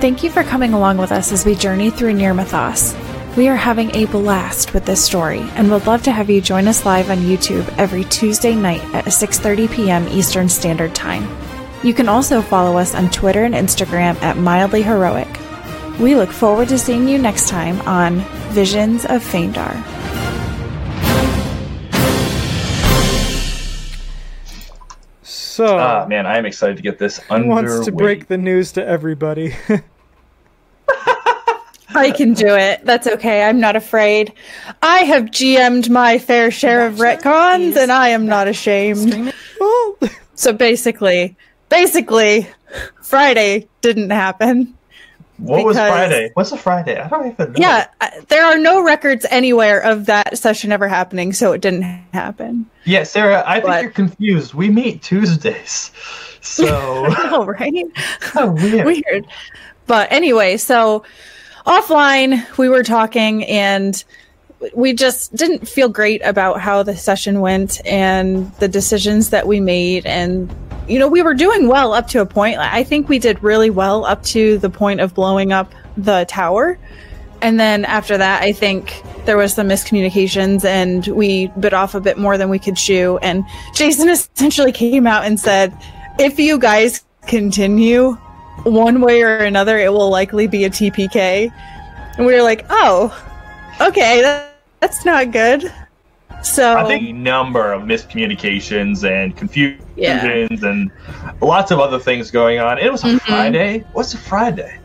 Thank you for coming along with us as we journey through Nirmathas. We are having a blast with this story and would love to have you join us live on YouTube every Tuesday night at 6:30 p.m. Eastern Standard Time. You can also follow us on Twitter and Instagram at Mildly Heroic. We look forward to seeing you next time on Visions of Faendar. So, Ah, man, I am excited to get this who under. wants to break the news to everybody? I can do it. That's okay. I'm not afraid. I have GM'd my fair share of retcons and I am not ashamed. well, So basically, basically, Friday didn't happen. What was Friday? What's a Friday? I don't even know. Yeah, uh, there are no records anywhere of that session ever happening, so it didn't happen. Yeah, Sarah, I think you're confused. We meet Tuesdays. So Oh, right? so weird. Weird. But anyway, so offline, we were talking and we just didn't feel great about how the session went and the decisions that we made. And, you know, we were doing well up to a point. I think we did really well up to the point of blowing up the tower. And then after that, I think there was some miscommunications and we bit off a bit more than we could chew. And Jason essentially came out and said, if you guys continue one way or another, it will likely be a TPK. And we were like, oh, okay, that, that's not good. So I think a number of miscommunications and confusions Yeah. and lots of other things going on. It was a Mhm. Friday. What's a Friday?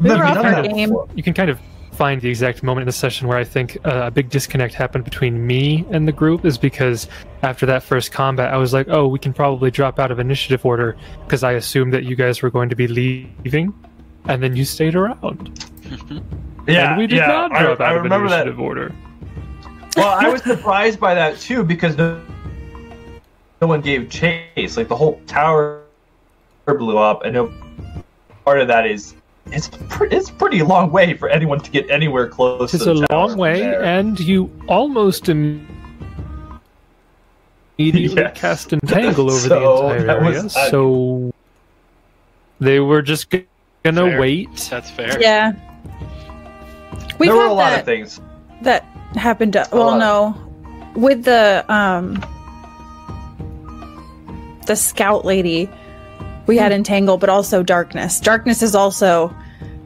We were off our game. before. You can kind of find the exact moment in the session where I think uh, a big disconnect happened between me and the group is because after that first combat, I was like, oh, we can probably drop out of initiative order because I assumed that you guys were going to be leaving, and then you stayed around. Yeah, and we did yeah. not drop I out of remember that. initiative order. Well, I was surprised by that too because no, no one gave chase. Like the whole tower blew up, and no part of that is it's pre- it's pretty long way for anyone to get anywhere close. It's to a the tower long way, there. and you almost im- immediately Yes. cast entangle over So, the entire that was- area. I- so they were just g- gonna Fair. wait. That's fair. yeah. We've there were a lot that, of things. that happened. To, well, no, with the um the scout lady, we had entangle, but also darkness. Darkness is also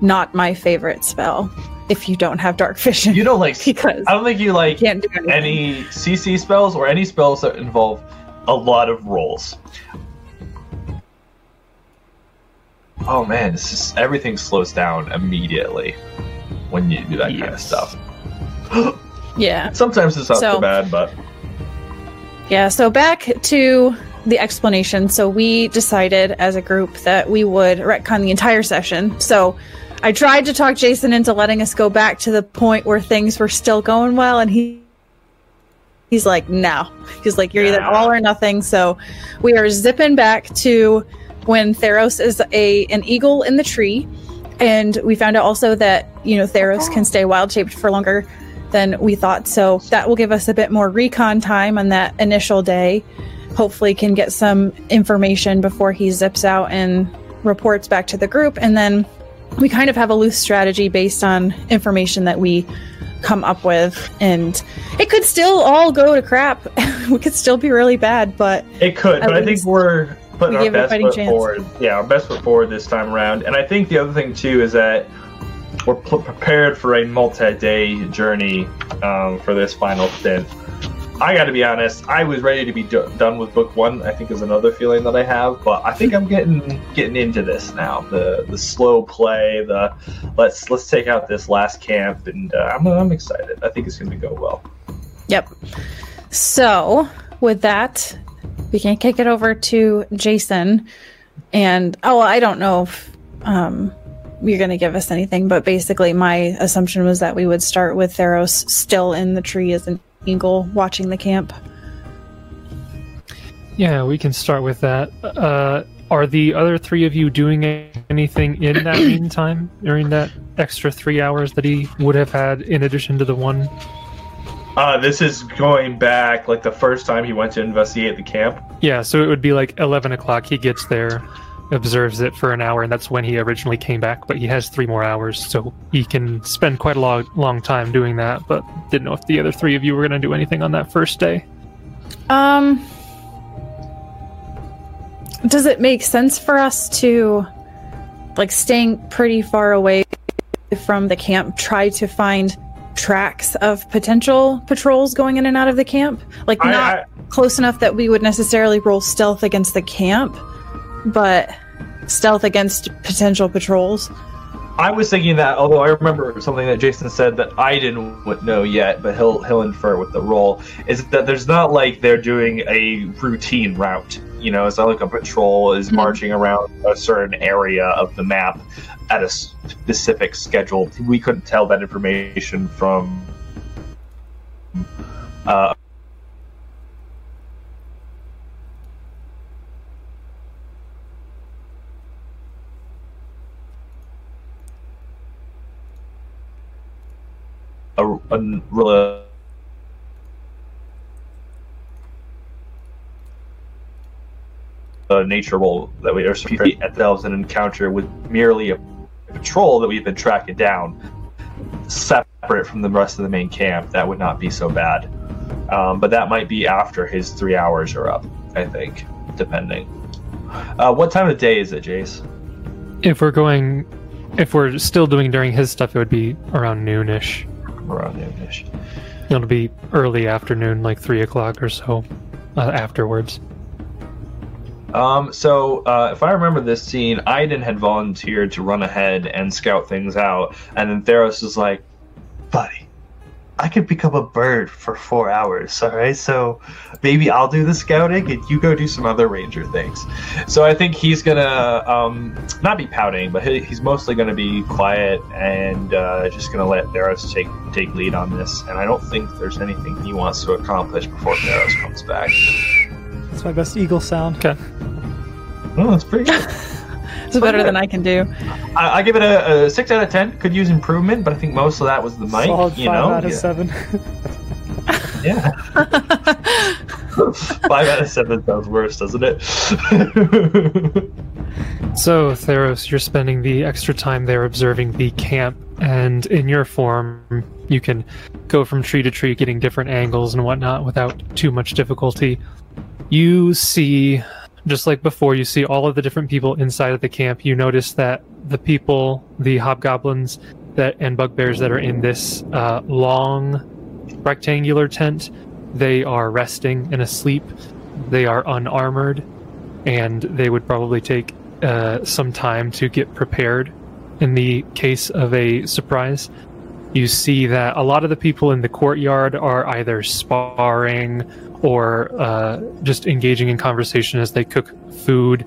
not my favorite spell. If you don't have dark vision, You don't like. because I don't think you like any CC spells or any spells that involve a lot of rolls. Oh man, this is everything slows down immediately when you do that kind of stuff. Yeah. Sometimes it's not so, So- bad, but Yeah, so back to the explanation. So we decided as a group that we would retcon the entire session. So I tried to talk Jason into letting us go back to the point where things were still going well, and he he's like, no. He's like, you're either all or nothing. So we are zipping back to when Theros is a an eagle in the tree. And we found out also that, you know, Theros can stay wild shaped for longer than we thought. So that will give us a bit more recon time on that initial day. Hopefully, can get some information before he zips out and reports back to the group. And then we kind of have a loose strategy based on information that we come up with. And it could still all go to crap. we could still be really bad, but it could. But I think we're putting we our give it a best foot chance. forward. Yeah, our best foot forward this time around. And I think the other thing too is that we're pl- prepared for a multi-day journey um, for this final stint. I got to be honest. I was ready to be do- done with book one. I think is another feeling that I have, but I think I'm getting getting into this now. The the slow play. The let's let's take out this last camp, and uh, I'm I'm excited. I think it's going to go well. Yep. So, with that, we can kick it over to Jason. And, oh, I don't know if um, you're going to give us anything, but basically, my assumption was that we would start with Theros still in the tree as an eagle watching the camp. Yeah, we can start with that. Uh, are the other three of you doing anything in that meantime during that extra three hours that he would have had in addition to the one? Uh, this is going back like the first time he went to investigate the camp. Yeah, so it would be like 11 o'clock. He gets there, observes it for an hour, and that's when he originally came back. But he has three more hours, so he can spend quite a long, long time doing that. But didn't know if the other three of you were going to do anything on that first day. Um, does it make sense for us to, like, staying pretty far away from the camp, try to find tracks of potential patrols going in and out of the camp? Like, I- not I- close enough that we would necessarily roll stealth against the camp, but stealth against potential patrols. I was thinking that, although I remember something that Jason said that I didn't know yet, but he'll he'll infer with the role is that there's not like they're doing a routine route. You know, it's not like a patrol is Mhm. marching around a certain area of the map at a specific schedule. We couldn't tell that information from uh, a, a really a nature role that we are supposed at themselves an encounter with merely a patrol that we've been tracking down separate from the rest of the main camp that would not be so bad. Um, but that might be after his three hours are up i think depending. Uh, what time of day is it jace? If we're going, if we're still doing during his stuff, it would be around noonish. Around noonish It'll be early afternoon, like three o'clock or so, uh, afterwards. Um, so, uh, if I remember this scene, Aiden had volunteered to run ahead and scout things out, and then Theros is like, "Buddy, I could become a bird for four hours. All right, so maybe I'll do the scouting, and you go do some other ranger things." So I think he's gonna um, not be pouting, but he, he's mostly gonna be quiet and uh, just gonna let Theros take take lead on this. And I don't think there's anything he wants to accomplish before Theros comes back. That's my best eagle sound. Okay. Oh, that's pretty good. It's better than I can do. I, I give it a, a six out of ten. Could use improvement, but I think most of that was the mic. Solid you five know, out of yeah. seven. Yeah, five out of seven sounds worse, doesn't it? So, Theros, you're spending the extra time there observing the camp, and in your form, you can go from tree to tree, getting different angles and whatnot without too much difficulty. You see, just like before, you see all of the different people inside of the camp. You notice that the people, the hobgoblins that and bugbears that are in this uh, long rectangular tent, they are resting and asleep. They are unarmored, and they would probably take uh, some time to get prepared in the case of a surprise. You see that a lot of the people in the courtyard are either sparring or uh, just engaging in conversation as they cook food.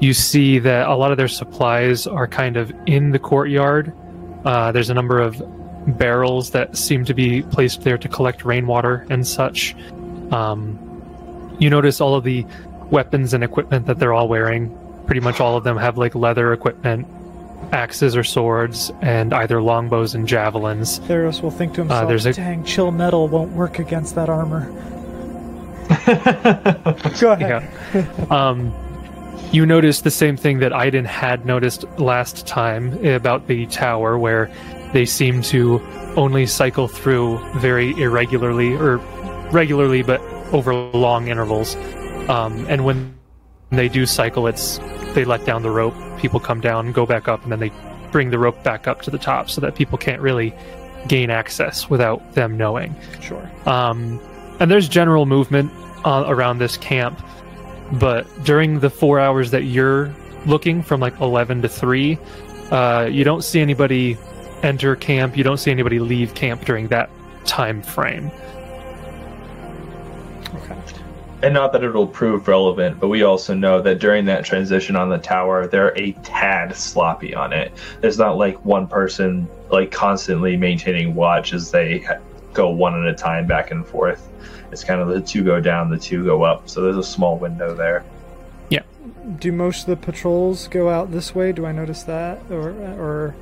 You see that a lot of their supplies are kind of in the courtyard. Uh, there's a number of barrels that seem to be placed there to collect rainwater and such. Um, you notice all of the weapons and equipment that they're all wearing. Pretty much all of them have like leather equipment, axes or swords, and either longbows and javelins. Theros will think to himself, Uh, there's a- dang, chill metal won't work against that armor. Go ahead. Yeah. um, you notice the same thing that Aiden had noticed last time about the tower, where they seem to only cycle through very irregularly, or regularly, but over long intervals. Um, and when they do cycle, it's they let down the rope, people come down, go back up, and then they bring the rope back up to the top so that people can't really gain access without them knowing. Sure. Um, and there's general movement uh, around this camp, but during the four hours that you're looking from like 11 to 3, uh, you don't see anybody enter camp, you don't see anybody leave camp during that time frame. Okay. and not that it'll prove relevant, but we also know that during that transition on the tower, they're a tad sloppy on it. There's not like one person like constantly maintaining watch as they go one at a time back and forth. It's kind of the two go down, the two go up. So there's a small window there. Yeah. Do most of the patrols go out this way? Do I notice that, or or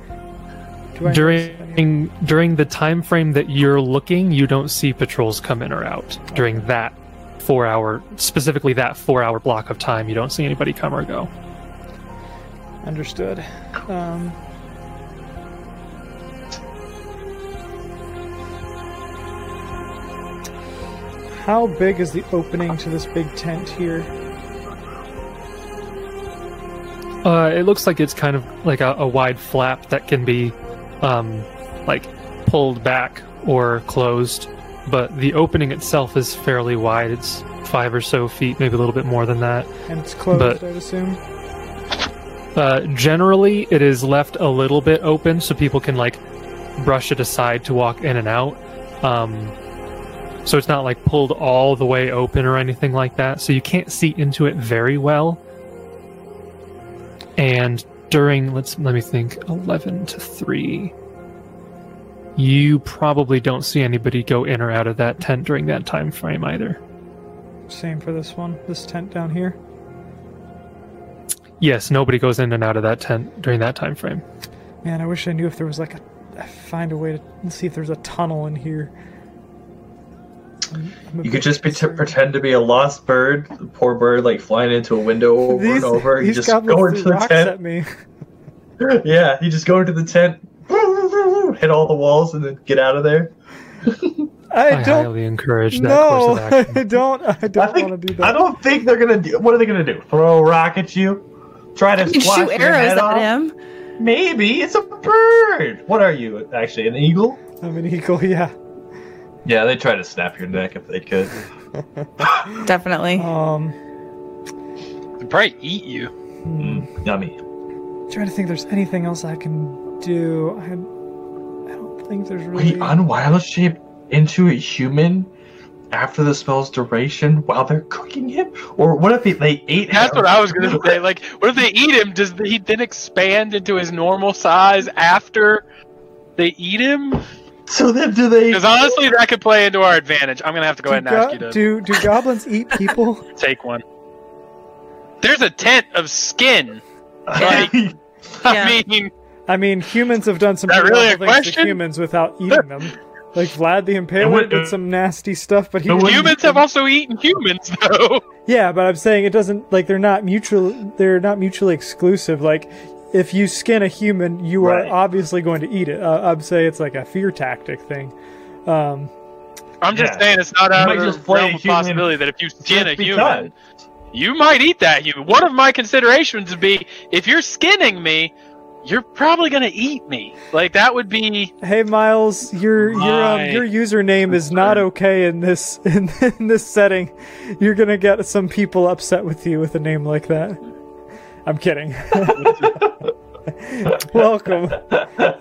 do I During during the time frame that you're looking, you don't see patrols come in or out. During that four hour, specifically that four hour block of time, you don't see anybody come or go. Understood. Um, how big is the opening to this big tent here? Uh, it looks like it's kind of like a, a wide flap that can be, um, like pulled back or closed. But the opening itself is fairly wide. It's five or so feet, maybe a little bit more than that. And it's closed, But- I'd assume. Uh, generally, it is left a little bit open so people can like brush it aside to walk in and out. Um, so it's not like pulled all the way open or anything like that. So you can't see into it very well. And during let's let me think, eleven to three. You probably don't see anybody go in or out of that tent during that time frame either. Same for this one, this tent down here. Yes, nobody goes in and out of that tent during that time frame. Man, I wish I knew if there was like a find a way to see if there's a tunnel in here. I'm- I'm a You could just be concerned. pretend to be a lost bird, the poor bird like flying into a window over These- and over. You these just go into the rocks tent. at me. Yeah, you just go into the tent, hit all the walls, and then get out of there. I, I, don't. highly encourage that No, course of action. I don't. I I don't want to do that. I don't think they're gonna do. What are they gonna do? Throw a rock at you? Try to You shoot your arrows head at off? him. Maybe it's a bird. What are you actually? An eagle? I'm an eagle. Yeah. Yeah, they try to snap your neck if they could. Definitely. Um. They'd probably eat you. Mm, yummy. Trying to think. If there's anything else I can do. I. I don't think there's We really. unwild shape into a human after the spell's duration while they're cooking him? Or what if they, they ate That's him? what I was gonna say. Like, what if they eat him? Does he then expand into his normal size after they eat him? So then do they? Because honestly, that could play into our advantage. I'm gonna have to go do, ahead and ask you to do do goblins eat people? take one. There's a tent of skin. Like, Yeah. I mean, I mean, humans have done some Is that pretty really awful a things to humans without eating them. Like Vlad the Impaler would- did some nasty stuff, but he didn't- humans have also eaten humans, though. Yeah, but I'm saying it doesn't like they're not mutual. They're not mutually exclusive. Like, if you skin a human, you Right. are obviously going to eat it. Uh, I'd say it's like a fear tactic thing. Um, I'm just Yeah. saying it's not out of the realm a of possibility that if you skin a just human, you might eat that human. One of my considerations would be if you're skinning me, you're probably gonna eat me. Like that would be hey, Miles, your your um, your username is not okay in this in, in this setting. You're gonna get some people upset with you with a name like that. I'm kidding. Welcome. Um,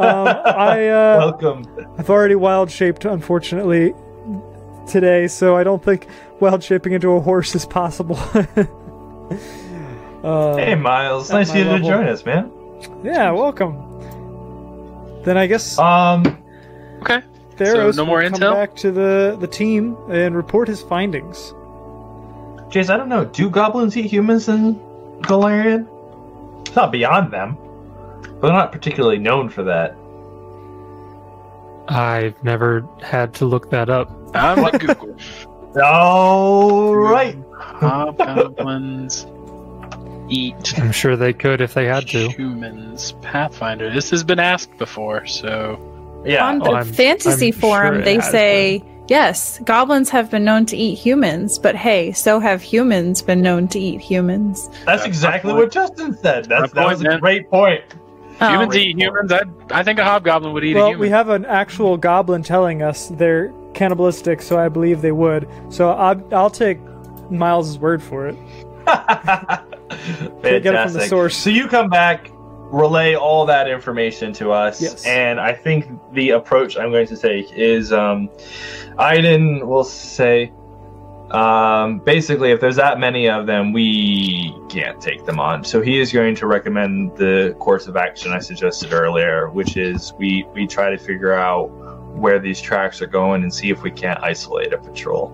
I uh, Welcome. I've already wild shaped, unfortunately, today, so I don't think wild shaping into a horse is possible. uh, Hey, Miles. Nice my of you to join us, man. yeah, welcome. Then I guess Um, okay. Theros no more will come back to the, the team and report his findings. Jace, I don't know. Do goblins eat humans in Golarion? It's not beyond them, but they're not particularly known for that. I've never had to look that up. I'm on Google. All right. Hobgoblins eat I'm sure they could if they had to. humans. Pathfinder. This has been asked before, so Yeah. On the I'm- fantasy I'm forum, sure they has say yes, goblins have been known to eat humans, but hey, so have humans been known to eat humans. That's That's exactly what Justin said. That's, that was a great point. Oh. humans eat humans. I I think a hobgoblin would eat a well, human. we have an actual goblin telling us they're cannibalistic, so I believe they would. So I'll, I'll take Miles' word for it. Fantastic. Get it from the source. So you come back, relay all that information to us, Yes. and I think the approach I'm going to take is, um, Aiden will say, um, basically, if there's that many of them, we can't take them on. So he is going to recommend the course of action I suggested earlier, which is we we try to figure out where these tracks are going and see if we can't isolate a patrol.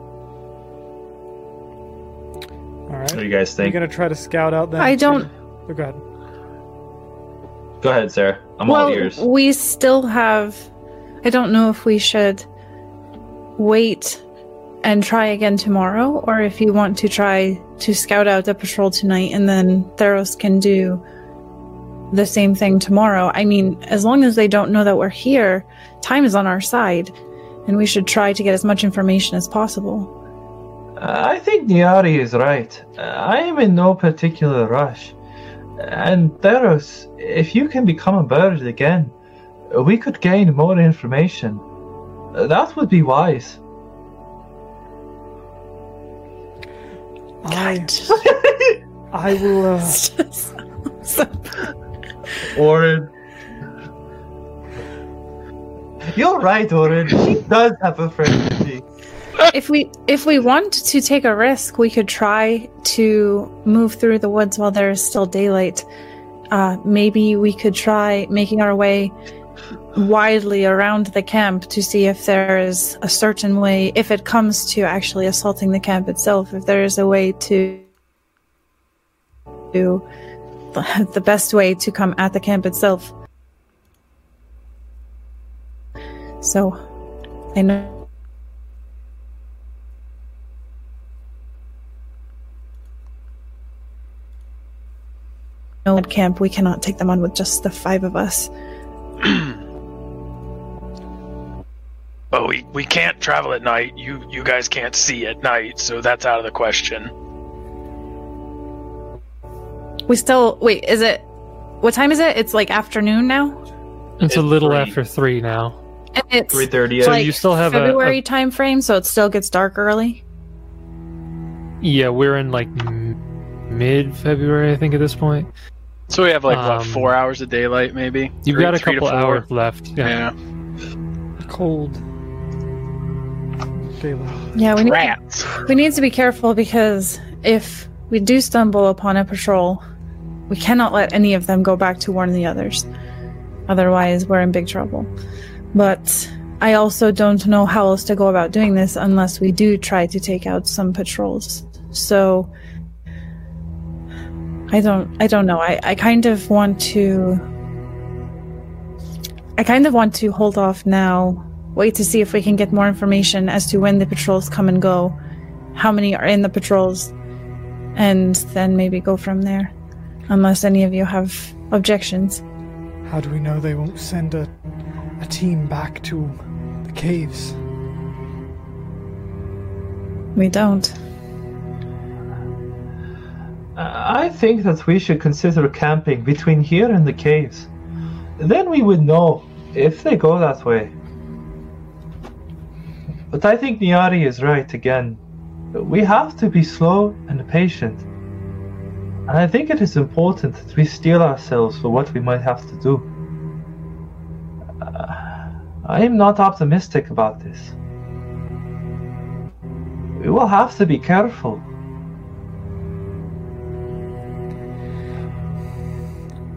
All right. What do you guys We're think? gonna try to scout out that. I don't- Oh, go ahead. Go ahead, Sarah. I'm all well, ears. we still have. I don't know if we should wait and try again tomorrow, or if you want to try to scout out the patrol tonight, and then Theros can do the same thing tomorrow. I mean, as long as they don't know that we're here, time is on our side, and we should try to get as much information as possible. Uh, I think Niari is right. Uh, I am in no particular rush. And Theros, if you can become a bird again, we could gain more information. That would be wise. I, I will. Uh, So- Orin. You're right, Orin. She does have a friend in me. If we if we want to take a risk, we could try to move through the woods while there is still daylight. Uh, maybe we could try making our way widely around the camp to see if there is a certain way, if it comes to actually assaulting the camp itself, if there is a way to to the best way to come at the camp itself. So, I know. No at camp, we cannot take them on with just the five of us. But we, we can't travel at night. You you guys can't see at night, so that's out of the question. We still wait. Is it? What time is it? It's like afternoon now. It's a little three. after three now. And it's Three thirty. So like you still have a- February a- time frame, so it still gets dark early. Yeah, we're in like mid February, I think, at this point. So we have like Um, what four hours of daylight, maybe. You've Three- got a to couple four. hours left. Yeah. Yeah. cold. Daylight. Yeah, we need, Rats. we need to be careful because if we do stumble upon a patrol, we cannot let any of them go back to warn the others. Otherwise, we're in big trouble. But I also don't know how else to go about doing this unless we do try to take out some patrols. So I don't I don't know. I, I kind of want to I kind of want to hold off now, wait to see if we can get more information as to when the patrols come and go, how many are in the patrols, and then maybe go from there. Unless any of you have objections. How do we know they won't send a, a team back to the caves? We don't. I think that we should consider camping between here and the caves. Then we would know if they go that way. But I think Niari is right again. We have to be slow and patient. And I think it is important that we steel ourselves for what we might have to do. Uh, I am not optimistic about this. We will have to be careful.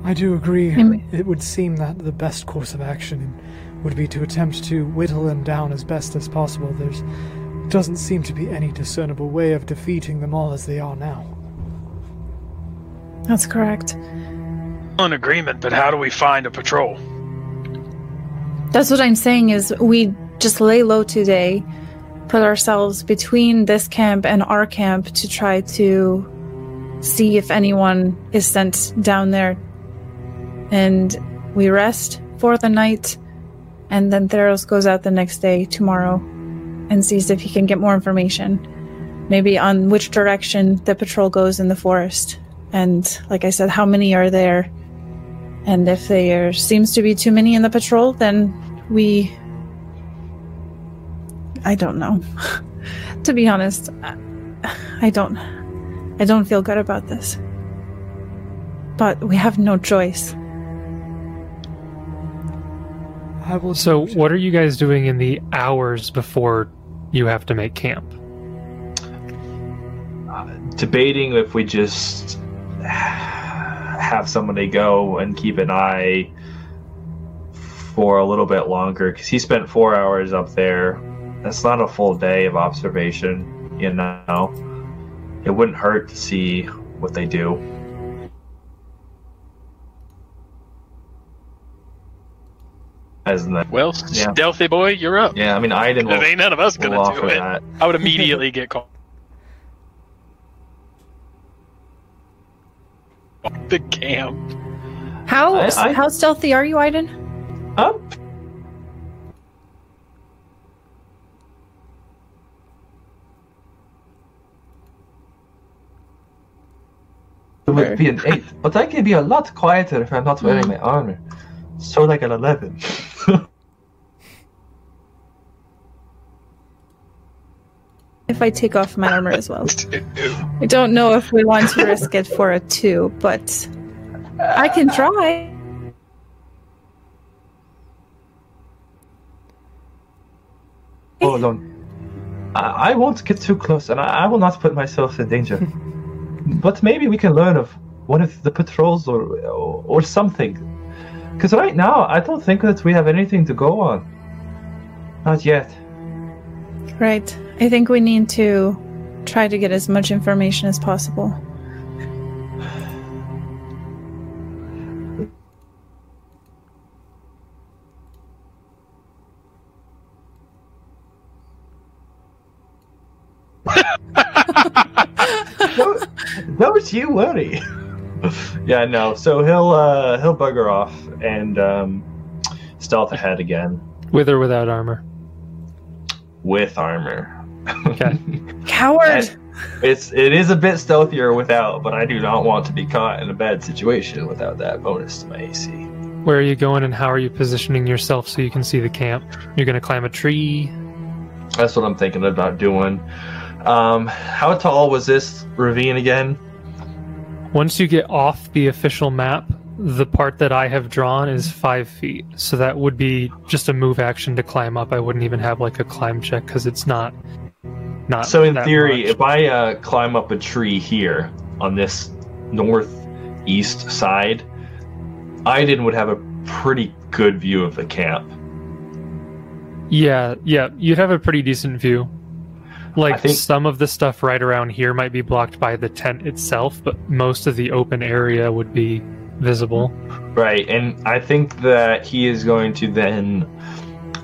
I do agree. Maybe- It would seem that the best course of action would be to attempt to whittle them down as best as possible. There's doesn't seem to be any discernible way of defeating them all as they are now. That's correct. In agreement, but how do we find a patrol? That's what I'm saying is we just lay low today, put ourselves between this camp and our camp to try to see if anyone is sent down there. And we rest for the night, and then Theros goes out the next day, tomorrow, and sees if he can get more information. Maybe on which direction the patrol goes in the forest. And like I said, how many are there? And if there seems to be too many in the patrol, then we. I don't know. to be honest, I- don't. I don't feel good about this. But we have no choice. I will. So, what are you guys doing in the hours before you have to make camp? debating if we just have somebody go and keep an eye for a little bit longer because he spent four hours up there. That's not a full day of observation, you know. It wouldn't hurt to see what they do. As in that, Well, Yeah. stealthy boy, you're up. yeah, I mean, Iden will, There ain't none of us will gonna do it. that. I would immediately get called. The camp. How I- I- how stealthy are you, Iden? Up. It would be an eight, but I can be a lot quieter if I'm not wearing mm. my armor. So like an eleven. If I take off my armor as well. I don't know if we want to risk it for a two, but I can try. Hold on. I, I won't get too close, and I, I will not put myself in danger. but maybe we can learn of one of the patrols or or, or something. Because right now, I don't think that we have anything to go on. Not yet. Right. I think we need to try to get as much information as possible. don't, don't you worry. yeah, no. So he'll uh, he'll bugger off and um, stealth ahead again With or without armor. with armor. Okay. Coward! It's it is a bit stealthier without, but I do not want to be caught in a bad situation without that bonus to my AC. Where are you going and how are you positioning yourself so you can see the camp? You're going to climb a tree. That's what I'm thinking about doing. Um, how tall was this ravine again? Once you get off the official map, the part that I have drawn is five feet. So that would be just a move action to climb up. I wouldn't even have like a climb check because it's not. Not So in theory, much. if I uh, climb up a tree here on this northeast side, Iden would have a pretty good view of the camp. Yeah, yeah, you'd have a pretty decent view. Like think- some of the stuff right around here might be blocked by the tent itself, but most of the open area would be visible. Right, and I think that he is going to then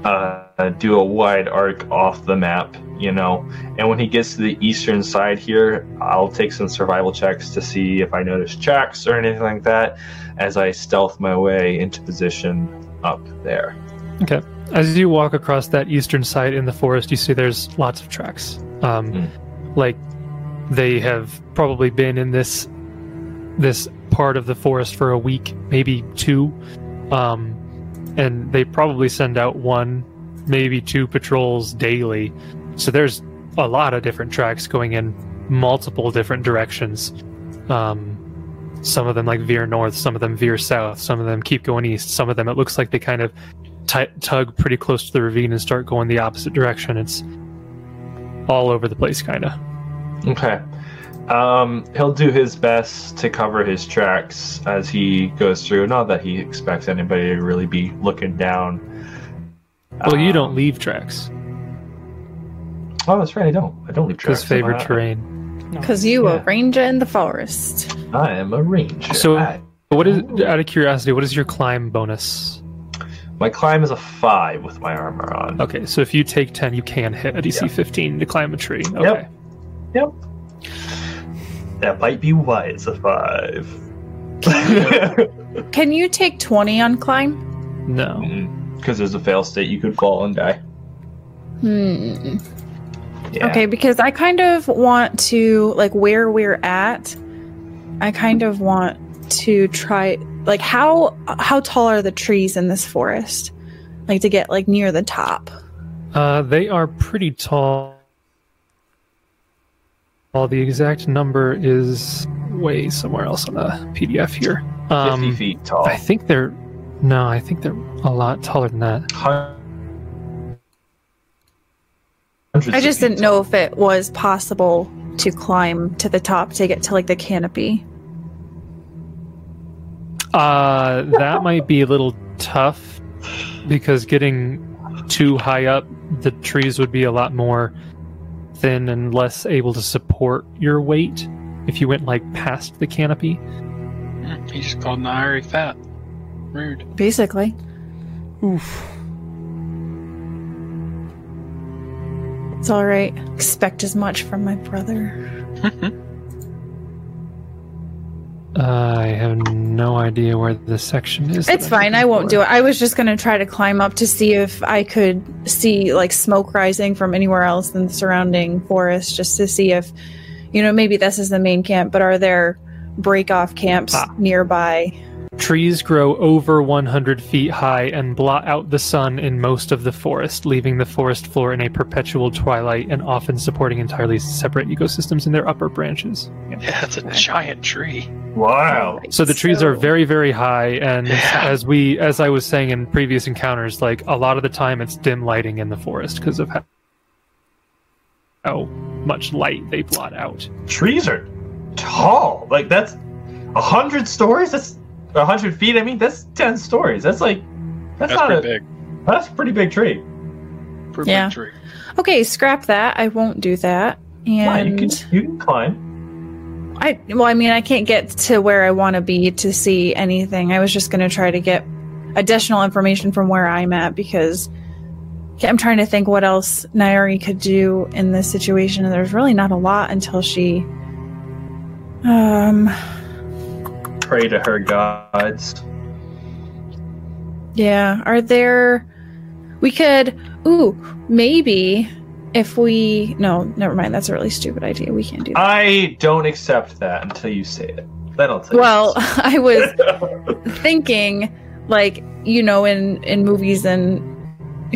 uh, do a wide arc off the map, you know. And when he gets to the eastern side here, I'll take some survival checks to see if I notice tracks or anything like that as I stealth my way into position up there. Okay. As you walk across that eastern side in the forest, you see there's lots of tracks. Um, Hmm. Like they have probably been in this this part of the forest for a week, maybe two, um, and they probably send out one, maybe two patrols daily. So there's a lot of different tracks going in multiple different directions. Um, some of them like veer north, some of them veer south, some of them keep going east, some of them it looks like they kind of t- tug pretty close to the ravine and start going the opposite direction. It's all over the place, kind of. Okay. Um, he'll do his best to cover his tracks as he goes through. Not that he expects anybody to really be looking down. Well, you Um, don't leave tracks Oh, that's right. I don't. I don't leave because tracks. favorite I- terrain. No. Because you Yeah. a ranger in the forest. I am a ranger. So- I- What is out of curiosity? What is your climb bonus? My climb is a five with my armor on. Okay, so if you take ten, you can hit a DC Yeah. fifteen to climb a tree. Okay. Yep. That might be why it's a five. Can you take 20 on climb? No. Because there's a fail state, you could fall and die. Hmm. Yeah. Okay, because I kind of want to, like, where we're at, I kind of want to try, like, how how tall are the trees in this forest? Like, to get, like, near the top. Uh, they are pretty tall. Well, the exact number is way somewhere else on the PDF here. 50 Um, feet tall. I think they're no, I think they're a lot taller than that. Hun- I just didn't know if it was possible to climb to the top to get to, like, the canopy. Uh, that might be a little tough because getting too high up, the trees would be a lot more thin and less able to support your weight if you went like past the canopy. He just called Nairi fat. Rude. Basically. Oof. It's alright. Expect as much from my brother. I have no idea where the section is. It's fine. I won't for. do it. I was just going to try to climb up to see if I could see like smoke rising from anywhere else in the surrounding forest, just to see if, you know, maybe this is the main camp, but are there break off camps Ah. nearby? Trees grow over 100 feet high and blot out the sun in most of the forest, leaving the forest floor in a perpetual twilight and often supporting entirely separate ecosystems in their upper branches. Yeah, it's a giant tree. Wow. So the trees are very, very high, and Yeah. as we, as I was saying in previous encounters, like a lot of the time it's dim lighting in the forest because of how, how much light they blot out. Trees are tall. Like that's a hundred stories. That's a hundred feet. I mean, that's ten stories. That's like that's, That's not pretty a big. that's a pretty big tree. Pretty Yeah. big tree. Okay, scrap that. I won't do that. Why? You can you can climb. I well, I mean, I can't get to where I want to be to see anything. I was just going to try to get additional information from where I'm at because I'm trying to think what else Nairi could do in this situation, and there's really not a lot until she. Um. Pray to her gods. Yeah. Are there? We could. Ooh, maybe if we. No, never mind. That's a really stupid idea. We can't do that. I don't accept that until you say it. Then I'll tell well, I was thinking like you know in in movies and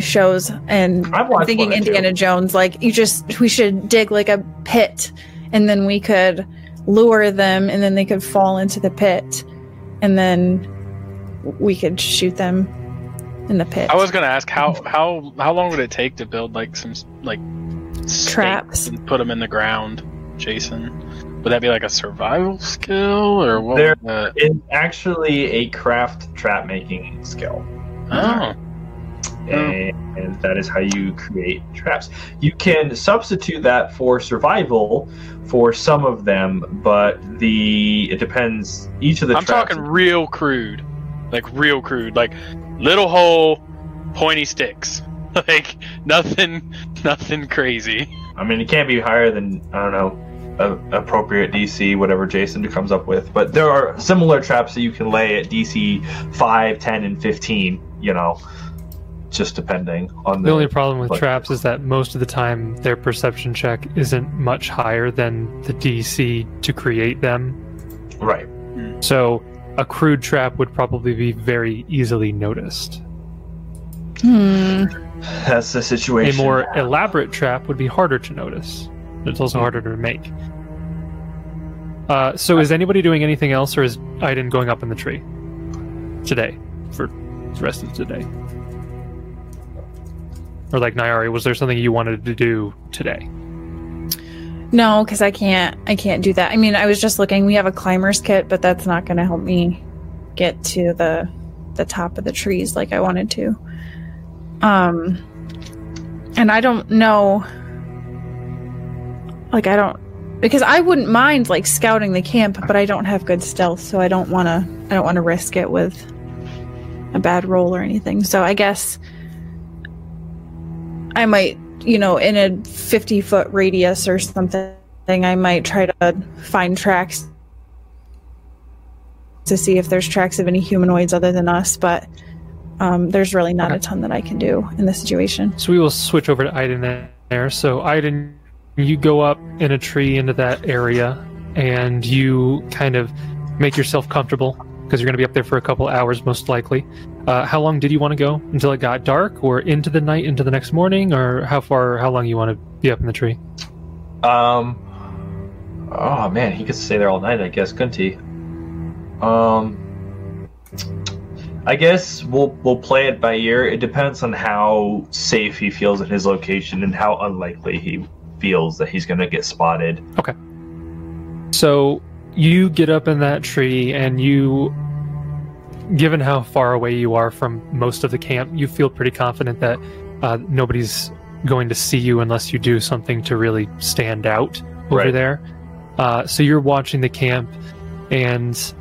shows and I'm thinking one or two. Indiana Jones like you just we should dig like a pit and then we could lure them and then they could fall into the pit and then we could shoot them in the pit I was gonna ask how how how long would it take to build like some like Traps. and put them in the ground, Jason? Would that be like a survival skill or what? There- would that- It's actually a craft trap making skill. Oh, and, and that is how you create traps. You can substitute that for survival for some of them, but the it depends. Each of the I'm traps. talking real crude, like real crude, like little hole, pointy sticks, like nothing, nothing crazy. I mean, it can't be higher than I don't know. A, appropriate DC, whatever Jason comes up with, but there are similar traps that you can lay at DC 5, 10, and 15. You know, just depending on the. The only problem with But- traps is that most of the time their perception check isn't much higher than the DC to create them. right. So a crude trap would probably be very easily noticed. hmm. That's the situation. A more elaborate trap would be harder to notice. It's also harder to make. Uh, so is anybody doing anything else, or is Iden going up in the tree today for the rest of today? Or like Nyari, was there something you wanted to do today? no because i can't i can't do that. I mean i was just looking. We have a climber's kit but that's not going to help me get to the the top of the trees like i wanted to. Um and i don't know like i don't because i wouldn't mind like scouting the camp but i don't have good stealth so i don't want to i don't want to risk it with a bad roll or anything. So i guess i might you know in a 50 foot radius or something i might try to find tracks to see if there's tracks of any humanoids other than us but um, there's really not a ton that i can do in this situation So we will switch over to Iden there. So Iden, you go up in a tree into that area, and you kind of make yourself comfortable because you're going to be up there for a couple hours, most likely. Uh, how long did you want to go until it got dark, or into the night, into the next morning, or how far, how long you want to be up in the tree? Um. Oh man, he could stay there all night. I guess, couldn't he? Um. I guess we'll we'll play it by ear. It depends on how safe he feels in his location and how unlikely he feels that he's going to get spotted. Okay. So you get up in that tree, and you, given how far away you are from most of the camp, you feel pretty confident that uh, nobody's going to see you unless you do something to really stand out over Right. there. Uh, so you're watching the camp, and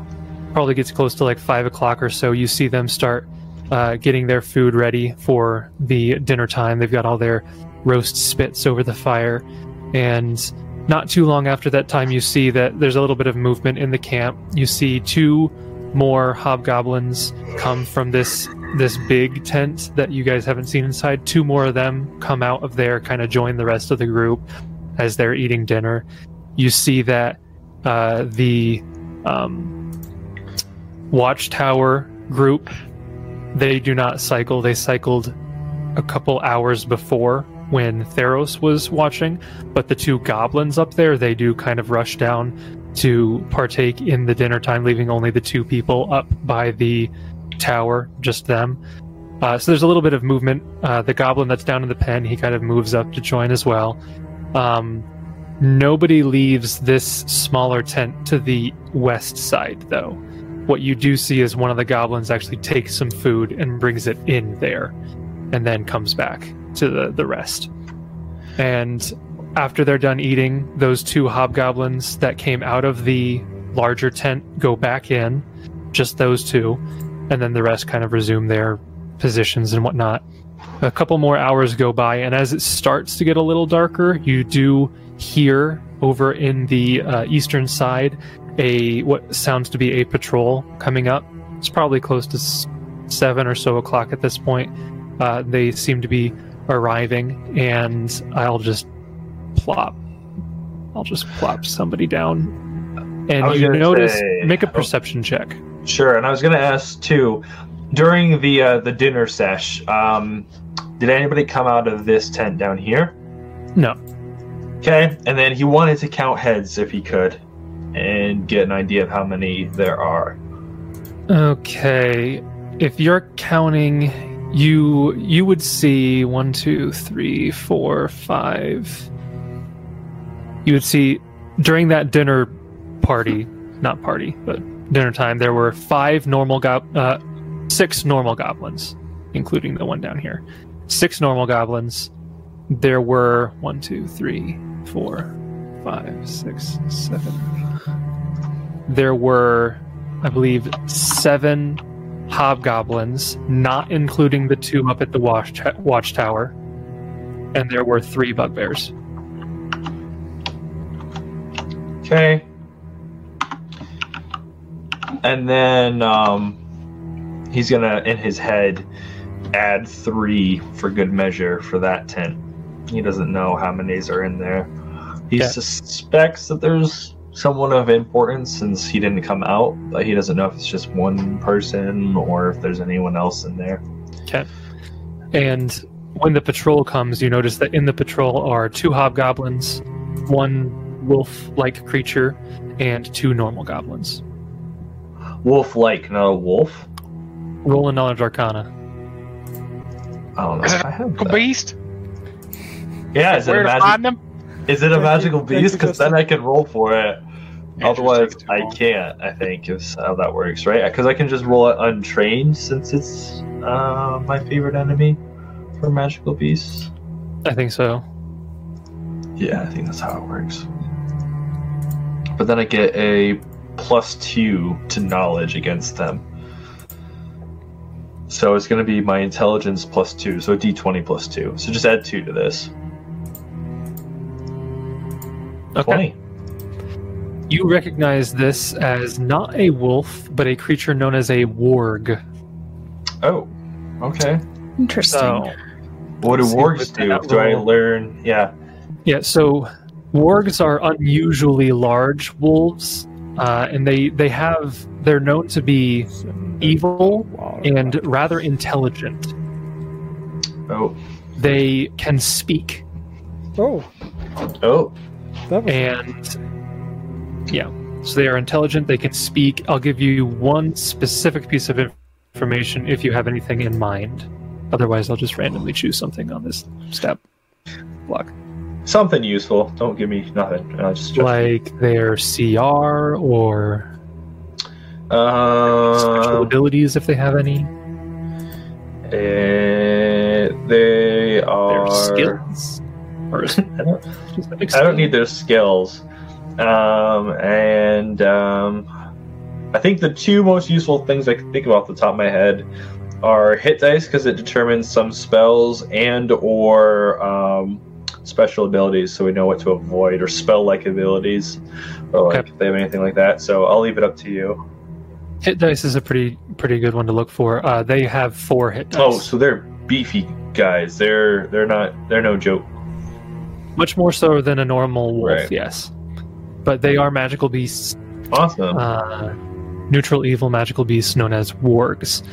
probably gets close to like five o'clock or so. You see them start uh, getting their food ready for the dinner time. They've got all their roast spits over the fire, and not too long after that time, you see that there's a little bit of movement in the camp. You see two more hobgoblins come from this this big tent that you guys haven't seen inside. Two more of them come out of there, kind of join the rest of the group as they're eating dinner. You see that uh, the um, watchtower group they do not cycle. They cycled a couple hours before when Theros was watching, but the two goblins up there, they do kind of rush down to partake in the dinner time, leaving only the two people up by the tower, just them. Uh, so there's a little bit of movement. Uh, the goblin that's down in the pen, he kind of moves up to join as well. Um, nobody leaves this smaller tent to the west side, though. What you do see is one of the goblins actually takes some food and brings it in there, and then comes back to the, the rest. And after they're done eating, those two hobgoblins that came out of the larger tent go back in, just those two, and then the rest kind of resume their positions and whatnot. A couple more hours go by, and as it starts to get a little darker, you do hear over in the uh, eastern side a what sounds to be a patrol coming up. It's probably close to seven or so o'clock at this point. Uh, they seem to be arriving, and I'll just plop. I'll just plop somebody down, and you notice. say- make a perception check. Sure, and I was going to ask too. During the uh, the dinner sesh, um, did anybody come out of this tent down here? No. Okay, and then he wanted to count heads if he could, and get an idea of how many there are. Okay, if you're counting, you you would see one, two, three, four, five. You would see during that dinner party, not party, but dinner time, there were five normal gob, uh, six normal goblins, including the one down here. Six normal goblins. There were one, two, three, four, five, six, seven. There were I believe, seven hobgoblins, not including the two up at the watch watchtower, and there were three bugbears. Okay. And then um, he's gonna, in his head, add three for good measure for that tent. He doesn't know how many are in there. He Yeah. suspects that there's someone of importance since he didn't come out, but he doesn't know if it's just one person or if there's anyone else in there. Okay. And when the patrol comes, you notice that in the patrol are two hobgoblins, one wolf-like creature, and two normal goblins. Wolf like, not a wolf. Roll a knowledge arcana. I don't know if I have A that. beast. Yeah, is it, Where a to magic, find them? is it a magical beast? Because then I can roll for it. Otherwise, I can't. I think is how that works, right? Because I can just roll it untrained since it's uh, my favorite enemy for magical beasts. I think so. Yeah, I think that's how it works. But then I get a plus two to knowledge against them. So it's going to be my intelligence plus two, so a d20 plus two. So just add two to this. Okay. 20. You recognize this as not a wolf, but a creature known as a warg. Oh, okay. Interesting. So, What do See, wargs do? Do I learn? Yeah. yeah, so wargs are unusually large wolves, uh, and they they have they're known to be evil and rather intelligent. Oh, They can speak, Oh, oh. that was and yeah, so they are intelligent. They can speak. I'll give you one specific piece of information if you have anything in mind. Otherwise, I'll just randomly choose something on this stat block. Something useful. Don't give me nothing. Uh, just like their CR or special uh, abilities if they have any. eh, they are Their are. skills. Or I don't, I don't need their skills. Um, and um, I think the two most useful things I can think of off the top of my head are hit dice because it determines some spells and or um, special abilities, so we know what to avoid, or spell-like abilities, or like Okay. if they have anything like that. So I'll leave it up to you. Hit dice is a pretty pretty good one to look for. Uh, they have four hit dice. Oh, so they're beefy guys. They're they're not they're no joke. much more so than a normal wolf. Right. Yes, but they are magical beasts. Awesome. Uh, neutral evil magical beasts known as wargs.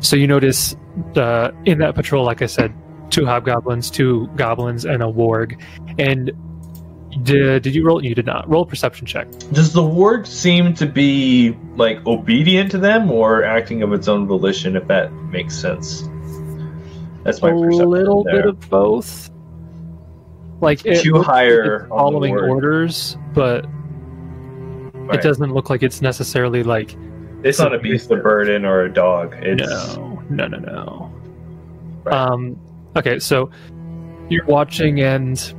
So you notice uh, in that patrol, like I said, two hobgoblins, two goblins, and a warg. And did, did you roll? You did not roll a perception check. Does the warg seem to be like obedient to them or acting of its own volition? If that makes sense. That's my perception. a little there. bit of both. Like it Too looks like higher it's on the following orders, but Right. it doesn't look like it's necessarily like It's not a beast of burden or a dog. It's no, no, no, no. Right. Um, okay, so you're watching and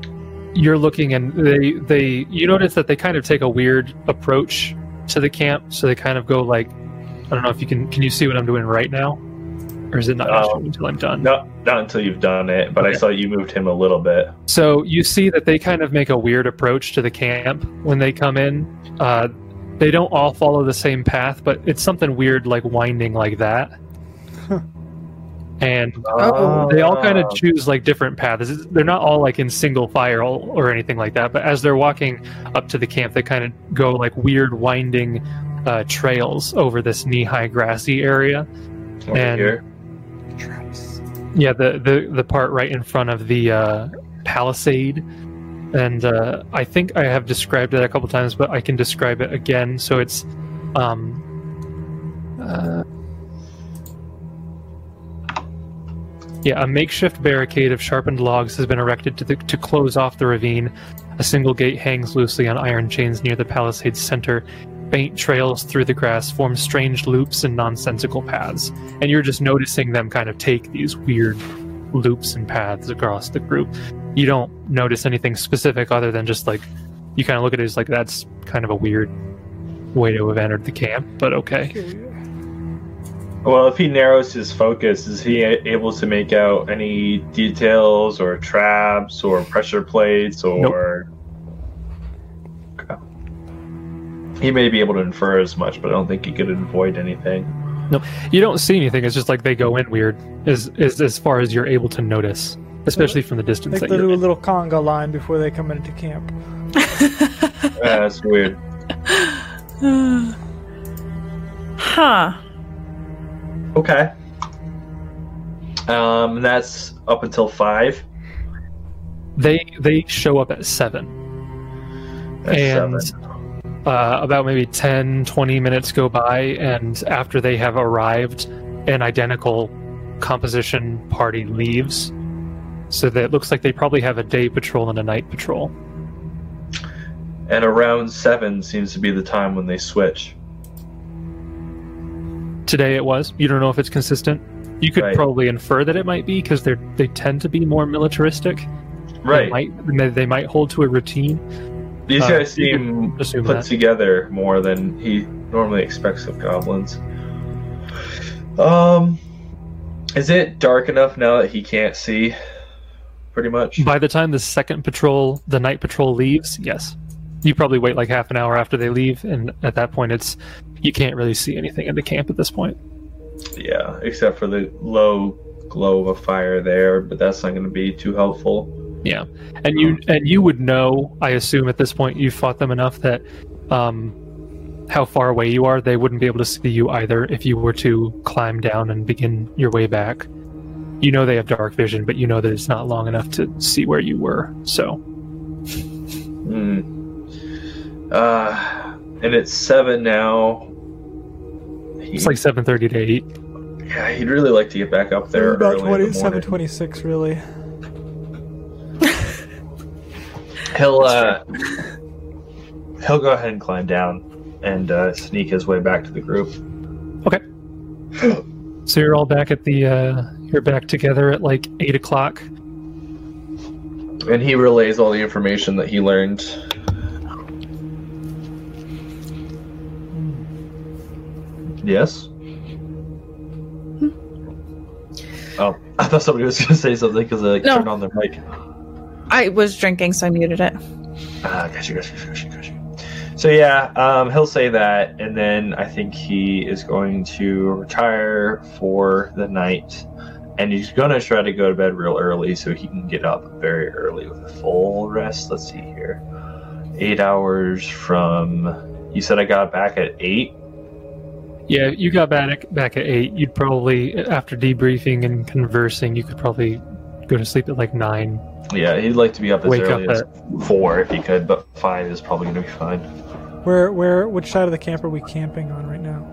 you're looking, and they they you notice that they kind of take a weird approach to the camp. So they kind of go like, I don't know if you can can you see what I'm doing right now, or is it not Um, until I'm done? not not until you've done it. But I saw you moved him a little bit. So you see that they kind of make a weird approach to the camp when they come in. Uh, they don't all follow the same path, but it's something weird like winding like that. And Oh. they all kind of choose like different paths. They're not all like in single file or anything like that. But as they're walking up to the camp, they kind of go like weird winding uh, trails over this knee-high grassy area. over And- here. Yeah, the the the part right in front of the uh, palisade, and uh, I think I have described it a couple times, but I can describe it again. So it's, um, yeah, a makeshift barricade of sharpened logs has been erected to the, to close off the ravine. A single gate hangs loosely on iron chains near the palisade's center. Faint trails through the grass form strange loops and nonsensical paths and you're just noticing them kind of take these weird loops and paths across the group. You don't notice anything specific other than just like you kind of look at it as like that's kind of a weird way to have entered the camp, but okay. Well, if he narrows his focus, is he able to make out any details or traps or pressure plates or? Okay. He may be able to infer as much, but I don't think he could avoid anything. No, you don't see anything. It's just like they go in weird, as as, as far as you're able to notice, especially from the distance Like they do a little conga line before they come into camp. Yeah, that's weird. huh. Okay. Um, that's up until five. They they show up at seven. And seven. uh, about maybe 10 20 minutes go by and after they have arrived an identical composition party leaves so that it looks like they probably have a day patrol and a night patrol And around seven seems to be the time when they switch. Today it was you don't know if it's consistent you could Right. probably infer that it might be because they're they tend to be more militaristic they Right. might they- they might hold to a routine These uh, guys seem put that. together more than he normally expects of goblins. Um, is it dark enough now that he can't see? Pretty much. by the time the second patrol the night patrol leaves yes you probably wait like half an hour after they leave and at that point it's you can't really see anything in the camp at this point Yeah, except for the low glow of a fire there, but that's not going to be too helpful. yeah and you and you would know i assume at this point you've fought them enough that um how far away you are they wouldn't be able to see you either if you were to climb down and begin your way back you know they have dark vision but you know that it's not long enough to see where you were so Hmm. Uh, and it's seven now. He, it's like 7.30 to 8 yeah, he'd really like to get back up there About early 20, the 726, really. He'll uh, he'll go ahead and climb down and uh, sneak his way back to the group. Okay. so you're all back at the uh you're back together at like eight o'clock. And he relays all the information that he learned. Yes. Oh, I thought somebody was going to say something because they like, No. turned on their mic. I was drinking, so I muted it. Ah, gotcha, gotcha, gotcha, gotcha. So yeah, um, he'll say that, and then I think he is going to retire for the night, and he's gonna try to go to bed real early so he can get up very early with a full rest. Let's see here, eight hours from. You said I got back at eight. Yeah, you got back back at eight. You'd probably after debriefing and conversing, you could probably go to sleep at like nine. Yeah, he'd like to be up as Wake early up as four if he could, but five is probably gonna be fine. Where, where, which side of the camp are we camping on right now?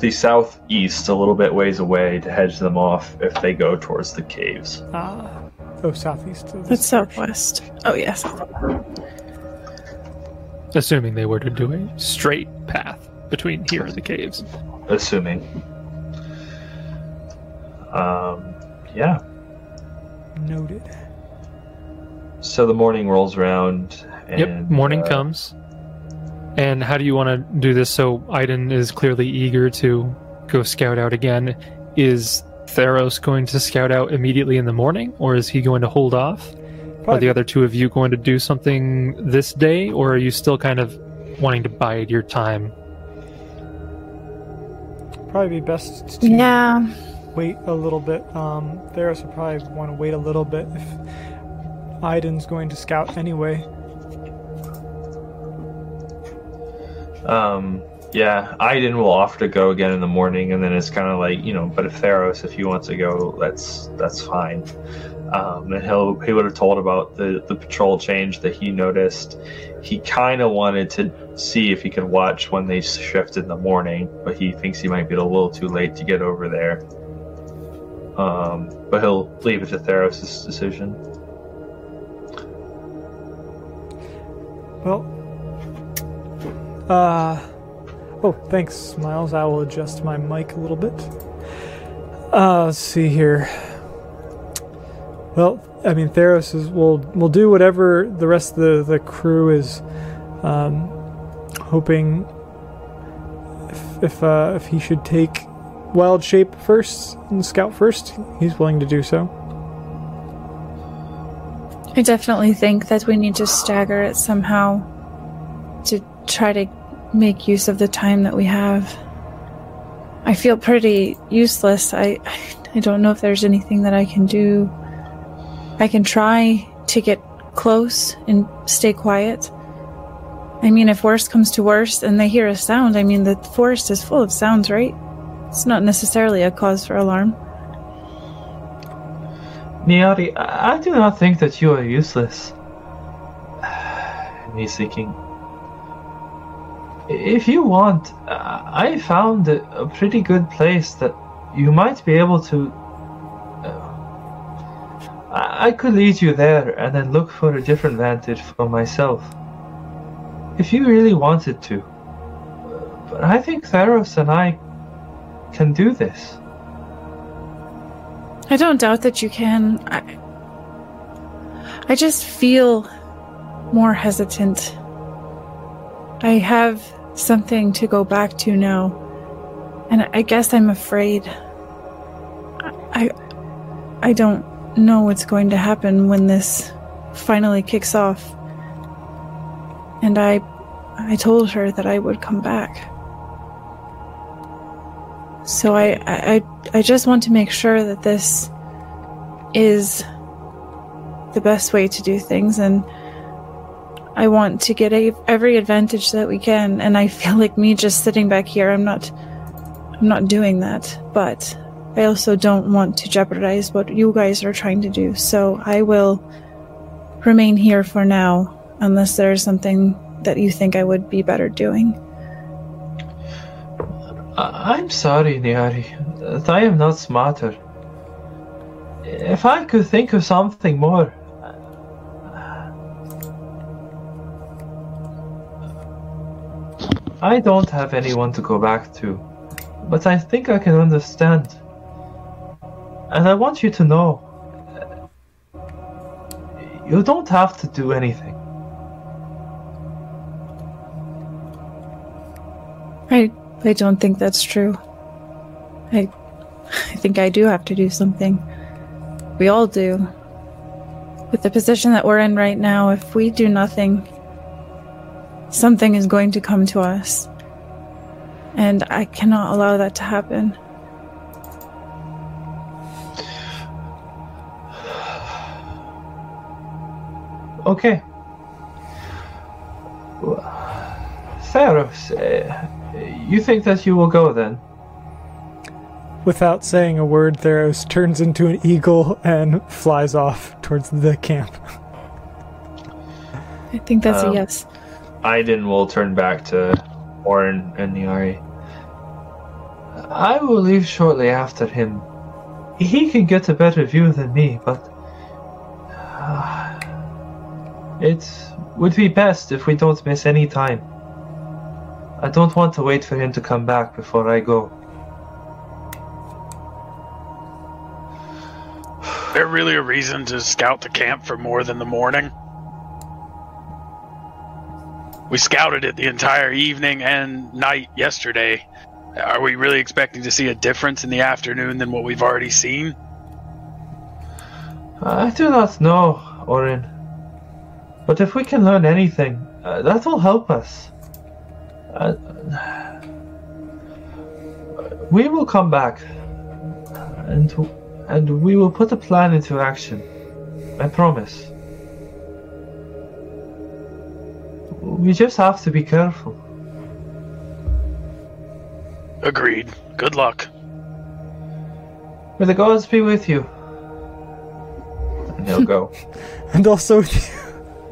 The southeast, a little bit ways away, to hedge them off if they go towards the caves. Ah, oh, southeast. of That's southwest. Oh yes. Assuming they were to do a straight path between here and the caves. assuming. Um, yeah. Noted. So the morning rolls around. And, yep, morning uh, comes. And how do you want to do this? So Iden is clearly eager to go scout out again. Is Theros going to scout out immediately in the morning, or is he going to hold off? Are the other two of you going to do something this day, or are you still kind of wanting to bide your time? Probably be best to Yeah. wait a little bit. Um, Theros would probably want to wait a little bit if Iden's going to scout anyway. Um, yeah, Iden will offer to go again in the morning, and then it's kind of like you know. But if Theros, if he wants to go, that's that's fine. Um, and he'll he would have told about the the patrol change that he noticed. He kind of wanted to see if he could watch when they shift in the morning, but he thinks he might be a little too late to get over there. Um, but he'll leave it to Theros' decision. Well, uh, oh, thanks, Miles. I will adjust my mic a little bit. Uh, let's see here. Well, I mean, Theros is will will do whatever the rest of the the crew is um, hoping. If if uh, if he should take wild shape first and scout first, he's willing to do so. I definitely think that we need to stagger it somehow to try to make use of the time that we have. I feel pretty useless. I I don't know if there's anything that I can do. I can try to get close and stay quiet. I mean, if worst comes to worst and they hear a sound, I mean, the forest is full of sounds, right? It's not necessarily a cause for alarm. Niari, I do not think that you are useless. He's thinking. If you want, I found a pretty good place that you might be able to. I I could lead you there and then look for a different vantage for myself. If you really wanted to. But I think Theros and I can do this. I don't doubt that you can. I, I just feel more hesitant. I have something to go back to now, and I guess I'm afraid. I, I don't know what's going to happen when this finally kicks off. And I, I told her that I would come back. So I, I, I just want to make sure that this is the best way to do things, and I want to get a, every advantage that we can. And I feel like me just sitting back here, I'm not, I'm not doing that. But I also don't want to jeopardize what you guys are trying to do. So I will remain here for now, unless there's something that you think I would be better doing. I'm sorry, Niari, that I am not smarter. If I could think of something more. I don't have anyone to go back to, but I think I can understand. And I want you to know you don't have to do anything. I I don't think that's true. I I think I do have to do something. We all do. with the position that we're in right now, if we do nothing, something is going to come to us. And I cannot allow that to happen. Okay. Theros, uh, you think that you will go then? Without saying a word, Theros turns into an eagle and flies off towards the camp. I think that's Um, a yes. Aiden will turn back to Orin and Niari. I will leave shortly after him. He can get a better view than me, but it would be best if we don't miss any time. I don't want to wait for him to come back before I go. there really a reason to scout the camp for more than the morning? We scouted it the entire evening and night yesterday. Are we really expecting to see a difference in the afternoon than what we've already seen? I do not know, Orin. But if we can learn anything, uh, that will help us. Uh, we will come back, and and we will put a plan into action. I promise. We just have to be careful. Agreed. Good luck. May the gods be with you. And he'll go. And also,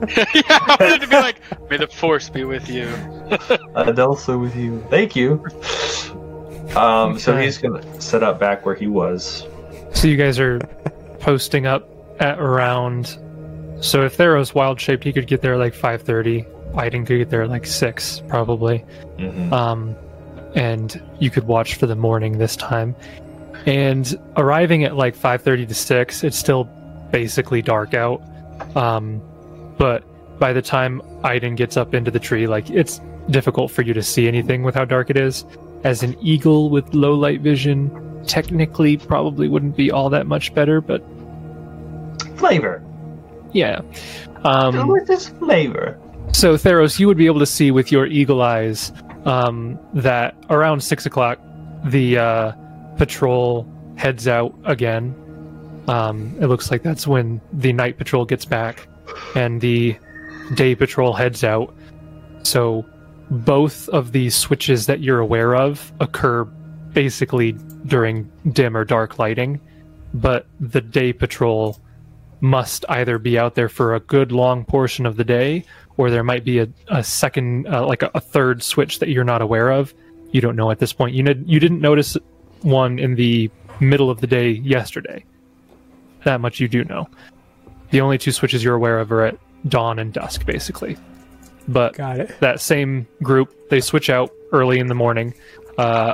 yeah, I wanted to be like, may the force be with you. and also with you. Thank you. Um, so he's gonna set up back where he was. So you guys are posting up at around. So if Theros wild shaped, he could get there like five thirty. Biden could get there like six probably. Mhm. Um, and you could watch for the morning this time. And arriving at like five thirty to six, it's still basically dark out. Um, but by the time Iden gets up into the tree, like it's difficult for you to see anything with how dark it is. As an eagle with low light vision, technically probably wouldn't be all that much better, but Flavor. yeah. Um, with this flavor. so Theros, you would be able to see with your eagle eyes um, that around six o'clock, the uh, patrol heads out again. Um, it looks like that's when the night patrol gets back, and the day patrol heads out. So both of these switches that you're aware of occur basically during dim or dark lighting, but the day patrol must either be out there for a good long portion of the day or there might be a, a second uh, like a, a third switch that you're not aware of. You don't know at this point. You, you didn't notice one in the middle of the day yesterday. That much you do know the only two switches you're aware of are at dawn and dusk basically but got it. that same group they switch out early in the morning uh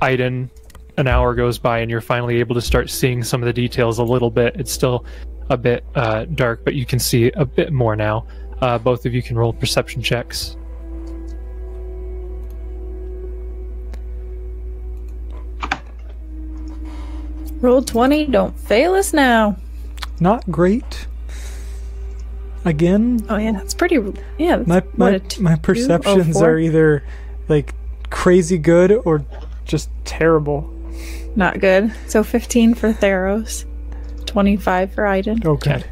iden an hour goes by and you're finally able to start seeing some of the details a little bit it's still a bit uh, dark but you can see a bit more now uh, both of you can roll perception checks Roll 20, don't fail us now. Not great. Again, Oh, yeah, that's pretty. Yeah, that's, my my, a two- my oh, perceptions four? are either like crazy good or just terrible. Not good. So 15 for Theros, 25 for Iden. Okay.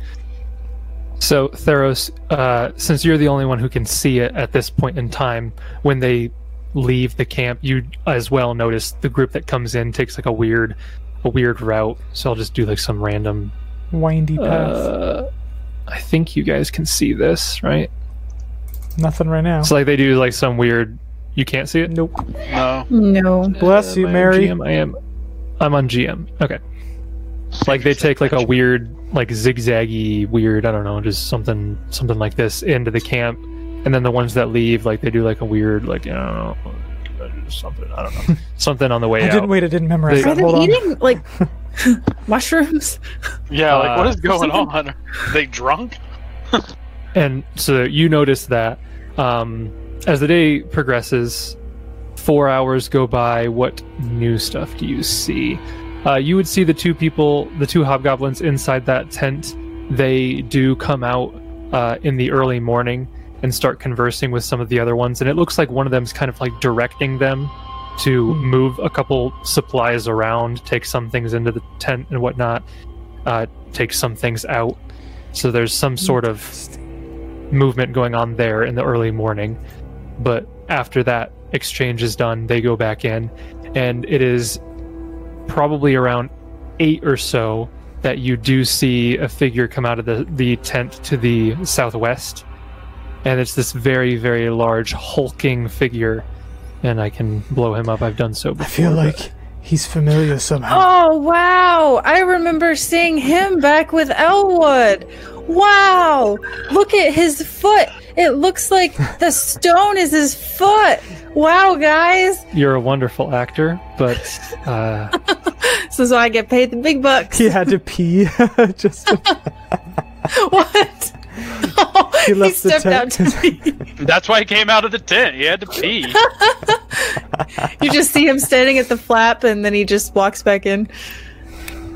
so theros uh, since you're the only one who can see it at this point in time when they leave the camp you as well notice the group that comes in takes like a weird a weird route so i'll just do like some random Windy path. uh, i think you guys can see this right Nothing right now. It's like they do like some weird. You can't see it. Nope. No. No. Bless you, Am I on Mary. GM? I am. I'm on GM. Okay. Like they take like a weird, like zigzaggy, weird. I don't know, just something, something like this into the camp, and then the ones that leave, like they do like a weird, like I don't know, something. I don't know, something on the way I out. didn't wait. I didn't memorize They- Are they eating like mushrooms? Yeah, like what Uh, is going on? Are they drunk? And so you notice that um, as the day progresses, four hours go by. What new stuff do you see? Uh, you would see the two people, the two hobgoblins inside that tent they do come out uh, in the early morning and start conversing with some of the other ones. And it looks like one of them is kind of like directing them to move a couple supplies around, take some things into the tent and whatnot, uh, take some things out. So there's some sort of movement going on there in the early morning. But after that exchange is done, they go back in, and it is probably around eight or so that you do see a figure come out of the, the tent to the southwest. And it's this very, very large, hulking figure. And I can blow him up. I've done so before. I feel but- like he's familiar somehow. Oh wow! I remember seeing him back with Elwood. Wow! Look at his foot. It looks like the stone is his foot. Wow, guys! You're a wonderful actor, but uh, This is why I get paid the big bucks. He had to pee. Just what? He he, the stepped out tent. to pee. That's why he came out of the tent. He had to pee. You just see him standing at the flap, and then he just walks back in.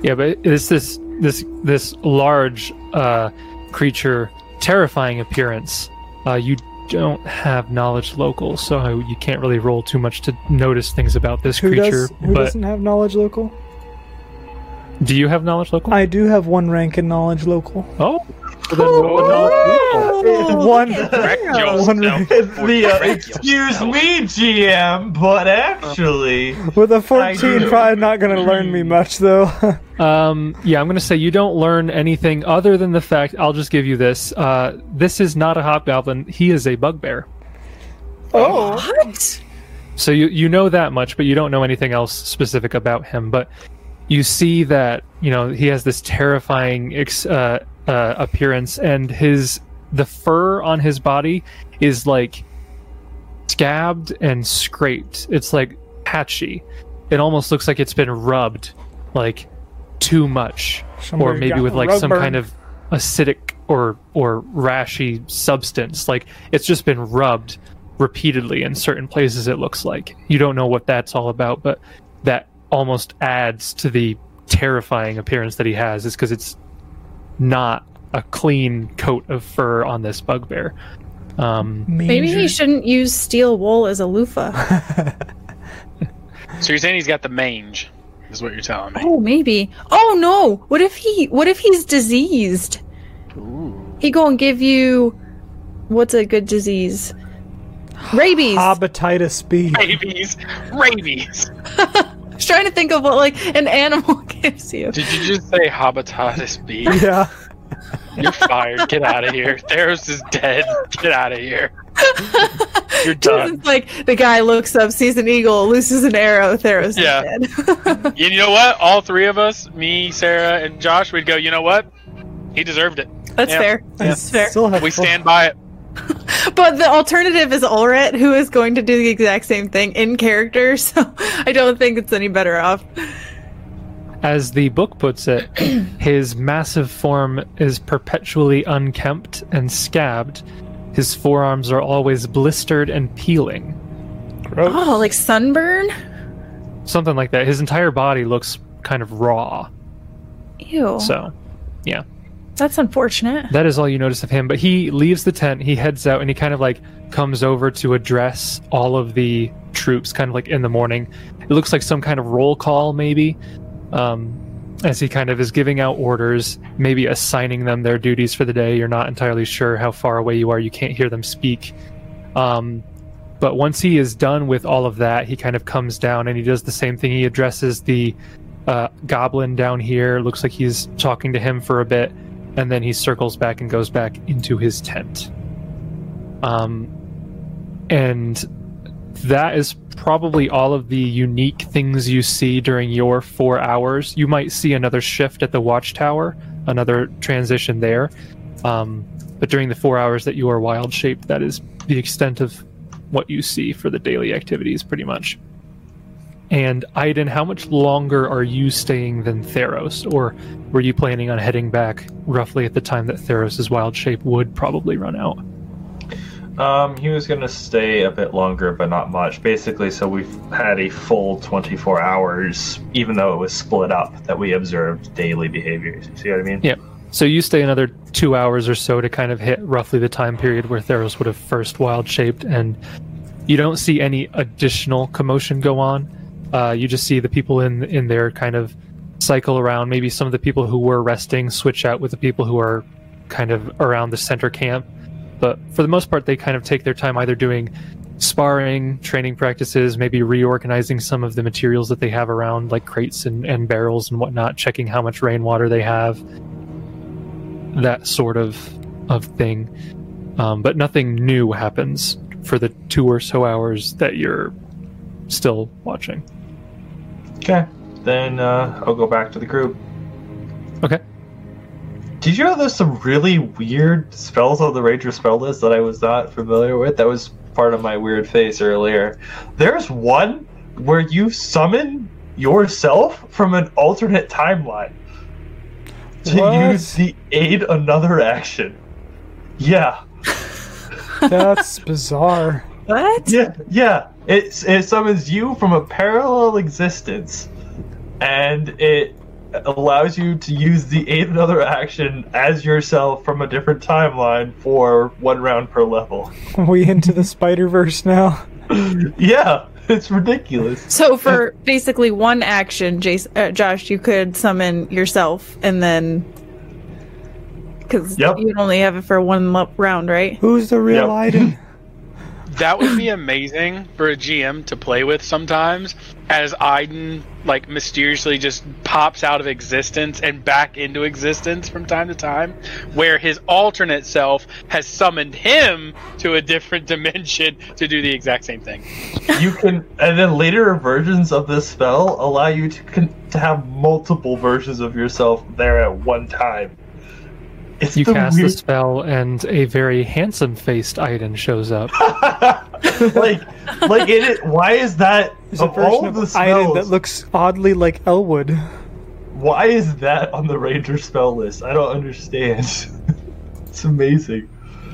yeah, but it's this this this large uh, creature, terrifying appearance. Uh, you don't have knowledge local, so you can't really roll too much to notice things about this who creature. does? Who but doesn't have knowledge local? do you have knowledge local? I do have one rank in knowledge local. oh, well then roll a knowledge local. One. One the uh, excuse me, GM, but actually, With a 14, probably not going to learn me much, though. Um, yeah, I'm going to say you don't learn anything other than the fact. I'll just give you this. Uh, this is not a hobgoblin. He is a bugbear. oh. What? So you you know that much, but you don't know anything else specific about him. But you see that you know he has this terrifying ex, uh, uh, appearance, and his the fur on his body is like scabbed and scraped. It's like patchy. It almost looks like it's been rubbed, like too much, or maybe with like some burn. kind of acidic or or rashy substance. Like it's just been rubbed repeatedly in certain places. It looks like you don't know what that's all about, but that almost adds to the terrifying appearance that he has. Is because it's not a clean coat of fur on this bugbear. Um, Maybe he shouldn't use steel wool as a loofah. So you're saying he's got the mange, is what you're telling me. Oh, maybe. Oh no! What if he? What if he's diseased? He gonna give you what's a good disease? Rabies. Hobatitis B. Rabies. Rabies. I was trying to think of what like an animal gives you. Did you just say Habitatus B? Yeah. You're fired. Get out of here. Theros is dead. Get out of here. You're done. It's like the guy looks up, sees an eagle, looses an arrow. Theros Yeah. is dead. And you know what? All three of us, me, Sarah, and Josh, we'd go, you know what? He deserved it. That's Yeah. fair. I That's fair. We stand by it. But the alternative is Ulret, who is going to do the exact same thing in character. So I don't think it's any better off. as the book puts it, his massive form is perpetually unkempt and scabbed. His forearms are always blistered and peeling. Gross. Oh, like sunburn? Something like that. His entire body looks kind of raw. Ew. So, yeah. That's unfortunate. That is all you notice of him. But he leaves the tent, he heads out, and he kind of like comes over to address all of the troops, kind of like in the morning. It looks like some kind of roll call, maybe, um, as he kind of is giving out orders, maybe assigning them their duties for the day. You're not entirely sure how far away you are, you can't hear them speak. Um, but once he is done with all of that, he kind of comes down and he does the same thing. He addresses the uh, goblin down here. Looks like he's talking to him for a bit and then he circles back and goes back into his tent. Um, and that is probably all of the unique things you see during your four hours. You might see another shift at the watchtower, another transition there. Um, but during the four hours that you are wild shaped, that is the extent of what you see for the daily activities, pretty much. And Aiden, how much longer are you staying than Theros? Or were you planning on heading back roughly at the time that Theros' wild shape would probably run out? Um, he was gonna stay a bit longer, but not much. Basically, so we've had a full 24 hours, even though it was split up, that we observed daily behaviors. You see what I mean? Yeah. So you stay another two hours or so to kind of hit roughly the time period where Theros would have first wild shaped, and you don't see any additional commotion go on. Uh, you just see the people in in there kind of cycle around. Maybe some of the people who were resting switch out with the people who are kind of around the center camp. But for the most part, they kind of take their time either doing sparring, training practices, maybe reorganizing some of the materials that they have around, like crates and, and barrels and whatnot, checking how much rainwater they have, that sort of of thing. Um, but nothing new happens for the two or so hours that you're still watching. Okay, then uh, I'll go back to the group. Okay. Did you know there's some really weird spells on the Ranger spell list that I was not familiar with? That was part of my weird face earlier. There's one where you summon yourself from an alternate timeline to What? use the aid another action. Yeah, That's bizarre. What? yeah, yeah. It, it summons you from a parallel existence, and it allows you to use the aid another action as yourself from a different timeline for one round per level. we into the Spider Verse now. Yeah, it's ridiculous. So for basically one action, Jason, uh, Josh, you could summon yourself, and then because Yep. you'd only have it for one lo- round, right? Who's the real Yep. Iden? That would be amazing for a GM to play with sometimes, as Iden like mysteriously just pops out of existence and back into existence from time to time, where his alternate self has summoned him to a different dimension to do the exact same thing. You can, and then later versions of this spell allow you to con- to have multiple versions of yourself there at one time. It's You the cast the spell, and a very handsome faced Iden shows up. like, like in it. Why is that? There's a of all of the of Iden spells, that looks oddly like Elwood. why is that on the ranger spell list? I don't understand. it's amazing.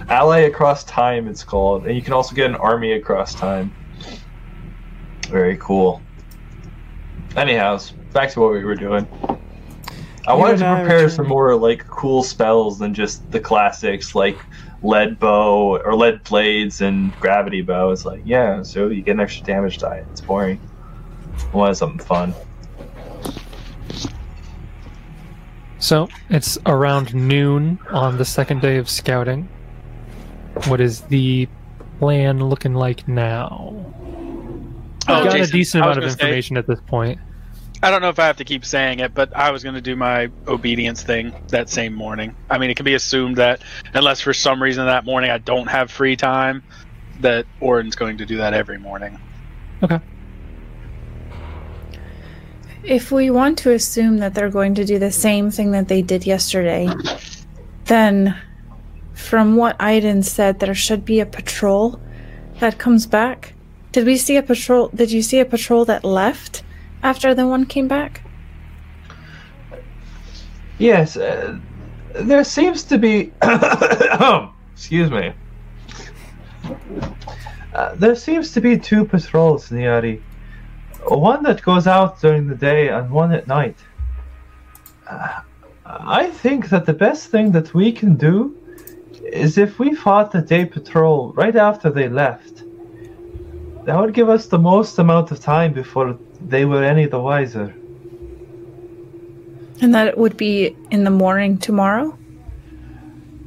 Ally across time, it's called, and you can also get an army across time. Very cool. Anyhow, back to what we were doing. I wanted to prepare some more like cool spells than just the classics like lead bow or lead blades and gravity bow. It's like, yeah, so you get an extra damage die. It's boring. I wanted something fun. So it's around noon on the second day of scouting. What is the plan looking like now? Oh, I've got a decent amount of gonna say- information at this point. I don't know if I have to keep saying it, but I was going to do my obedience thing that same morning. I mean, it can be assumed that unless for some reason that morning I don't have free time, that Orin's going to do that every morning. Okay. If we want to assume that they're going to do the same thing that they did yesterday, then from what Aiden said, there should be a patrol that comes back. Did we see a patrol? Did you see a patrol that left after the one came back? Yes, uh, there seems to be. excuse me. Uh, there seems to be two patrols, Niari. One that goes out during the day and one at night. Uh, I think that the best thing that we can do is if we fought the day patrol right after they left. That would give us the most amount of time before they were any the wiser. And that it would be in the morning tomorrow?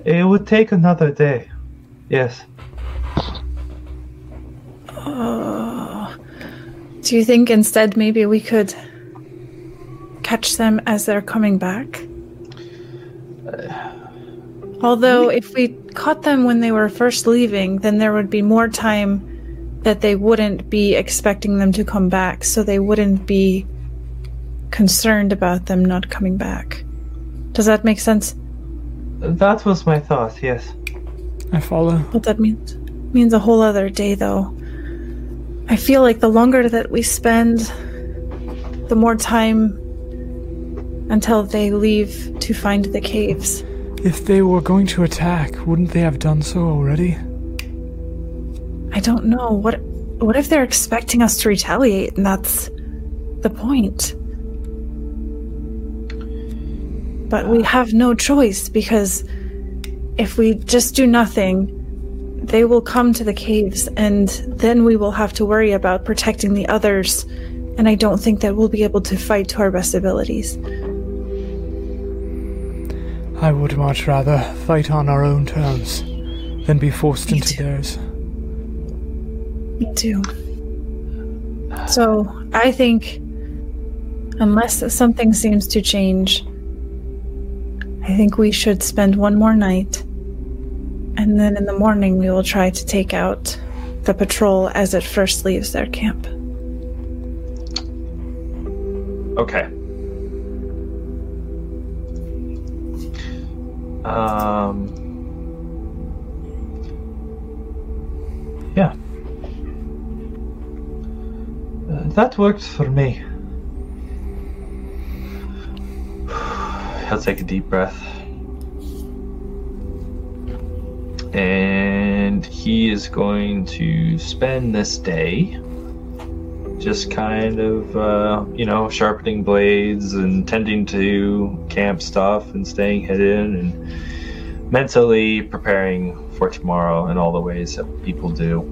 It would take another day. Yes. Uh, do you think instead maybe we could catch them as they're coming back? Uh, Although, if we caught them when they were first leaving, then there would be more time that they wouldn't be expecting them to come back, so they wouldn't be concerned about them not coming back. Does that make sense? That was my thought, yes. I follow. What that means? Means a whole other day, though. I feel like the longer that we spend, the more time until they leave to find the caves. If they were going to attack, wouldn't they have done so already? I don't know. What what if they're expecting us to retaliate and that's the point? But we have no choice because if we just do nothing, they will come to the caves and then we will have to worry about protecting the others. And I don't think that we'll be able to fight to our best abilities. I would much rather fight on our own terms than be forced Me into too. theirs. Me too. So I think, unless something seems to change, I think we should spend one more night. And then in the morning, we will try to take out the patrol as it first leaves their camp. Okay. Um. Uh, that works for me. He'll take a deep breath. And he is going to spend this day just kind of uh, you know sharpening blades and tending to camp stuff and staying hidden and mentally preparing for tomorrow in all the ways that people do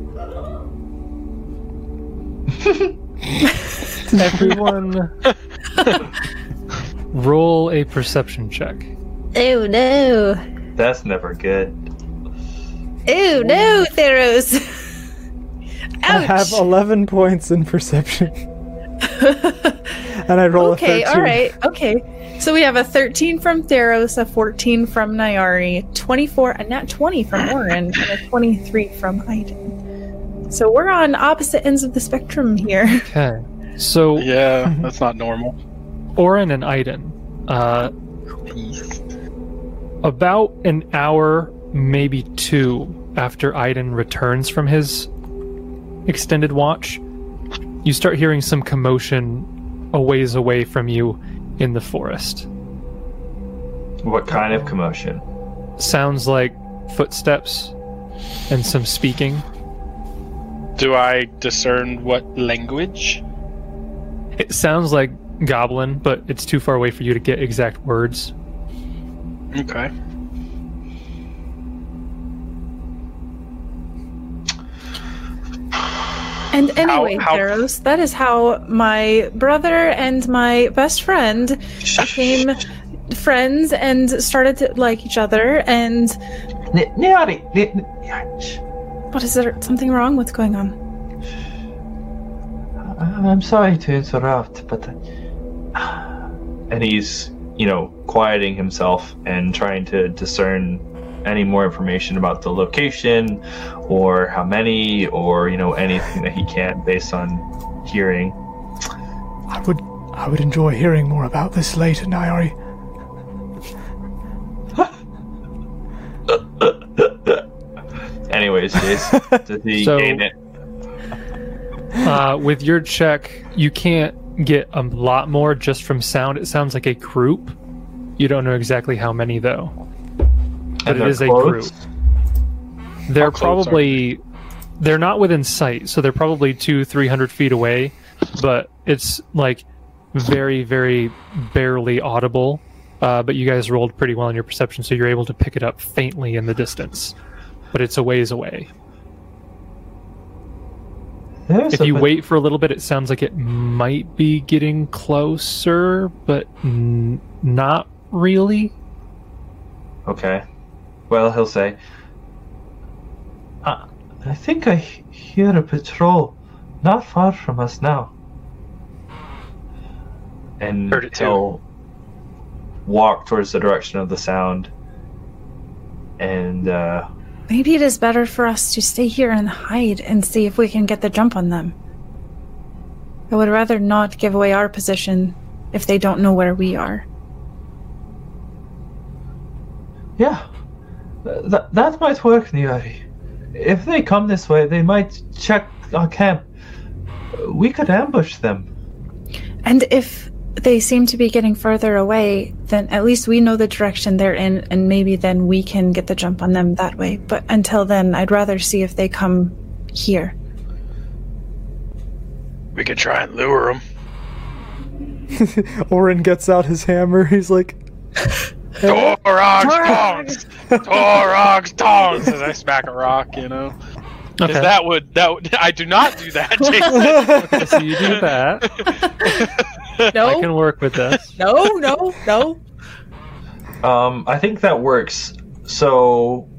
Everyone, roll a perception check. Oh no! that's never good Oh no, Theros! I have 11 points in perception. and I roll okay, a 13. all right, okay. So we have a 13 from Theros, a 14 from Nyari, 24, uh, a nat 20 from Orin, and a 23 from Aiden. So we're on opposite ends of the spectrum here. Okay. So Yeah, that's not normal. Orin and Aiden, uh, about an hour, maybe two, after Aiden returns from his extended watch, you start hearing some commotion a ways away from you in the forest. what kind of commotion Sounds like footsteps and some speaking. Do I discern what language? It sounds like goblin, but it's too far away for you to get exact words. Okay. And anyway, how- Theros, that is how my brother and my best friend became friends and started to like each other. And N- what is there something wrong? What's going on? I'm sorry to interrupt, but. Uh, and he's, you know, quieting himself and trying to discern any more information about the location or how many or, you know, anything that he can based on hearing. I would I would enjoy hearing more about this later, Nyari. Anyways, Jace, does he So- gain it? Uh, with your check, you can't get a lot more just from sound. It sounds like a group. You don't know exactly how many though. But And it they're a group. They're How close are probably they're not within sight, so they're probably two, three hundred feet away. But it's like very, very barely audible. Uh, but you guys rolled pretty well in your perception, so you're able to pick it up faintly in the distance. But it's a ways away. There's If you bit- wait for a little bit, it sounds like it might be getting closer, but n- not really. Okay. Well, he'll say, I, I think I h- hear a patrol not far from us now. And Heard it he'll walk towards the direction of the sound. And, uh, Maybe it is better for us to stay here and hide and see if we can get the jump on them. I would rather not give away our position if they don't know where we are. yeah, th- th- that might work, Nyari. If they come this way, they might check our camp. We could ambush them. And if they seem to be getting further away, then at least we know the direction they're in, and maybe then we can get the jump on them that way. But until then, I'd rather see if they come here. We could try and lure them. Orin gets out his hammer. He's like, Torogs, Torogs. tongs, Torogs, tongs. As I smack a rock, you know. 'Cause Okay. That would that would, I do not do that, Jason. so you do that. I can work with this. no, no, no. Um, I think that works. So,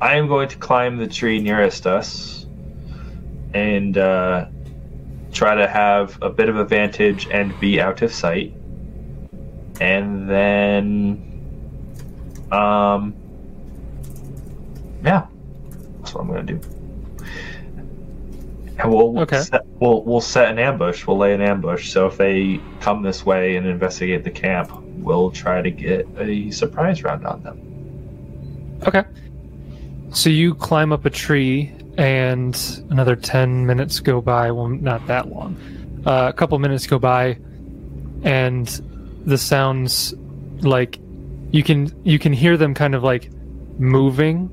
I am going to climb the tree nearest us and uh, try to have a bit of advantage and be out of sight. And then, um, yeah, that's what I'm going to do. And we'll Okay. set, we'll we'll set an ambush. We'll lay an ambush. So if they come this way and investigate the camp, we'll try to get a surprise round on them. Okay. So you climb up a tree, and another 10 minutes go by. Well, not that long. Uh, a couple minutes go by, and the sounds like you can you can hear them kind of like moving.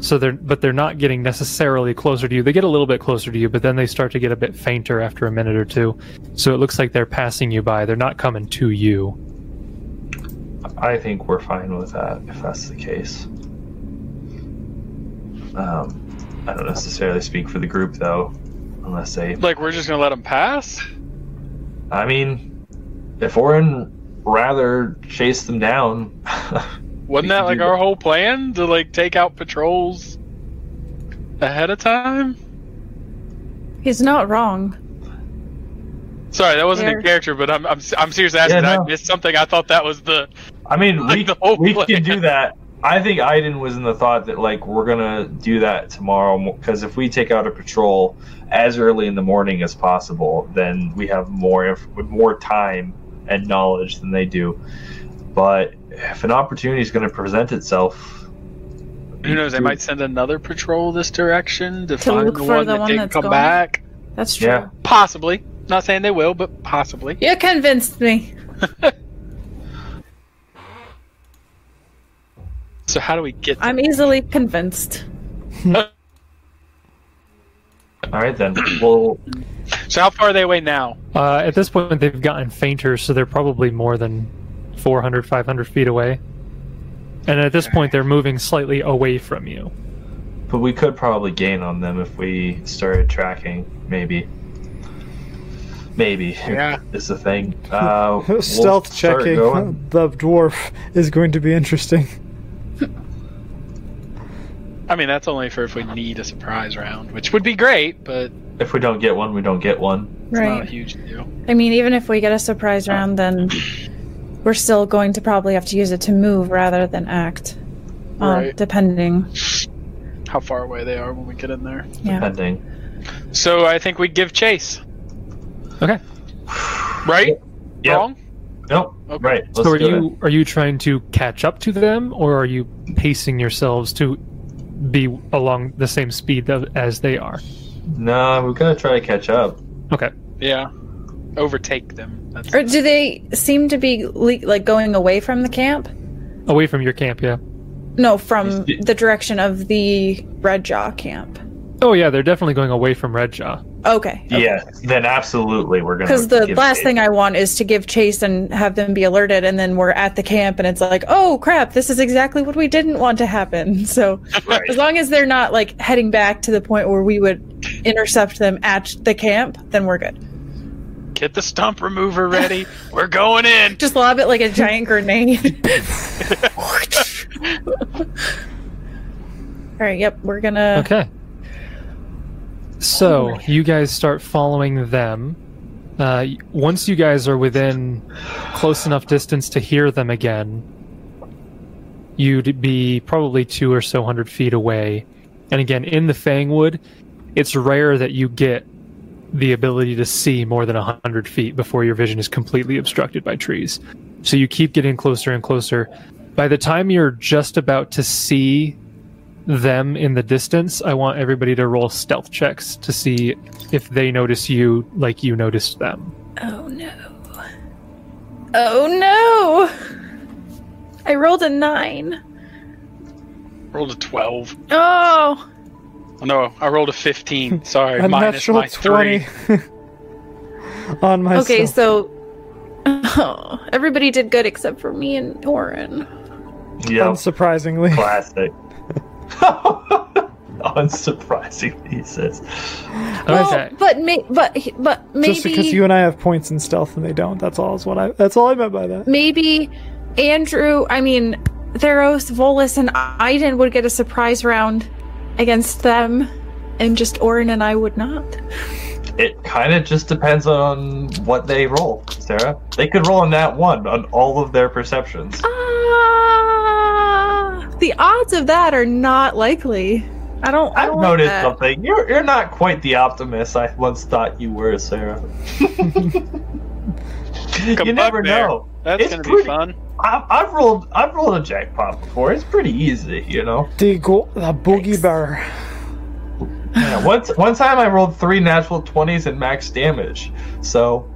So they're but they're not getting necessarily closer to you. They get a little bit closer to you, but then they start to get a bit fainter after a minute or two. So it looks like they're passing you by. They're not coming to you. I think we're fine with that if that's the case. Um, I don't necessarily speak for the group though, unless they. like we're just gonna let them pass? I mean, if Orin rather chase them down, Wasn't that like our whole plan to like take out patrols ahead of time? He's not wrong. Sorry, that wasn't in character, but I'm I'm, I'm seriously asking. Yeah, no. I missed something. I thought that was the I mean, Like we the whole we plan. can do that. I think Aiden was in the thought that like we're gonna do that tomorrow because if we take out a patrol as early in the morning as possible, then we have more inf- more time and knowledge than they do. But if an opportunity is going to present itself, Who knows? They might send another patrol this direction to, To find look the for one the that one didn't come gone? back. That's true. Yeah. Possibly. Not saying they will, but possibly. You convinced me. So how do we get? I'm easily convinced. All right then. Well, So how far are they away now? Uh, at this point, they've gotten fainter, so they're probably more than 400, 500 feet away. And at this point, they're moving slightly away from you. but we could probably gain on them if we started tracking. Maybe. Maybe. Yeah. Is the thing. Uh, we'll Stealth checking going. the dwarf is going to be interesting. I mean, that's only for if we need a surprise round, which would be great, but If we don't get one, we don't get one. it's not a Right. huge deal. I mean, even if we get a surprise round, then we're still going to probably have to use it to move rather than act. Um, Right. Depending. How far away they are when we get in there. Yeah. Depending. So I think we give chase. Okay. Right? Yep. Wrong? Nope. Okay. Right. Let's so are do it. you are you trying to catch up to them, or are you pacing yourselves to be along the same speed as they are? No, we're gonna try to catch up. Okay. Yeah. Overtake them. That's Or do they seem to be le- like going away from the camp? Away from your camp, yeah. No, from Is- the direction of the Red Jaw camp. Oh yeah, they're definitely going away from Redjaw. Okay. Yeah. Then absolutely, we're gonna. Because the last chase. thing I want is to give chase and have them be alerted, and then we're at the camp, and it's like, oh crap, this is exactly what we didn't want to happen. So Right. as long as they're not like heading back to the point where we would intercept them at the camp, then we're good. Get the stump remover ready. We're going in. Just lob it like a giant grenade. All right. Yep. We're gonna. Okay. So you guys start following them. Uh, once you guys are within close enough distance to hear them again, you'd be probably two or so hundred feet away. And again, in the Fangwood, it's rare that you get the ability to see more than a hundred feet before your vision is completely obstructed by trees. So you keep getting closer and closer. By the time you're just about to see them in the distance, I want everybody to roll stealth checks to see if they notice you like you noticed them. Oh no. Oh no. I rolled a nine. Rolled a 12. Oh. No, I rolled a 15. Sorry, A minus natural my 3. on myself. Okay, so Oh, everybody did good except for me and Orin. Yep. Unsurprisingly. Classic. Unsurprisingly, he says. Well, Okay. but may, but but maybe Just because you and I have points in stealth and they don't. That's all. Is what I. That's all I meant by that. maybe Andrew, I mean Theros, Volus, and Aiden would get a surprise round against them, and just Orin and I would not. It kind of just depends on what they roll, Sarah. They could roll on that one on all of their perceptions. Ah, the odds of that are not likely. I don't. I I've don't like noticed that. something. You're you're not quite the optimist I once thought you were, Sarah. you never there. know. That's It's gonna pretty- be fun. I've, I've rolled I've rolled a jackpot before. It's pretty easy, you know. The go- the boogie bear. Yeah, one, one time I rolled three natural twenties and max damage. So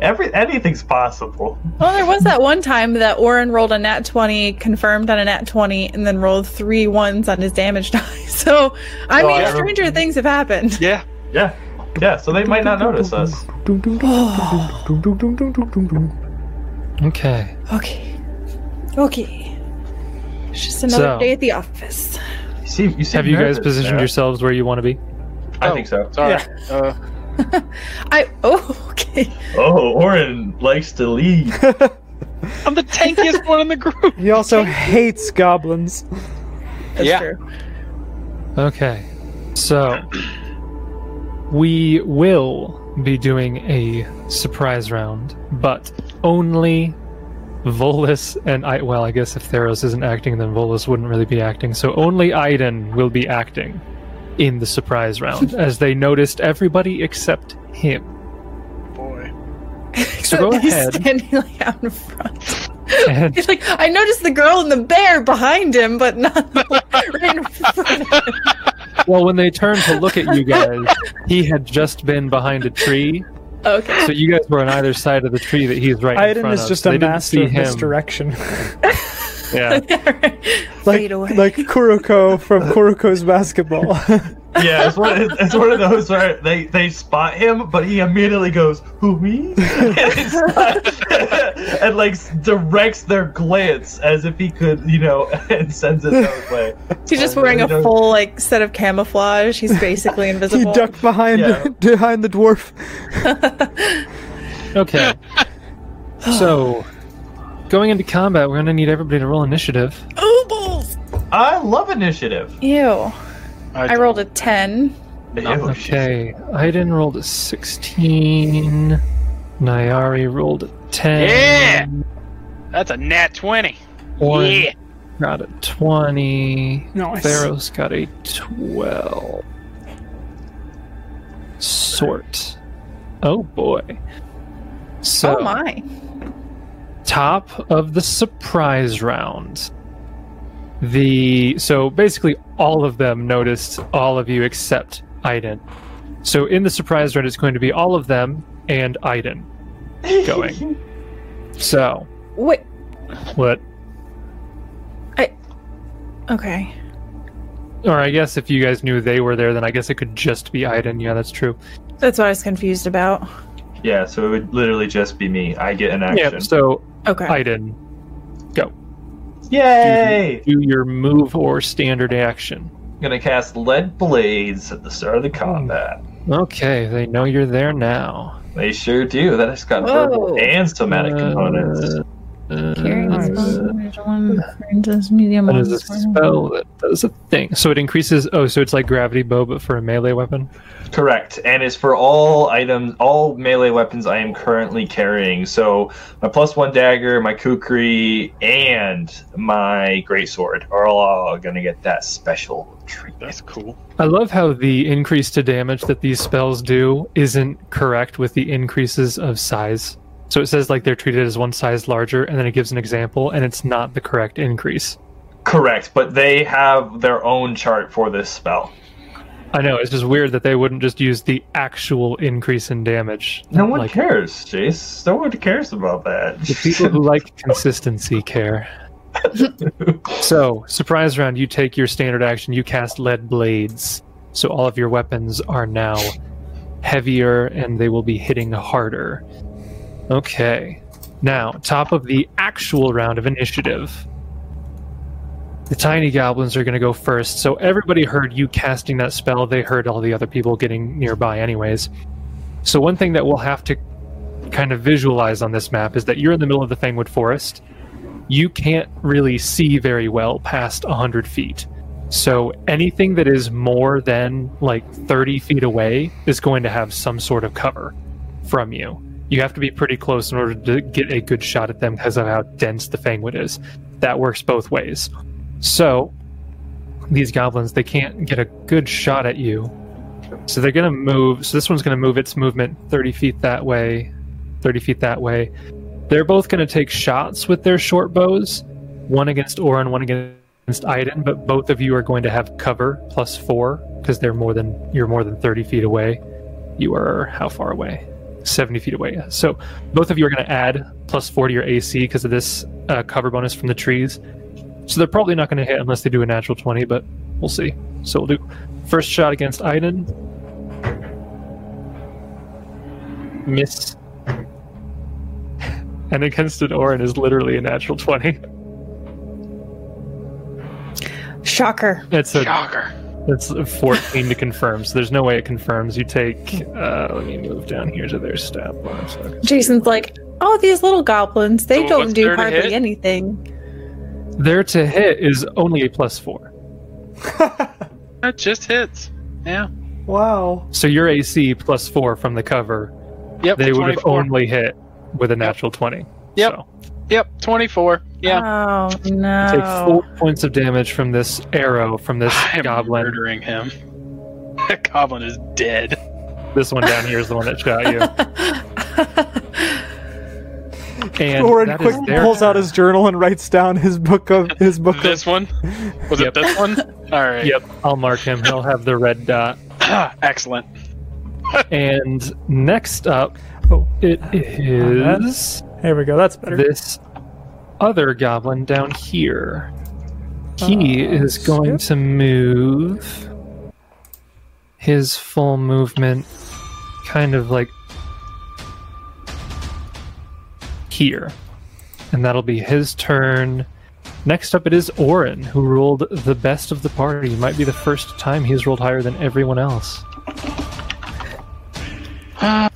every anything's possible. Well, there was that one time that Orin rolled a nat 20, confirmed on a nat 20, and then rolled three ones on his damage die. So, I Oh, mean, I remember- stranger things have happened. Yeah. Yeah. Yeah, so they might not notice us. Okay. Okay. Okay. It's just another So- day at the office. You see, you seem Have you guys positioned Sarah. yourselves where you want to be? I Oh, think so. Sorry. Uh, I. Oh, okay. Oh, Orin likes to lead. I'm the tankiest one in the group. He also hates goblins. That's Yeah. true. Okay. So we will be doing a surprise round, but only Volus and I well, I guess if Theros isn't acting then Volus wouldn't really be acting. So only Aiden will be acting in the surprise round as they noticed everybody except him. Boy. So go He's ahead standing like out in front. and He's like, I noticed the girl and the bear behind him, but not right in front of him. well when they turned to look at you guys, he had just been behind a tree. Okay. So you guys were on either side of the tree that he's right in Aiden front is of. just so a they didn't master see of him. misdirection. Yeah. like like Kuroko from Kuroko's basketball. Yeah, it's one, of, it's one of those where they, they spot him, but he immediately goes, "Who me?" and like directs their glance as if he could, you know, and sends it that way. He's just uh, wearing really a full like set of camouflage. He's basically invisible. he ducked behind Yeah. behind the dwarf. Okay. so, going into combat, we're going to need everybody to roll initiative. Oh balls! I love initiative. Ew. I rolled a ten. Ew, shit. Okay. Aiden rolled a 16. Nyari rolled a 10. Yeah! That's a nat 20. Orin Yeah. got a 20. Nice. Theros got a 12. Sort. Oh boy. So, oh my. top of the surprise round. The so basically all of them noticed all of you except Aiden. So in the surprise round, it's going to be all of them and Aiden going. So Wait. what? I. Okay. Or I guess if you guys knew they were there, then I guess it could just be Aiden. Yeah, that's true. That's what I was confused about. Yeah, so it would literally just be me. I get an action. Yeah. So Okay. Aiden, go. Yay! Do your move or standard action. I'm gonna cast lead blades at the start of the combat. Okay, they know you're there now. They sure do. That has got verbal and somatic uh, components. Uh, Carrying uh, this one, this medium That one. a spell that does a thing. So it increases. Oh, so it's like gravity bow, but for a melee weapon. Correct, and is for all items, all melee weapons I am currently carrying. So my plus one dagger, my kukri, and my greatsword are all gonna get that special treatment. That's cool. I love how the increase to damage that these spells do isn't correct with the increases of size. So it says like they're treated as one size larger, and then it gives an example, and it's not the correct increase. Correct, but they have their own chart for this spell. I know it's just weird that they wouldn't just use the actual increase in damage. No one like, cares, Jace. No one cares about that. The people who like consistency care. so, surprise round, you take your standard action, you cast lead blades. So all of your weapons are now heavier and they will be hitting harder. Okay. Now, top of the actual round of initiative. The tiny goblins are going to go first. So everybody heard you casting that spell. They heard all the other people getting nearby, anyways. So one thing that we'll have to kind of visualize on this map is that you're in the middle of the Fangwood Forest. You can't really see very well past 100 feet. So anything that is more than like 30 feet away is going to have some sort of cover from you. You have to be pretty close in order to get a good shot at them because of how dense the Fangwood is. That works both ways. So these goblins, they can't get a good shot at you. So they're going to move. So this one's going to move its movement 30 feet that way, 30 feet that way. They're both going to take shots with their short bows, one against Orin, one against Aiden, but both of you are going to have cover plus four because they're more than you're more than 30 feet away. You are how far away? 70 feet away. So both of you are going to add plus four to your AC because of this uh, cover bonus from the trees. So they're probably not going to hit unless they do a natural 20, but we'll see. So we'll do first shot against Aiden. Miss. And against an Orin is literally a natural 20. Shocker. It's a Shocker. It's 14 to confirm, so there's no way it confirms. You take uh let me move down here to their stat bar. So Jason's like, oh, these little goblins, they So don't do hardly hit? anything. their to hit is only a plus four. That just hits. Yeah. wow. So your AC plus four from the cover, Yep. they would have only hit with a natural 20. Yep. So Yep. 24. Yeah. Oh, take four points of damage from this arrow from this I am goblin. murdering him. That goblin is dead. This one down here is the one that shot you. And Orin quick is their pulls out his journal and writes down his book of his book This of. one? Was Yep. it this one? All right. Yep, I'll mark him. He'll have the red dot. Excellent. And next up, Oh, it is Here we go. That's better. this other goblin down here. He Uh, is going skip. to move his full movement kind of like here. And that'll be his turn. Next up, it is Orin, who rolled the best of the party. Might be the first time he's rolled higher than everyone else. Far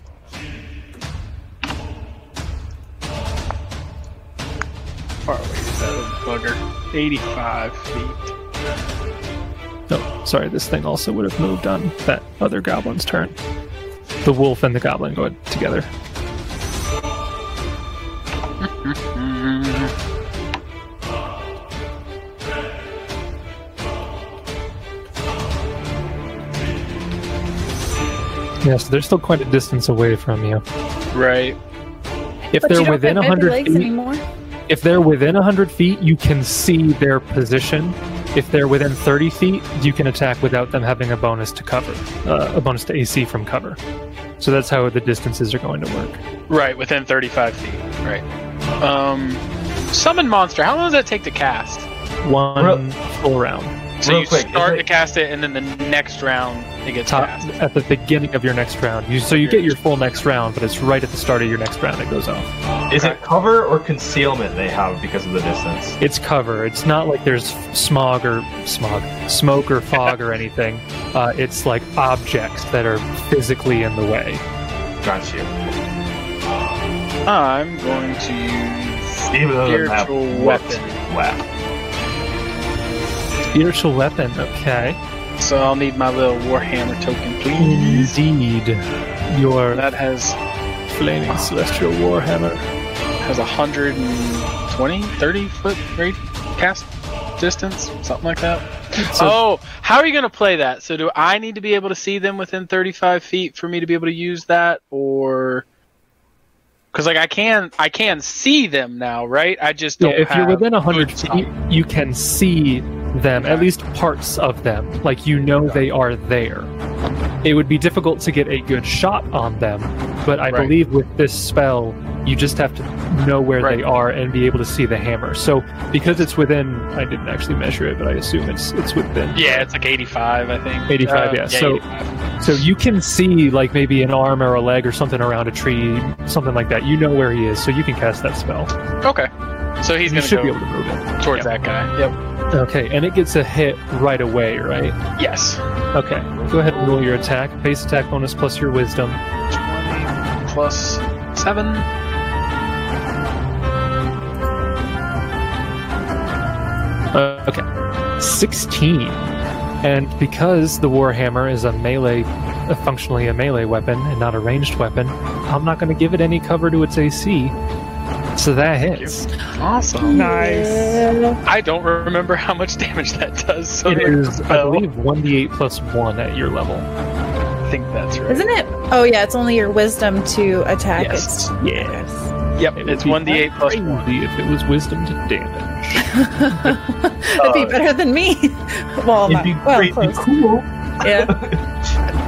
85 feet. No, sorry, this thing also would have moved on that other goblin's turn. The wolf and the goblin go together. Yeah, so they're still quite a distance away from you. Right. If But they're you don't within have 100 feet, anymore. If they're within 100 feet, you can see their position. If they're within 30 feet, you can attack without them having a bonus to cover, uh, a bonus to AC from cover. So that's how the distances are going to work. Right, within 35 feet. Right. Um, summon monster. How long does that take to cast? One Real- full round. So Real you quick, start to cast it, and then the next round it gets Top, cast. at the beginning of your next round. You, so you get your full next round, but it's right at the start of your next round it goes off. Is it cover or concealment they have because of the distance? It's cover. It's not like there's smog or smog, smoke or fog or anything. Uh, it's like objects that are physically in the way. Got you. I'm going to use Even though they have spiritual weapon. weapon. Left. Spiritual weapon. Okay. So I'll need my little warhammer token, please. Indeed. Your That has flaming ah. celestial warhammer. has 120, 30 foot rate cast distance, something like that. So- oh, how are you going to play that? So do I need to be able to see them within 35 feet for me to be able to use that, or because like I can I can see them now, right? I just don't. if you're have within 100 feet, you can see them, at least parts of them. Like you know they are there. It would be difficult to get a good shot on them, but I Right. believe with this spell, you just have to know where Right. they are and be able to see the hammer. So because it's within, I didn't actually measure it, but I assume it's it's within. Yeah, it's like 85, I think. 85, Uh, yeah, so- 85. So you can see like maybe an arm or a leg or something around a tree, something like that. You know where he is, so you can cast that spell. Okay. So he's you gonna should go be able to move it. towards Yeah. that guy. Yep. Okay, and it gets a hit right away, right? Yes. Okay, go ahead and roll your attack. Base attack bonus plus your wisdom. 20 plus 7. Uh, okay, 16. And because the Warhammer is a melee, uh, functionally a melee weapon and not a ranged weapon, I'm not going to give it any cover to its AC. So that hits. Awesome. Nice. Yeah. I don't remember how much damage that does. So It there's is, a I spell. believe, 1d8 plus 1 at your level. I think that's right. Isn't it? Oh yeah, it's only your wisdom to attack. Yes. It's Yes. Yep, it it's 1d8 plus 1. if it was wisdom to damage. That'd be Uh, better than me. well, It'd not, be well, great, close. cool. Yeah.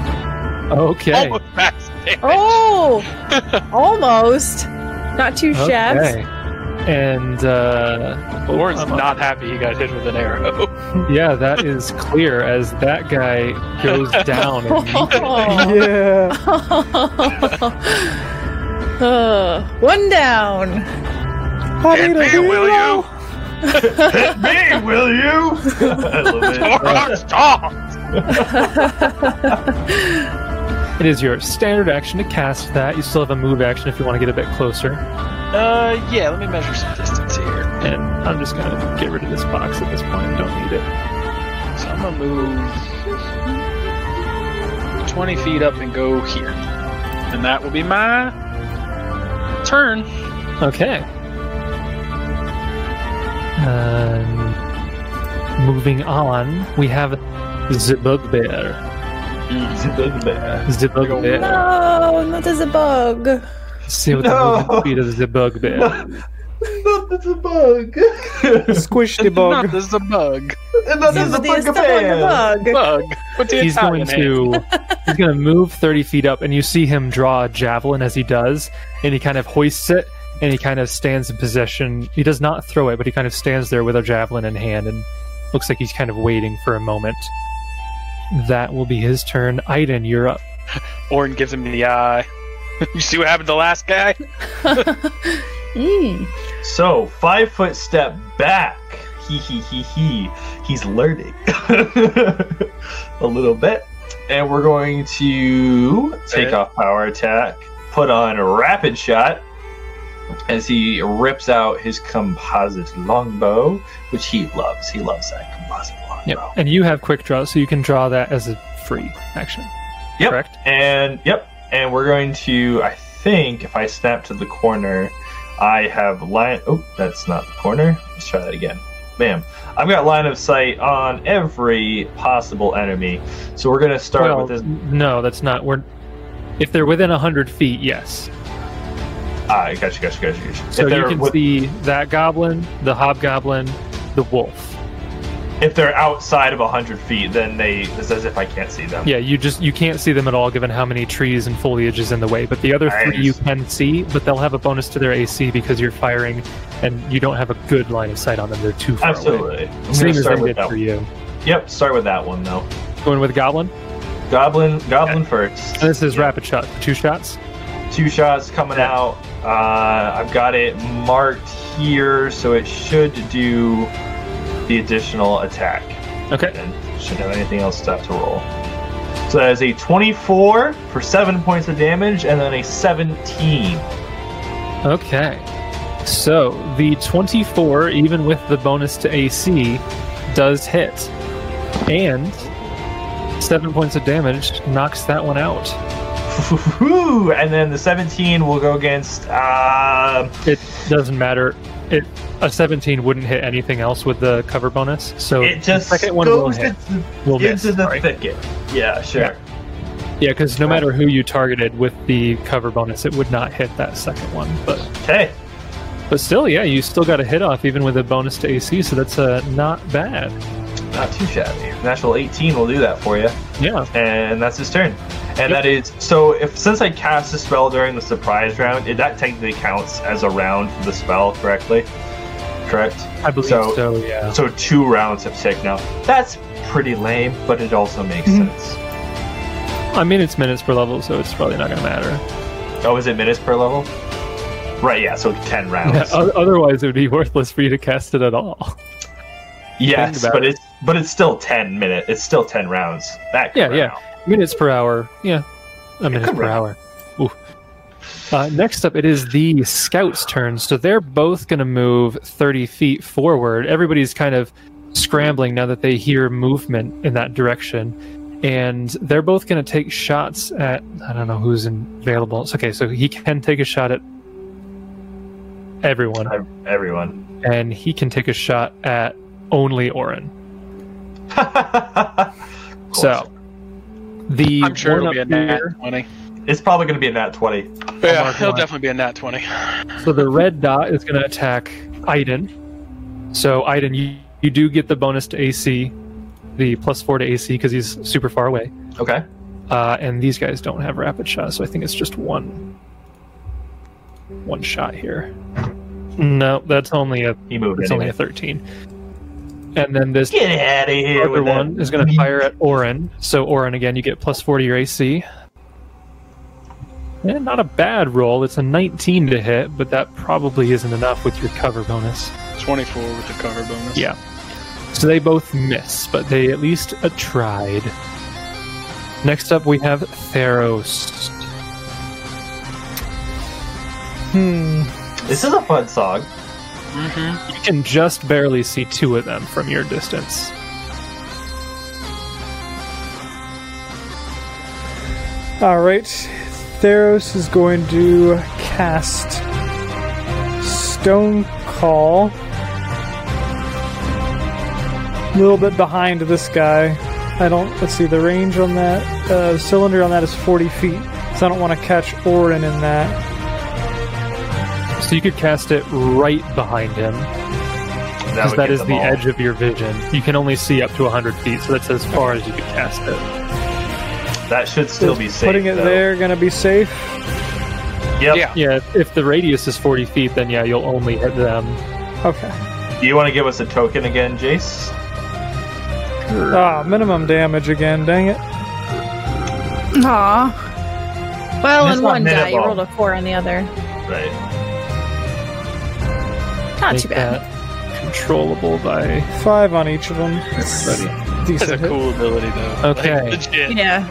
Okay. Almost max damage. Oh, almost. Not two chefs. Okay. And uh, Lauren's I'm- not happy he got hit with an arrow. Yeah, that is clear as that guy goes down. immediately. Yeah. Uh, one down. Hit me, will you? Hit me, will you? I love it. Or stop! It is your standard action to cast that. You still have a move action if you want to get a bit closer. Uh, yeah, let me measure some distance here. And I'm just going to get rid of this box at this point. I Don't need it. So I'm gonna move 20 feet up and go here. And that will be my turn. Okay. Um, moving on, we have the bugbear. The bugbear. No, not as a bug. See what No. the movement speed of the bugbear. Not that's a bug. Squish the bug. this is a bug. And that is a Somebody is bug bug. Bug. What's the he's going to he's going to move 30 feet up and you see him draw a javelin as he does and he kind of hoists it and he kind of stands in position he does not throw it but he kind of stands there with a javelin in hand and looks like he's kind of waiting for a moment that will be his turn Aiden you're up Orin gives him the eye. you see what happened to the last guy? Mm. So, five foot step back. He he he he. He's learning a little bit. And we're going to take Okay. off power attack, put on a rapid shot as he rips out his composite longbow, which he loves. He loves that composite longbow. Yep and you have quick draw so you can draw that as a free action Yep. correct And yep, and we're going to. I think if I snap to the corner, I have line. Oh, that's not the corner. Let's try that again. Bam! I've got line of sight on every possible enemy. So we're gonna start well, with this. no that's not we're if they're within 100 feet yes Ah, gotcha, gotcha, gotcha. gotcha. so you can with- see that goblin the hobgoblin the wolf if they're outside of hundred feet, then they. It's as if I can't see them. Yeah, you just you can't see them at all given how many trees and foliage is in the way. But the other three you can see, but they'll have a bonus to their AC because you're firing and you don't have a good line of sight on them. They're too far away. Absolutely. I'm Same as they did for One. you. Yep, start with that one though. Going with Goblin. Goblin, goblin first. And this is Yeah. rapid shot. Two shots. two shots coming Yeah. out. Uh, I've got it marked here, so it should do the additional attack. Okay. And shouldn't have anything else to have to roll. So that is a 24 for 7 points of damage, and then a 17. Okay. So the 24, even with the bonus to AC, does hit. And seven points of damage knocks that one out. And then the 17 will go against. Uh, It doesn't matter. It a 17 wouldn't hit anything else with the cover bonus. So it just the second one will hit. into, Will miss. the sorry. thicket. Yeah, sure. Yeah. Yeah, because no matter who you targeted with the cover bonus, it would not hit that second one. But Okay. but still, yeah, you still got a hit off even with a bonus to AC, so that's uh, not bad. Not too shabby. Natural 18 will do that for you. Yeah. and that's his turn. And that is so. If since I cast a spell during the surprise round, it, that technically counts as a round for the spell, correctly? Correct. I believe So- so, yeah. So two rounds have ticked now. That's pretty lame, but it also makes Mm-hmm. sense. I mean, it's minutes per level, so it's probably not going to matter. Oh, is it minutes per level? Right, yeah, so 10 rounds. Yeah, otherwise, it would be worthless for you to cast it at all. yes, but it. it's but it's still 10 minute. It's still 10 rounds. That Yeah, yeah. out. Minutes per hour. Yeah, a minute per run. hour. Ooh. Uh, next up, it is the scouts' turn. So they're both going to move 30 feet forward. Everybody's kind of scrambling now that they hear movement in that direction. And they're both going to take shots at. I don't know who's available. It's okay, so he can take a shot at everyone, Ev- Everyone. and he can take a shot at only Orin. So the I'm sure it'll be a nat here- 20. it's probably going to be a nat 20. Yeah, mark it'll one. definitely be a nat 20. So the red dot is going to attack Aiden. So Aiden, you, you do get the bonus to AC, the plus four to AC because he's super far away. Okay. Uh, and these guys don't have rapid shot, so I think it's just one one shot here. No, that's only a He moved it's anyway. only a thirteen. And then this Get out of here other one is going to fire at Orin. So Orin again, you get plus four to your AC. And not a bad roll. It's a 19 to hit, but that probably isn't enough with your cover bonus. 24 with the cover bonus. Yeah. So they both miss, but they at least uh, tried. Next up, we have Theros. Hmm. This is a fun song. Mm-hmm. You can just barely see two of them from your distance. All right. Theros is going to cast Stone Call. A little bit behind this guy. I don't. Let's see. The range on that uh, cylinder on that is 40 feet, so I don't want to catch Orin in that. So you could cast it right behind him, because would that get is them the all. edge of your vision. You can only see up to 100 feet, so that's as far as you could cast it. That should still Is be safe. Putting it though. there gonna be safe. Yep. Yeah. Yeah, if- if the radius is 40 feet, then yeah, you'll only hit them. Okay. Do you want to give us a token again, Jace? Ah, minimum damage again. Dang it. Aw. Well, That's in one die, you rolled a four on the other. Right. Not Make too bad. that controllable by Five on each of them. everybody. That's Decent a hit. cool ability, though. Okay. Like, legit. Yeah.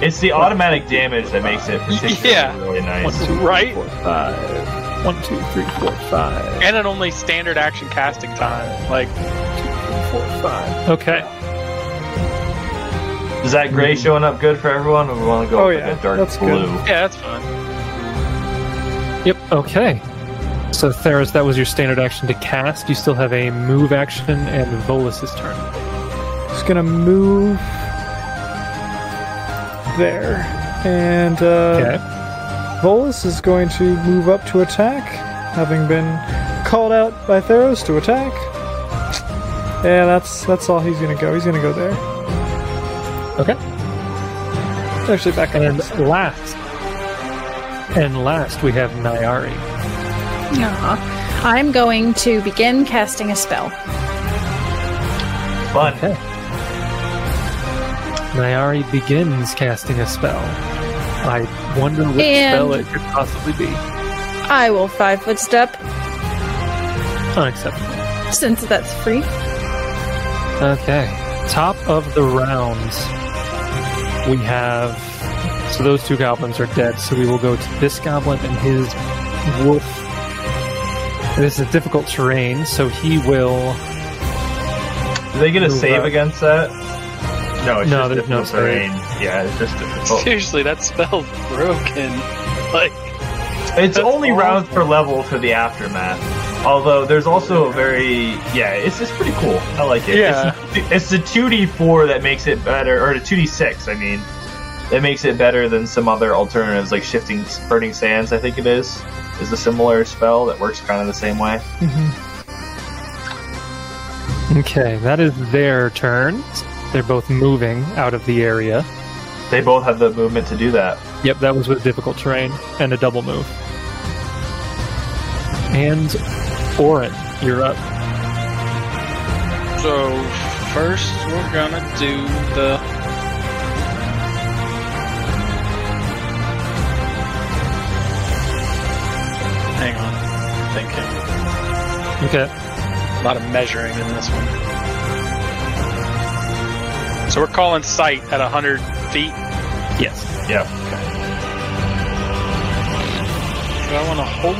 It's the automatic damage that makes it particularly Yeah. really One, nice. two, Right? four, five. One, two, three, four, five. And an only standard action casting time. Like, Four, five. Okay. Is that gray hmm. showing up good for everyone, or we want to go Oh, with yeah. a dark That's blue? good. yeah, that's fine. Yep. Okay. So Theros, that was your standard action to cast. You still have a move action and Volus's turn. Just gonna move there, and uh, Okay. Volus is going to move up to attack, having been called out by Theros to attack. Yeah, that's that's all he's gonna go. He's gonna go there. Okay. Actually, back on And last, and last we have Nyari. Aw. I'm going to begin casting a spell. Fun. Okay. Nyari begins casting a spell. I wonder which And- spell it could possibly be. I will five foot step Unacceptable. since that's free. Okay. Top of the rounds, we have. So those two goblins are dead. So we will go to this goblin and his wolf. This is difficult terrain, so he will. Do they get a save up. against that? No, it's No, just there's no difficult terrain. Yeah, it's just difficult. Seriously, that spell's broken. Like, It's only awful. rounds per level for the aftermath. Although there's also a very yeah, it's it's pretty cool. I like it. Yeah. it's, it's the two D four that makes it better, or the two D six. I mean, that makes it better than some other alternatives like shifting burning sands. I think it is is a similar spell that works kind of the same way. Mm-hmm. Okay, that is their turn. They're both moving out of the area. They both have the movement to do that. Yep, that was with difficult terrain and a double move. And Orin, you're up. so first we're gonna do the Okay. A lot of measuring in this one. So we're calling sight at 100 feet. Yes. Yeah. Okay. Do I want to hold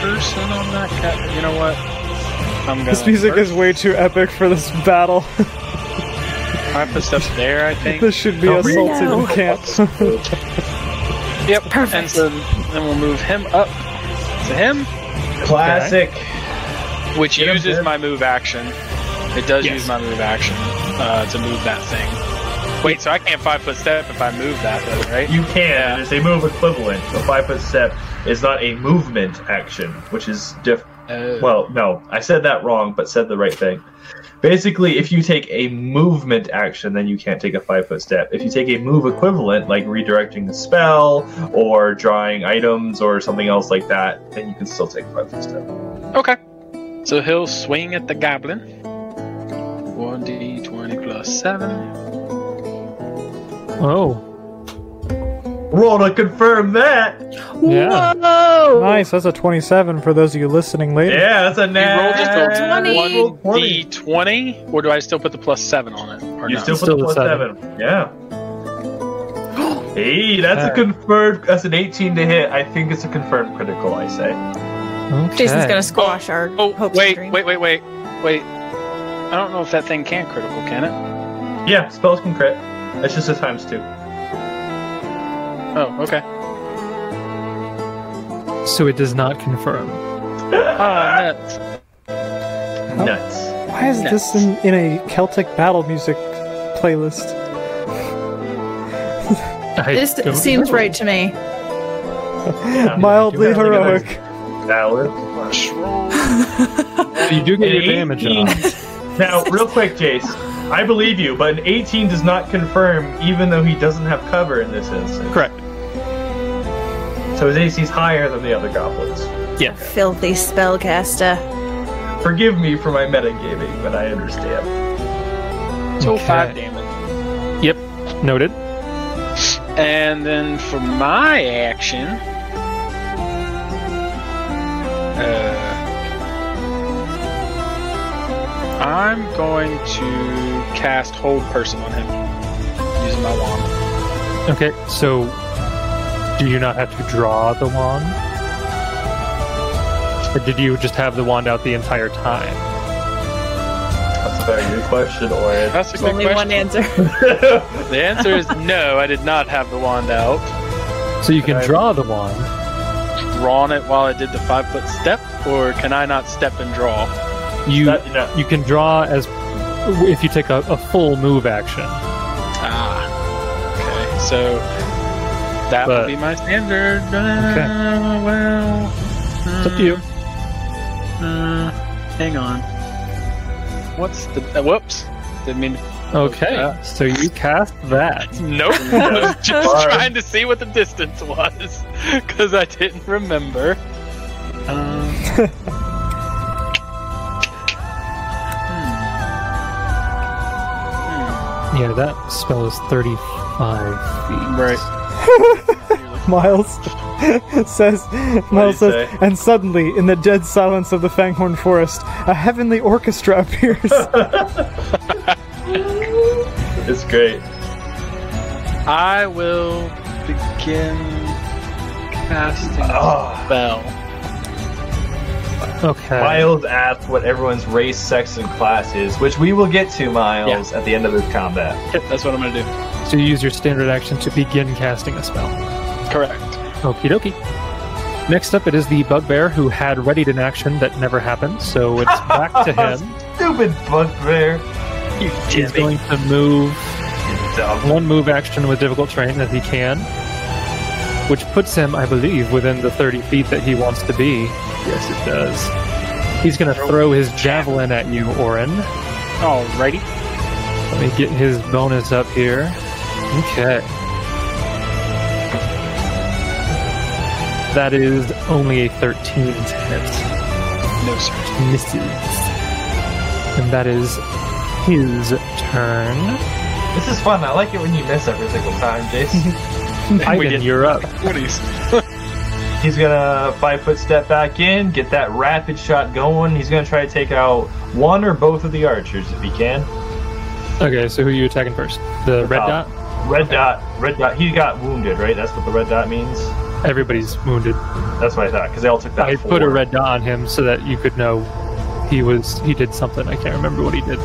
person on that cat? You know what? I'm gonna. This music is way too epic for this battle. I put stuff there. I think. this should be Oh, assaulted no. in camp. Yep. Perfect. And so then we'll move him up to him, Classic. Which Get uses my move action. It does Yes. use my move action uh, to move that thing. Wait, so I can't five foot step if I move that, though, right? You can. It's a move equivalent. A five foot step is not a movement action, which is diff. Uh, Well, no, I said that wrong, but said the right thing. Basically, if you take a movement action, then you can't take a five foot step. If you take a move equivalent, like redirecting the spell or drawing items or something else like that, then you can still take a five foot step. Okay. So he'll swing at the goblin. 1d20 plus 7. Oh. Roll to confirm that. Yeah. Whoa! nice, that's a 27 for those of you listening later. Yeah, that's a You nat roll just a 20. 1d20, or do I still put the plus 7 on it? Or You no? still put Still the a plus seven. seven. Yeah. hey, that's a confirmed. That's an 18 to hit. I think it's a confirmed critical. I say. Okay. Jason's gonna squash our Oh, hopes wait, and wait, wait, wait, wait. I don't know if that thing can critical, can it? Yeah, spells can crit. It's just a times two. Oh, okay. So it does not confirm. Ah, nuts. Nuts. Why is this in, in a Celtic battle music playlist? This seems know. right to me. Yeah, Mildly you gotta heroic. Valid. You do get your damage 18 off. Now, real quick, Jace. I believe you, but an 18 does not confirm, even though he doesn't have cover in this instance. Correct. So his AC is higher than the other goblins. Yeah. Filthy spellcaster. Forgive me for my metagaming, but I understand. So Okay. 5 damage. Yep. Noted. And then for my action, uh, I'm going to cast Hold Person on him using my wand. Okay. So do you not have to draw the wand? Or did you just have the wand out the entire time? That's a very good question, Orin. That's a There's good only question. one answer. The answer is no. I did not have the wand out. So you can draw the wand. Drawn it while I did the five foot step, or can I not step and draw? You That- no. you can draw as if you take a, a full move action. Ah. Okay. So that But- would be my standard. Uh, Okay. Well. It's up to you. Uh, hang on. What's the? Uh, whoops. Didn't mean. to- Okay. So you cast that. Nope. I was just Alright. trying to see what the distance was because I didn't remember. Um, hmm. Yeah, that spell is 35 feet. Hmm. Right. Miles says, Miles says, say? and suddenly, in the dead silence of the Fanghorn Forest, a heavenly orchestra appears. It's great. I will begin casting a Ah. spell. Okay. Miles asked what everyone's race, sex, and class is, which we will get to, Miles, at the end of this combat. Yep, that's what I'm gonna do. So you use your standard action to begin casting a spell. Correct. Okie dokie. Next up, it is the bugbear who had readied an action that never happened, so it's back to him. Stupid bugbear. You He's going to move um, one move action with difficult terrain that he can, which puts him, I believe, within the 30 feet that he wants to be. Yes, it does. He's going to throw his javelin at you, Orin. Alrighty. Let me get his bonus up here. Okay. That is only a 13 to hit. No, sir. Misses. And that is his turn. This is fun. I like it when you miss every single time, Jason. Ivan, get- you're up. 20s. He's gonna five foot step back in, get that rapid shot going. He's gonna try to take out one or both of the archers if he can. Okay, so who are you attacking first? The uh, red top. dot? Red dot, red dot. He got wounded, right? That's what the red dot means. Everybody's wounded. That's what I thought because they all took that. I put a red dot on him so that you could know he was he did something. I can't remember what he did.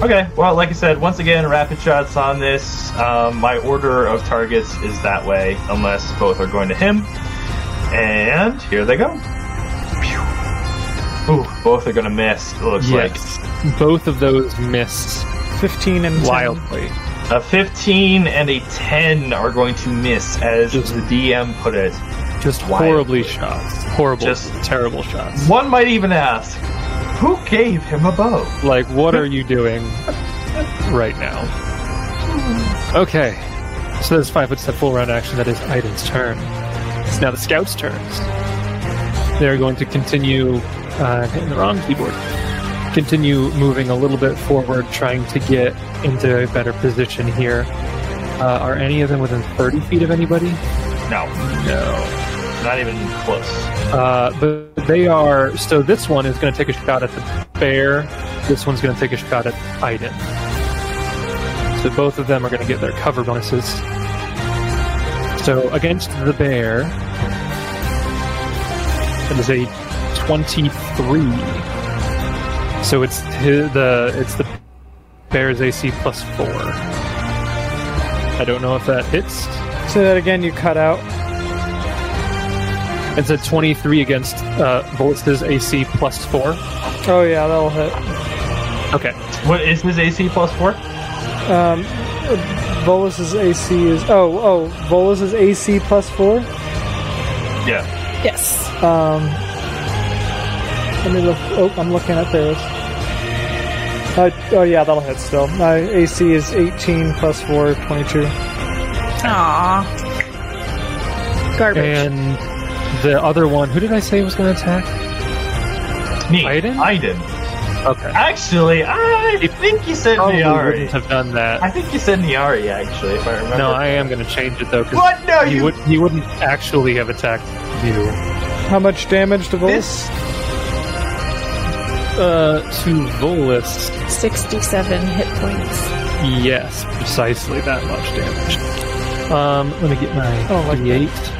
Okay, well, like I said, once again, rapid shots on this. Um, my order of targets is that way, unless both are going to him. And here they go. Ooh, both are gonna miss. It looks Yes. Both of those missed 15 and wildly. like a 15 and a 10 are going to miss, as Just- the DM put it. Just Wildly. horribly shots. Horrible, Just- terrible shots. One might even ask, who gave him a bow? Like, what are you doing right now? Okay, so there's five foot step full round action. That is Aiden's turn. It's now the scouts' turns. They're going to continue uh, hitting the wrong keyboard. Continue moving a little bit forward, trying to get into a better position here. Uh, are any of them within 30 feet of anybody? No, No. Not even close. Uh, but they are. So this one is going to take a shot at the bear. This one's going to take a shot at Aiden. So both of them are going to get their cover bonuses. So against the bear, it is a twenty-three. So it's the it's the bear's AC plus four. I don't know if that hits. Say that again, you cut out. It's a 23 against uh, Volus' AC plus 4. Oh, yeah, that'll hit. Okay. What is his AC plus four? Um, Volus's AC is. Oh, oh, Volus's AC plus 4? Yeah. Yes. Um, let me look. Oh, I'm looking at theirs. Uh, oh, yeah, that'll hit still. My AC is 18 plus 4, 22. Aww. Garbage. And the other one, who did I say was going to attack? Me. Aiden? Aiden. Okay. Actually, I think you said Probably Nyari. wouldn't have done that. I think you said Nyari, actually, if I remember. No, I am going to change it though because What? No, he you. would he wouldn't actually have attacked you. How much damage to Volus? This. Uh, to Volus, 67 hit points. yes, precisely that much damage. Um, let me get my Oh, like d8.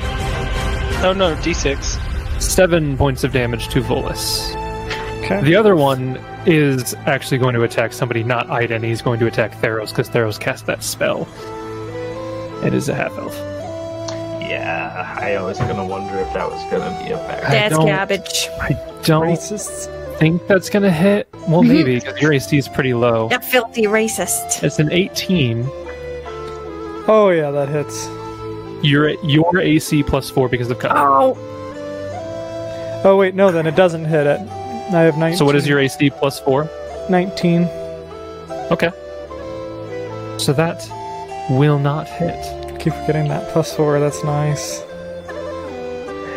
Oh no, D6. Seven points of damage to Volus. Okay. The other one is actually going to attack somebody, not Aiden. He's going to attack Theros because Theros cast that spell. It is a half elf. Yeah, I was gonna wonder if that was gonna be a fact. I That's don't- garbage. Don't Racists. think that's going to hit. Well, mm-hmm. maybe because your AC is pretty low. That filthy racist. It's an 18. Oh, yeah, that hits. Your your AC plus four because of cover. Oh, Oh, wait, no, then it doesn't hit it. I have 19. So what is your AC plus four? 19. Okay. So that will not hit. Keep forgetting that plus 4, that's nice.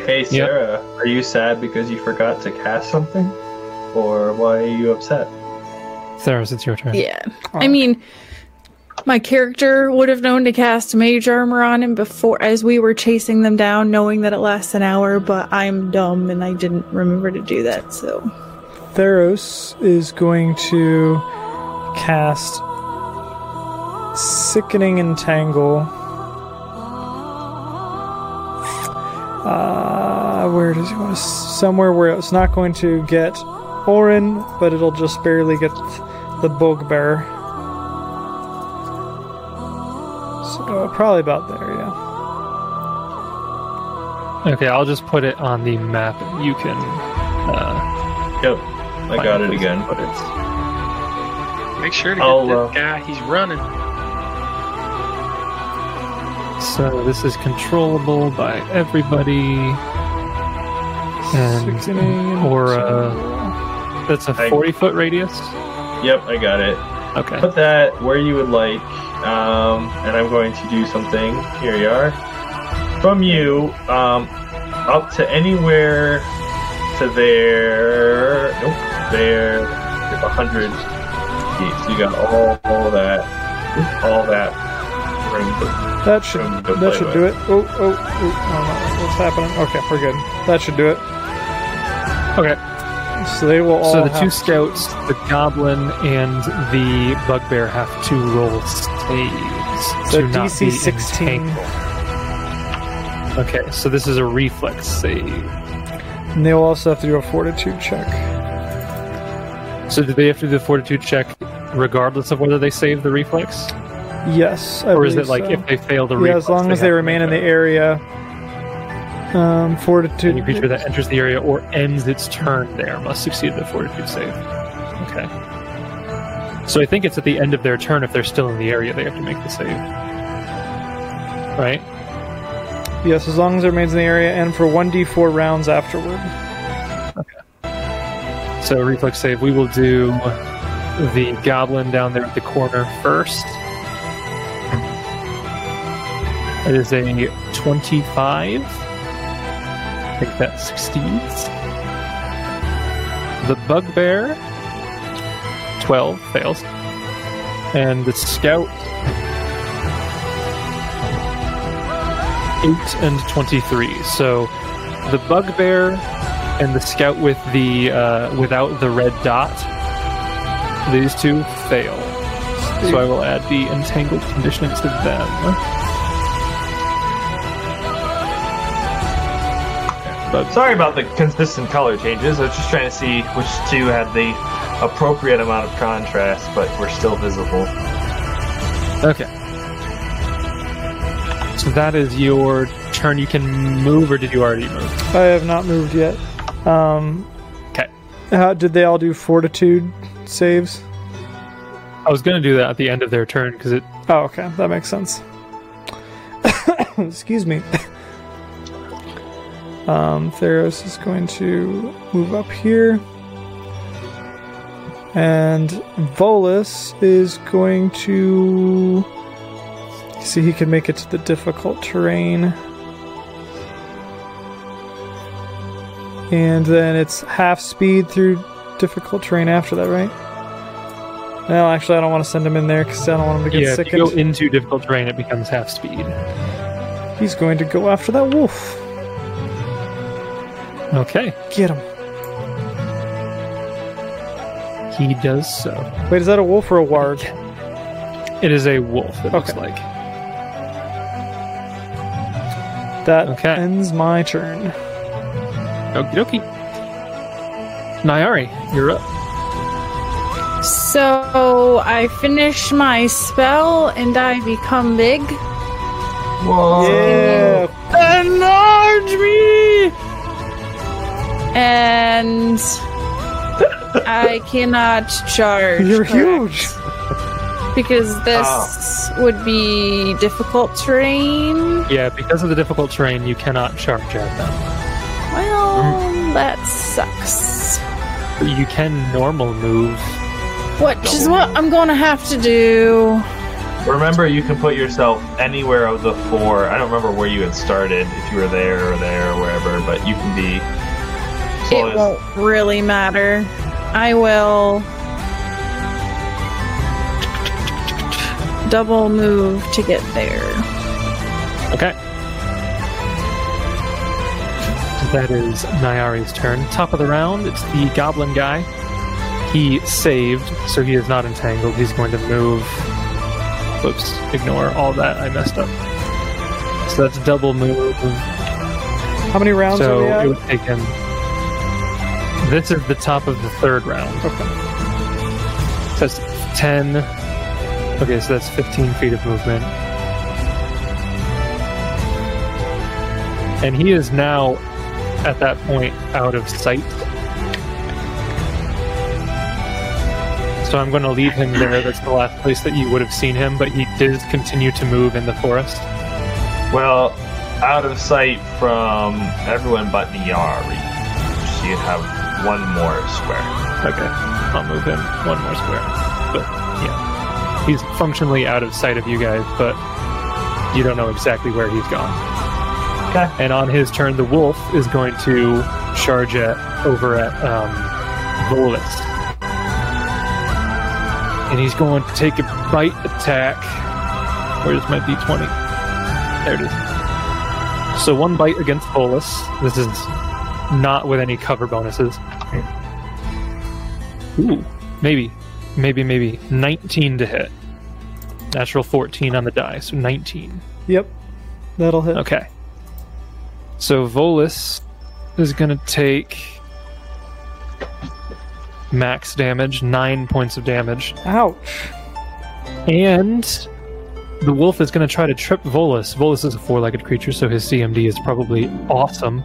Hey, Sarah, are you sad because you forgot to cast something, or why are you upset? Sarah, it's your turn. yeah. I mean, my character would have known to cast mage armor on him before, as we were chasing them down, knowing that it lasts an hour. But I'm dumb and I didn't remember to do that. So Theros is going to cast Sickening Entangle. Uh, where does he want to? Somewhere where it's not going to get Orin, but it'll just barely get the Bugbear. So probably about there, yeah. Okay, I'll just put it on the map. You can. Uh, Yep, I got it again. to Put it. Make sure to get I'll, this uh, guy. He's running. So this is controllable by everybody. And Sickening or uh, that's a I- forty foot radius. Yep, I got it. Okay. Put that where you would like, um, and I'm going to do something. Here you are. From you, um, up to anywhere to there. Nope, there. A hundred feet. So you got all, all that, all that ring. That should Room to that should with. do it. Oh, oh, oh, don't what's happening. Okay, we're good. That should do it. Okay. So they will all So the two scouts, the goblin and the bugbear, have to roll saves So to not DC be 16. entangled. Okay, so this is a reflex save. and they will also have to do a fortitude check. So do they have to do the fortitude check regardless of whether they save the reflex, Yes, I or is it like so. if they fail the yeah, reflex? as long as they remain in the area. Um, fortitude. Any creature that enters the area or ends its turn there must succeed the fortitude save. Okay. So I think it's at the end of their turn. If they're still in the area, they have to make the save. Right? Yes, as long as it remains in the area and for 1d4 rounds afterward. Okay. So reflex save. We will do the goblin down there at the corner first. It is a 25 think that succeeds. The bugbear, twelve fails, and the scout, eight and twenty-three. So the bugbear and the scout with the uh, without the red dot. These two fail. So I will add the entangled condition to them. But Sorry about the consistent color changes. I was just trying to see which two had the appropriate amount of contrast, but were still visible. okay. So that is your turn. You can move, or did you already move? I have not moved yet. Um, Okay. how, did they all do fortitude saves? I was going to do that at the end of their turn because it. Oh, okay, that makes sense. Excuse me. Um, Theros is going to move up here. And Volus is going to see he can make it to the difficult terrain. And then it's half speed through difficult terrain after that, right? No, actually, I don't want to send him in there because I don't want him to get sick. Yeah, if you go into difficult terrain, it becomes half speed. He's going to go after that wolf. Okay, Get him. he does so. Wait, is that a wolf or a warg? It is a wolf. It looks like. That Okay. ends my turn. Okie dokie. Nyari, you're up. So I finish my spell and I become big. Whoa! Yeah. Enlarge me! And I cannot charge. You're correct? huge. Because this ah. would be difficult terrain. Yeah, because of the difficult terrain, you cannot charge at them. Well, hmm. that sucks. But you can normal move. Which is what I'm going to have to do. Remember, you can put yourself anywhere of the four. I don't remember where you had started, if you were there or there or wherever, but you can be. As It won't really matter. I will double move to get there. Okay. That is Nyari's turn. Top of the round, it's the goblin guy. He saved, so he is not entangled. He's going to move. Whoops, ignore all that. I messed up. So that's double move. How many rounds so are we it would take him. This is the top of the third round. Okay. So that's 10. Okay, so that's 15 feet of movement. And he is now, at that point, out of sight. So I'm going to leave him there. That's the last place that you would have seen him, but he does continue to move in the forest. Well, out of sight from everyone but Nyari. So you have one more square. Okay, I'll move him one more square. But yeah, he's functionally out of sight of you guys, but you don't know exactly where he's gone. Okay. And on his turn, the wolf is going to charge at over at um, Volus. And he's going to take a bite attack. Where's my d20? There it is. So one bite against Volus. This is not with any cover bonuses. Ooh, maybe, maybe, maybe 19 to hit. Natural 14 on the die, so 19. Yep, that'll hit. Okay. So Volus is going to take max damage, nine points of damage, Ouch. and the wolf is going to try to trip Volus. Volus is a four-legged creature, so his CMD is probably awesome,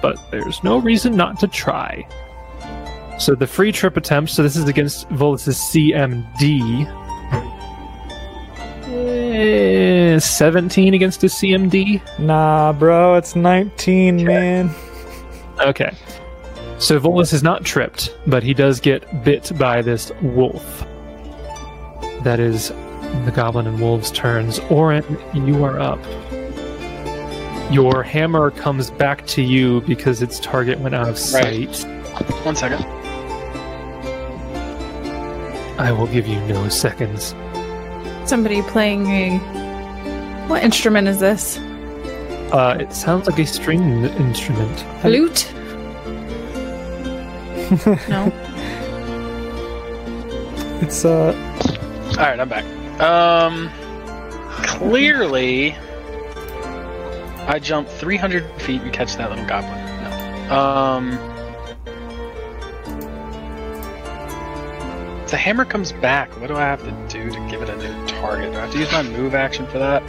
but there's no reason not to try. So the free trip attempt. So this is against Volus's CMD. Eh, 17 against his CMD. Nah, bro, it's 19, man. Okay. So Volus is not tripped, but he does get bit by this wolf. That is the goblin and wolves' turns. Orin, you are up. Your hammer comes back to you because its target went out of Right. sight. One second. I will give you no seconds. Somebody playing a. What instrument is this? Uh, it sounds like a string instrument. Lute? no. It's uh All right, I'm back. Um, clearly, I jump 300 feet and catch that little goblin. No. Um, if the hammer comes back. What do I have to do to give it a new target? Do I have to use my move action for that?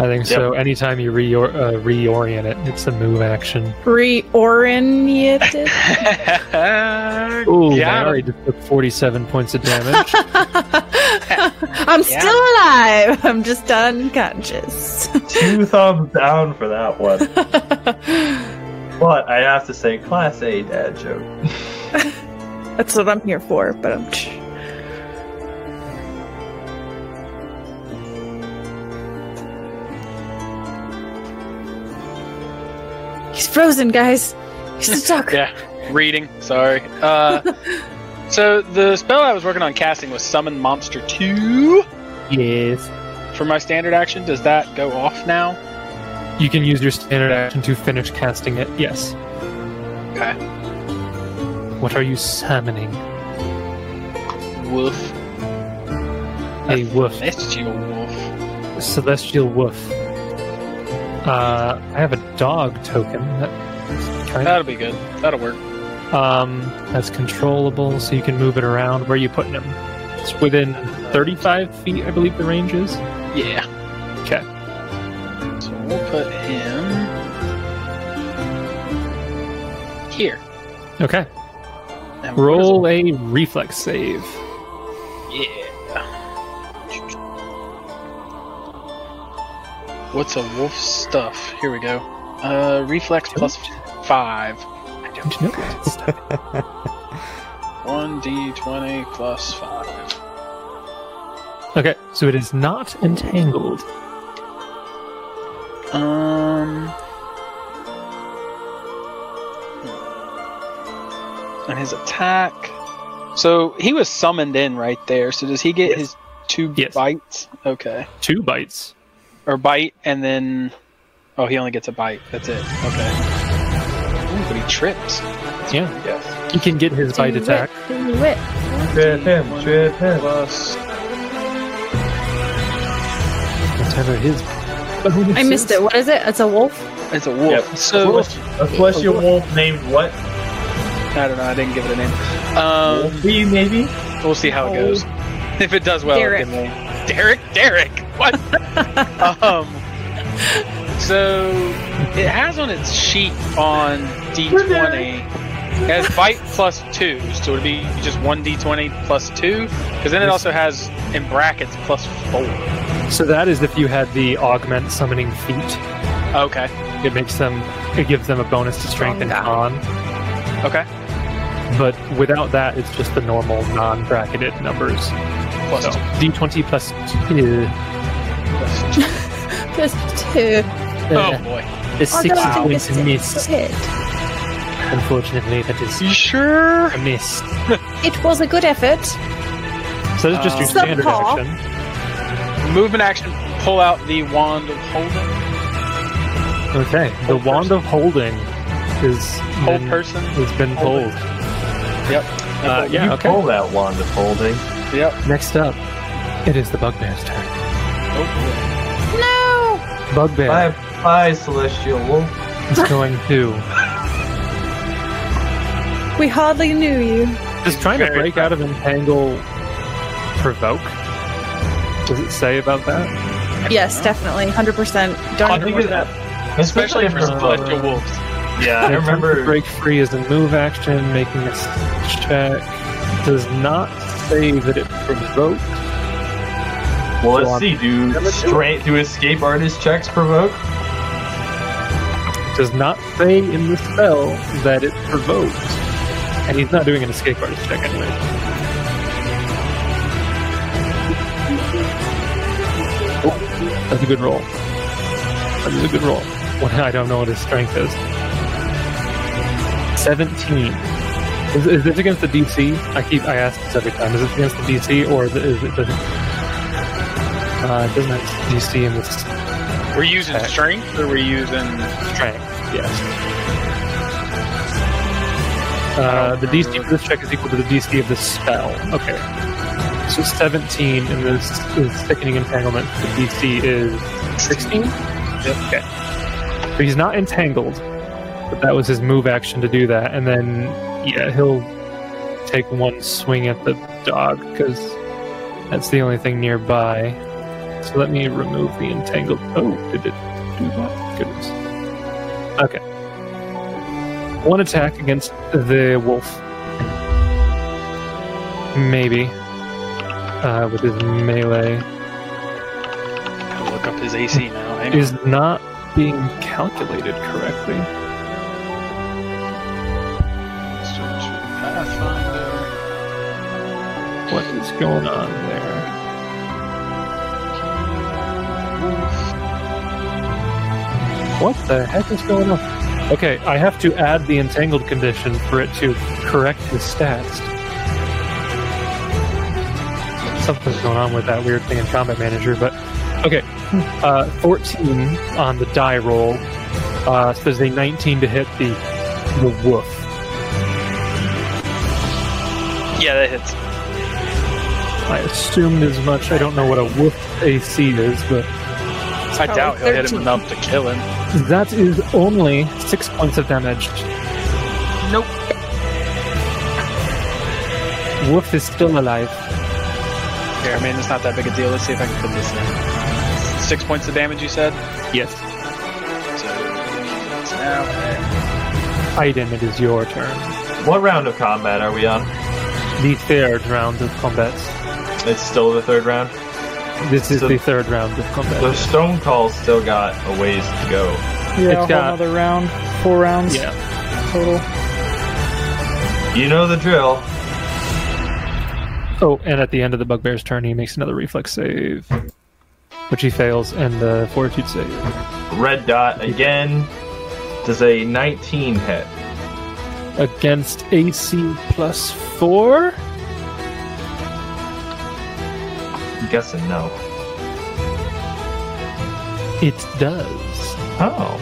I think so. Anytime you reor- uh, reorient it, it's a move action. Reoriented? Ooh, I Got already just took 47 points of damage. I'm still alive. I'm just unconscious. Two thumbs down for that one. But I have to say, Class A dad joke. That's what I'm here for, but I'm. He's frozen, guys. He's stuck. Yeah, reading. Sorry. Uh, so the spell I was working on casting was Summon Monster Two yes. for my standard action. Does that go off now? You can use your standard action to finish casting it. Yes. Okay. What are you summoning? Wolf. A wolf. Celestial wolf. Celestial wolf. Uh, I have a dog token. That That'll be good. That'll work. Um, that's controllable, so you can move it around. Where are you putting him? It's within 35 feet, I believe the range is. Yeah. Okay. So we'll put him here. Okay. Roll a reflex save. Yeah. What's a wolf stuff? Here we go. Uh, reflex plus five. Don't know that. One d twenty plus five. Okay, so it is not entangled. Um. And his attack. So he was summoned in right there. So does he get Yes. his two Yes. bites? Okay. Two bites. Or bite and then. Oh, he only gets a bite. That's it. Okay. Ooh, but he trips. Yeah, Yes. he can get his bite attack. do it. Trip him, trip him. Plus. Whatever his bonus I missed it. What is it? It's a wolf? It's a wolf. Yep. So. A celestial wolf named what? I don't know. I didn't give it a name. Um, Wolfie, maybe? we'll see how it goes. If it does well, Derek. it. Derek. Derek. What? um. So it has on its sheet on D20. It has bite plus two, so it'd be just one D20 plus two. Because then it also has in brackets plus four. So that is if you had the augment summoning feat. Okay. It makes them, it gives them a bonus to strength and oh, con. Okay. But without that, it's just the normal non-bracketed numbers. Plus So two. D20 plus two. Plus two. Just two. Oh Uh, boy. the I 60 don't think points missed. Unfortunately, that is You sure? a miss. It was a good effort. So that's just your Uh, standard Subpar. action. Movement action. Pull out the wand of holding. Okay, the wand of holding is Whole been, person. has been pulled. Yep. Uh, yeah, you okay. pull that wand of holding. Yep. Next up, it is the bugbear's turn. No! Bugbear Bye, bye, Celestial Wolf. is going to We hardly knew you. just trying to break out of entangle. Provoke. Does it say about that? Yes, definitely. 100%. Don't I even think look it- it. Especially for if- uh, celestial wolves. Yeah, I remember. break free is a move action, making a check. Does not say that it provokes. Well, let's on. see. Do straight do escape artist checks provoke? Does not say in the spell that it provokes. And he's not doing an escape artist check anyway. Oh, that's a good roll. That is a good roll. What I don't know what his strength is. Seventeen. Is, is this against the DC? I keep I ask this every time. Is it against the DC or is it? Is it does it uh, it doesn't have DC in this We're using Okay. strength or we're using. strength. Yes. Uh, the DC for this check is equal to the DC of the spell. Okay. So 17 in this is Sickening Entanglement. The DC is 16? Yep. Okay. So he's not entangled, but that was his move action to do that. And then, yeah, he'll take one swing at the dog because that's the only thing nearby. So let me remove the entangled. Oh, did it do that? Goodness. Okay. One attack against the wolf. Maybe. Uh, with his melee. I'll look up his AC now. Hang on. Is not being calculated correctly. What is going on there? What the heck is going on? Okay, I have to add the entangled condition for it to correct his stats. Something's going on with that weird thing in Combat Manager, but okay. Uh, 14 on the die roll. Uh, says a 19 to hit the the wolf. Yeah, that hits. I assumed as much. I don't know what a wolf AC is, but I doubt he'll hit him enough to kill him. That is only six points of damage. Nope. Wolf is still alive. Here, I mean, it's not that big a deal. Let's see if I can put this in. Six points of damage, you said? Yes. So, it's now. there. It is your turn. What round of combat are we on? The third round of combat. It's still the third round. This is So- the third round of The combat. stone call's still got a ways to go. Yeah, It's a whole got- another round. Four rounds Yeah. total. You know the drill. Oh, and at the end of the bugbear's turn, he makes another reflex save, which he fails, and the fortitude save Red dot again. Does a 19 hit? against AC plus four. Guessing no. It does. Oh.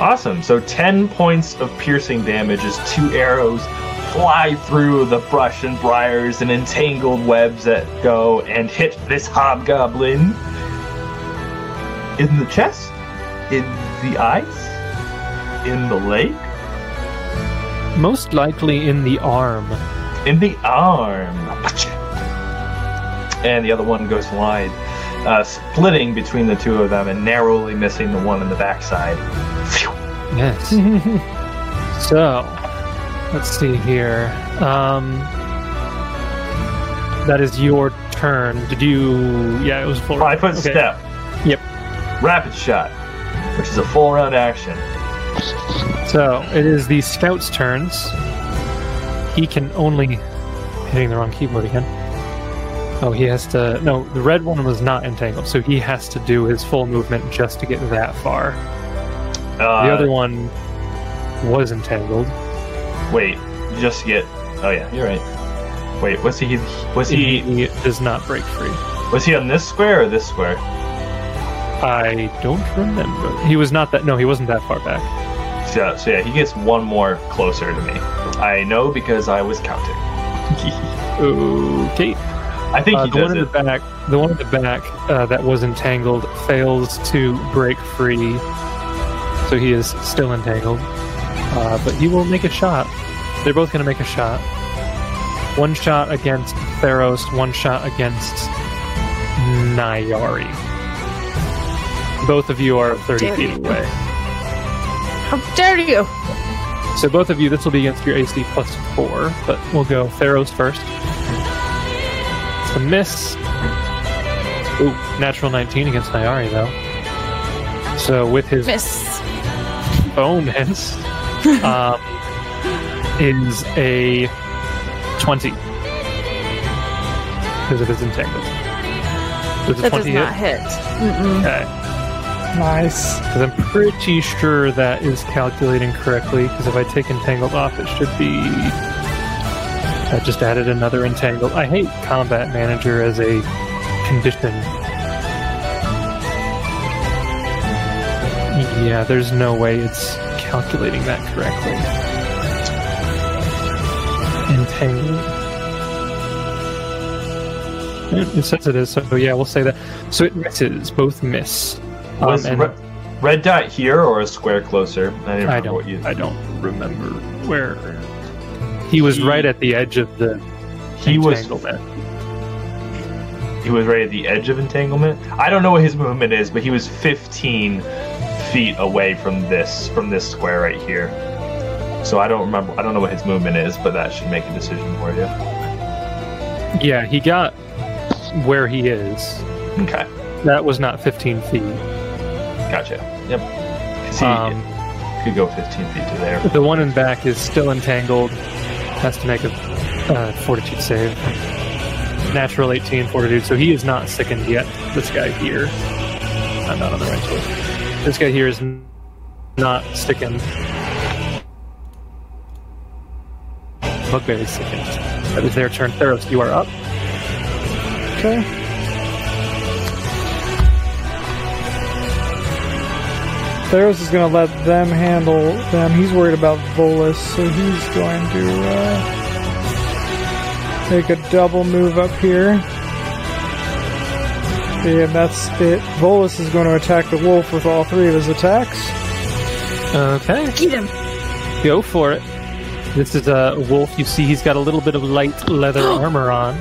Awesome. So 10 points of piercing damage as two arrows fly through the brush and briars and entangled webs that go and hit this hobgoblin in the chest, in the eyes, in the leg, Most likely in the arm. in the arm. And the other one goes wide, uh, splitting between the two of them and narrowly missing the one in the backside. Phew. Yes. so, let's see here. Um, that is your turn. Did you? Yeah, it was full. Five foot Okay. step. Yep. Rapid shot, which is a full round action. So it is the scout's turns. He can only hitting the wrong keyboard again. Oh, he has to. No, the red one was not entangled, so he has to do his full movement just to get that far. Uh, The other one was entangled. Wait, just to get. Oh yeah, you're right. Wait, was he? Was he? He does not break free. Was he on this square or this square? I don't remember. He was not that. No, he wasn't that far back. So, so yeah, he gets one more closer to me. I know because I was counting. Okay. I think Uh, he the does one in the back, the one in the back uh, that was entangled fails to break free, so he is still entangled. Uh, but he will make a shot. They're both going to make a shot. One shot against Theros, one shot against Nyari. Both of you are 30 feet you. away. How dare you? So both of you, this will be against your AC plus four, but we'll go Theros first. It's a miss. Ooh, natural 19 against Nyari, though. So with his Miss. bonus, um, is a 20. Because of his entangled. Does That 20 does not hit? hit. Mm-mm. Okay. Nice. Because I'm pretty sure that is calculating correctly. Because if I take entangled off, it should be. I just added another entangle. I hate combat manager as a condition. Yeah, there's no way it's calculating that correctly. Entangle. It says it is, so yeah, we'll say that. So it misses, both miss. Um, Was and- re- red dot here or a square closer? I I don't. you. I don't remember where. He was He- right at the edge of the He was entanglement. he was right at the edge of entanglement. I don't know what his movement is, but he was 15 feet away from this from this square right here. So I don't remember. I don't know what his movement is, but that should make a decision for you. Yeah, he got where he is. Okay, That was not 15 feet. gotcha. Yep. he Um, could go 15 feet to there. the one in back is still entangled. Has to make a uh, fortitude save. Natural 18 fortitude, so he is not sickened yet. This guy here. I'm not on the right choice. This guy here is not sickened. Bugbear is sickened. That is their turn. Theros, you are up. Okay. Theros is going to let them handle them. He's worried about Volus, so he's going to uh, make a double move up here. And that's it. Volus is going to attack the wolf with all three of his attacks. Okay. Eat him. Go for it. This is a wolf. You see he's got a little bit of light leather armor on.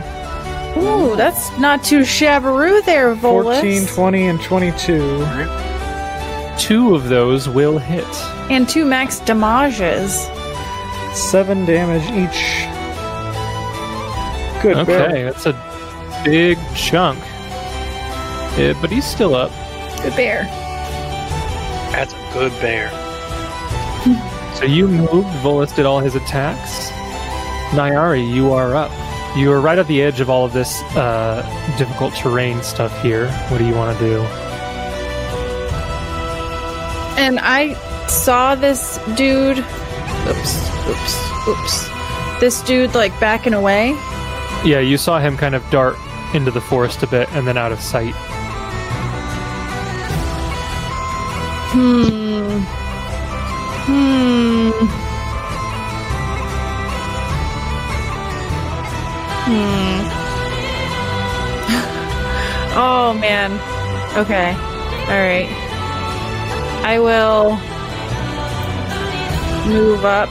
Ooh, that's not too shabbaroo there, Volus. 14, 20, and 22. Two of those will hit. And two max damages. Seven damage each. Good. Bear. Okay, barrel. that's a big chunk. Yeah, but he's still up. Good bear. That's a good bear. So you moved. Volus did all his attacks. Nyari, you are up. You are right at the edge of all of this uh, difficult terrain stuff here. What do you want to do? And I saw this dude. Oops, oops, oops. This dude, like, backing away. Yeah, you saw him kind of dart into the forest a bit and then out of sight. Hmm. Hmm. Hmm. oh, man. Okay. All right. I will move up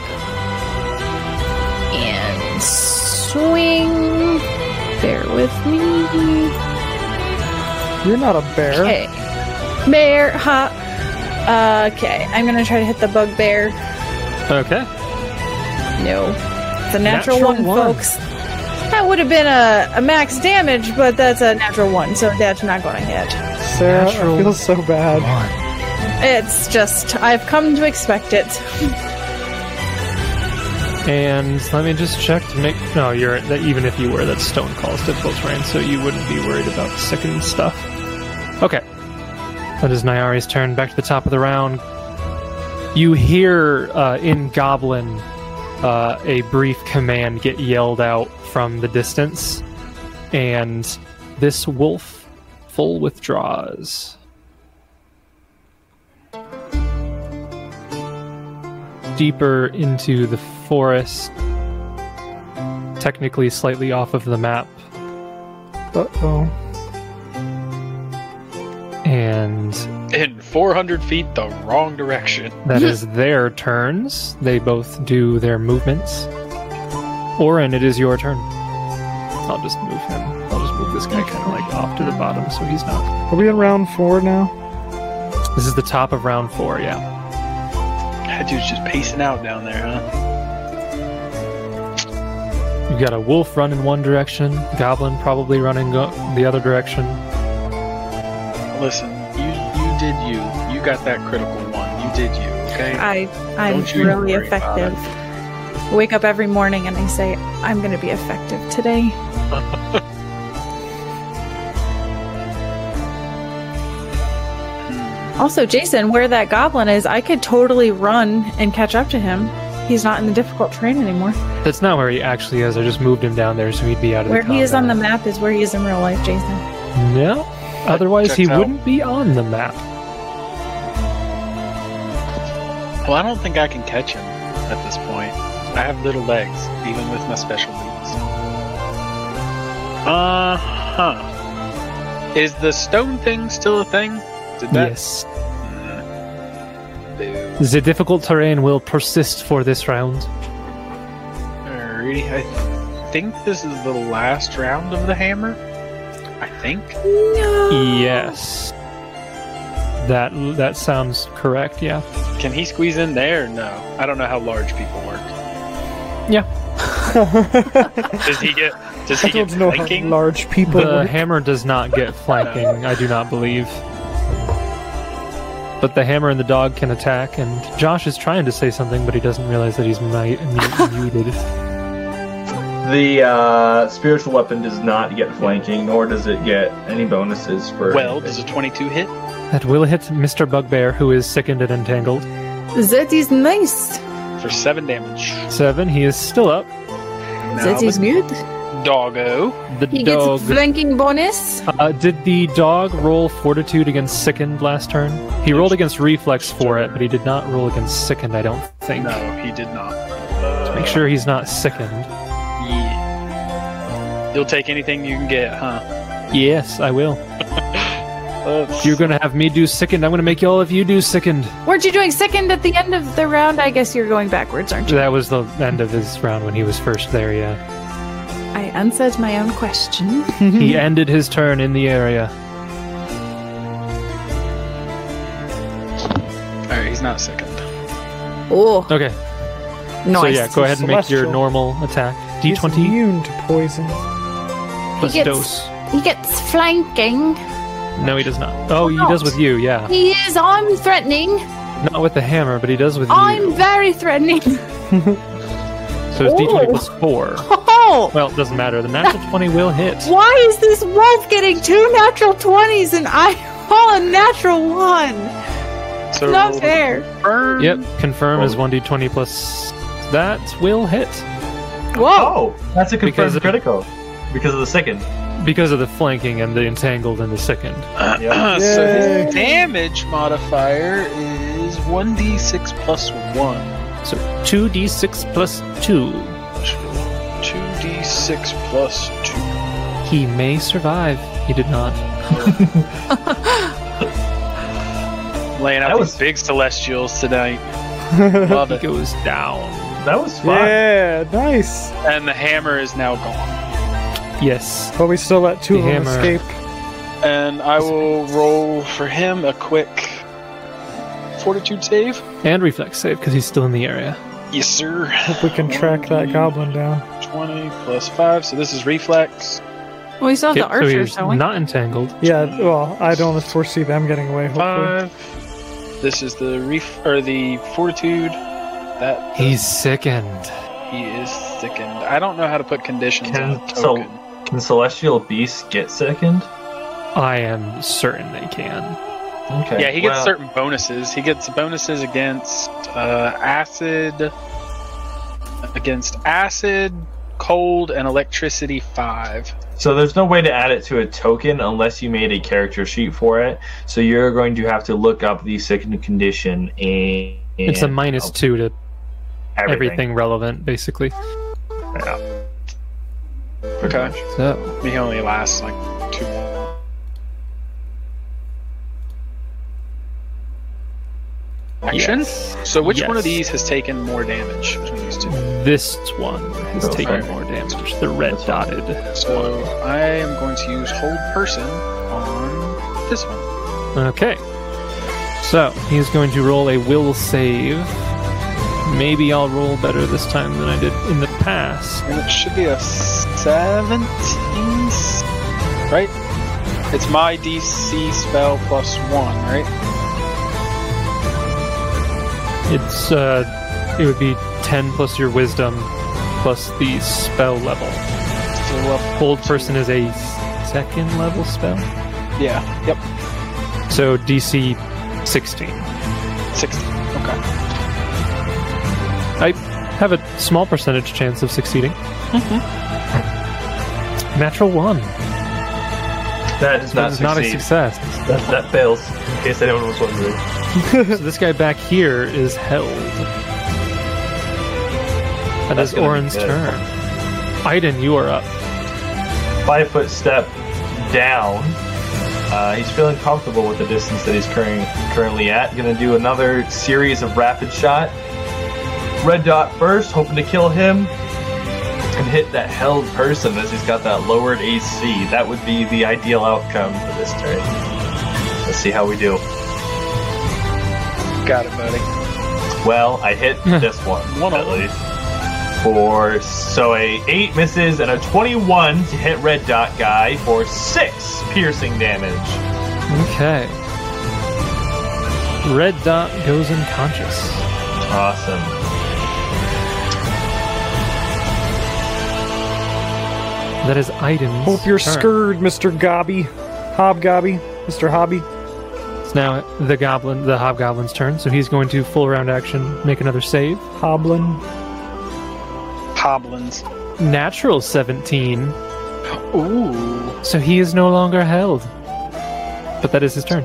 and swing. Bear with me. You're not a bear. Okay. Bear, huh? Uh, okay, I'm gonna try to hit the bugbear. Okay. No. It's a natural, Natural one, one. folks. That would have been a, a max damage, but that's a natural one, so that's not gonna hit. Sarah, Natural I feel so bad. It's just, I've come to expect it. And let me just check to make. No, you're that. Even if you were, that stone calls difficult terrain, so you wouldn't be worried about second stuff. Okay, that is Nyari's turn. Back to the top of the round. You hear uh, in Goblin uh, a brief command get yelled out from the distance, and this wolf full withdraws. Deeper into the forest, technically slightly off of the map, Uh oh. and In 400 feet, the wrong direction. that is their turns. They both do their movements. Orin, it is your turn. I'll just move him. I'll just move this guy kind of like off to the bottom so he's not. Are we in round four now? This is the top of round four, yeah. That dude's just pacing out down there, huh? You've got a wolf running one direction, goblin probably running go- the other direction. Listen, you you did you. You got that critical one. You did you, okay? I I'm really effective. I wake up every morning and I say I'm going to be effective today. also, Jason, where that goblin is, I could totally run and catch up to him. He's not in the difficult terrain anymore. That's not where he actually is. I just moved him down there so he'd be out of Where the Where he is on the map is where he is in real life, Jason. No. Otherwise, he out. wouldn't be on the map. Well, I don't think I can catch him at this point. I have little legs, even with my special boots. Uh huh. Is the stone thing still a thing? Did that? Yes. Mm-hmm. Boo. The difficult terrain will persist for this round. Alrighty, I think this is the last round of the hammer. I think. No. Yes. That that sounds correct, yeah. Can he squeeze in there? No. I don't know how large people work. Yeah. does he get? Does I he get don't know how flanking? large people The work. hammer does not get flanking, I do not believe. But the hammer and the dog can attack, and Josh is trying to say something, but he doesn't realize that he's mi- muted. The uh, spiritual weapon does not get flanking, nor does it get any bonuses for. Well, does a 22 hit? That will hit Mr. Bugbear, who is sickened and entangled. That is nice. For seven damage. Seven, he is still up. Now That is the good. Doggo. The He dog. gets flanking bonus. Uh, did the dog roll fortitude against sickened last turn? He rolled against reflex for it, but he did not roll against sickened, I don't think. No, he did not. Uh, Make sure he's not sickened. Yeah. You'll take anything you can get, huh? Yes, I will. Uh, If you're gonna have me do sickened, I'm gonna make all of you do sickened. Weren't you doing sickened at the end of the round? I guess you're going backwards, aren't you? That was the end of his round when he was first there, yeah. I answered my own question. He ended his turn in the area. Alright, he's not sickened. Oh, Okay, nice. so yeah, go ahead and make your Celestial. normal attack. He's D20 immune to poison. plus gets- dose. He gets flanking. No, he does not. Oh, he oh, does with you, yeah. He is. I'm threatening. Not with the hammer, but he does with you. I'm very threatening. So it's D20 Oh. plus 4. Oh, Well, it doesn't matter. The natural 20 will hit. why is this wolf getting two natural twenties and I roll a natural one? So Not fair. confirm. Yep, confirm is 1d20 plus. That will hit. Whoa. Oh, that's a Because confirmed of- critical. Because of the sickened. Because of the flanking and the entangled and the sickened. Yeah. so Yay. his damage modifier is 1d6 plus 1. So 2d6 plus 2. 2d6 plus 2. He may survive. He did not. Laying out That was- big celestials tonight. Love He it. goes down. That was fun. Yeah, nice. And the hammer is now gone. Yes. But we still let two The of them hammer. escape. And I will roll for him a quick fortitude save. And reflex save because he's still in the area. Yes, sir. Hope we can track that goblin down. 20 plus 5, so this is reflex. Well, we still have Yep, the so archers, he's don't entangled. Yeah, well, I don't foresee them getting away, hopefully. 5. This is the ref or the fortitude. That He's sickened. he is sickened. I don't know how to put conditions Can- on a so- token. Can celestial beasts get sickened? I am certain they can. Okay. Yeah, he gets well, certain bonuses. He gets bonuses against uh, acid, against acid, cold, and electricity five. So there's no way to add it to a token unless you made a character sheet for it. So you're going to have to look up the sickened condition and. It's a two to everything, relevant, basically. Yeah. Pretty Okay. much. So, He only lasts like Action. yes. So which one of these has taken more damage between these two? This one has Oh, taken sorry. more damage. The red That's fine. dotted So one. I am going to use hold person on this one. Okay. So he's going to roll a will save. Maybe I'll roll better this time than I did in the past. And it should be a 17, right? It's my DC spell plus one, right? It's uh, it would be ten plus your wisdom, plus the spell level. So uh, Hold person is a second level spell, yeah, yep, so DC sixteen. 16. Okay. I have a small percentage chance of succeeding. Natural one. That is not not a success. That, that fails. In case anyone was wondering. so this guy back here is held. That That's is Orin's turn. Aiden, you are up. Five foot step down. Uh, he's feeling comfortable with the distance that he's current, currently at. Gonna do another series of rapid shot. Red dot first, hoping to kill him hit that held person as he's got that lowered AC. That would be the ideal outcome for this turn. Let's see how we do. Got it, buddy. Well, I hit hmm. this one, One at least. For so a eight misses and a twenty-one to hit red dot guy for six piercing damage. Okay. Red dot goes unconscious. Awesome. That is Aiden's Hope you're turn. scurred, Mr. Gobby. Hobgobby. Mr. Hobby. It's now the goblin, the hobgoblin's turn, so he's going to full round action make another save. Hoblin. Hoblins. Natural 17, Ooh. so he is no longer held. But that is his turn.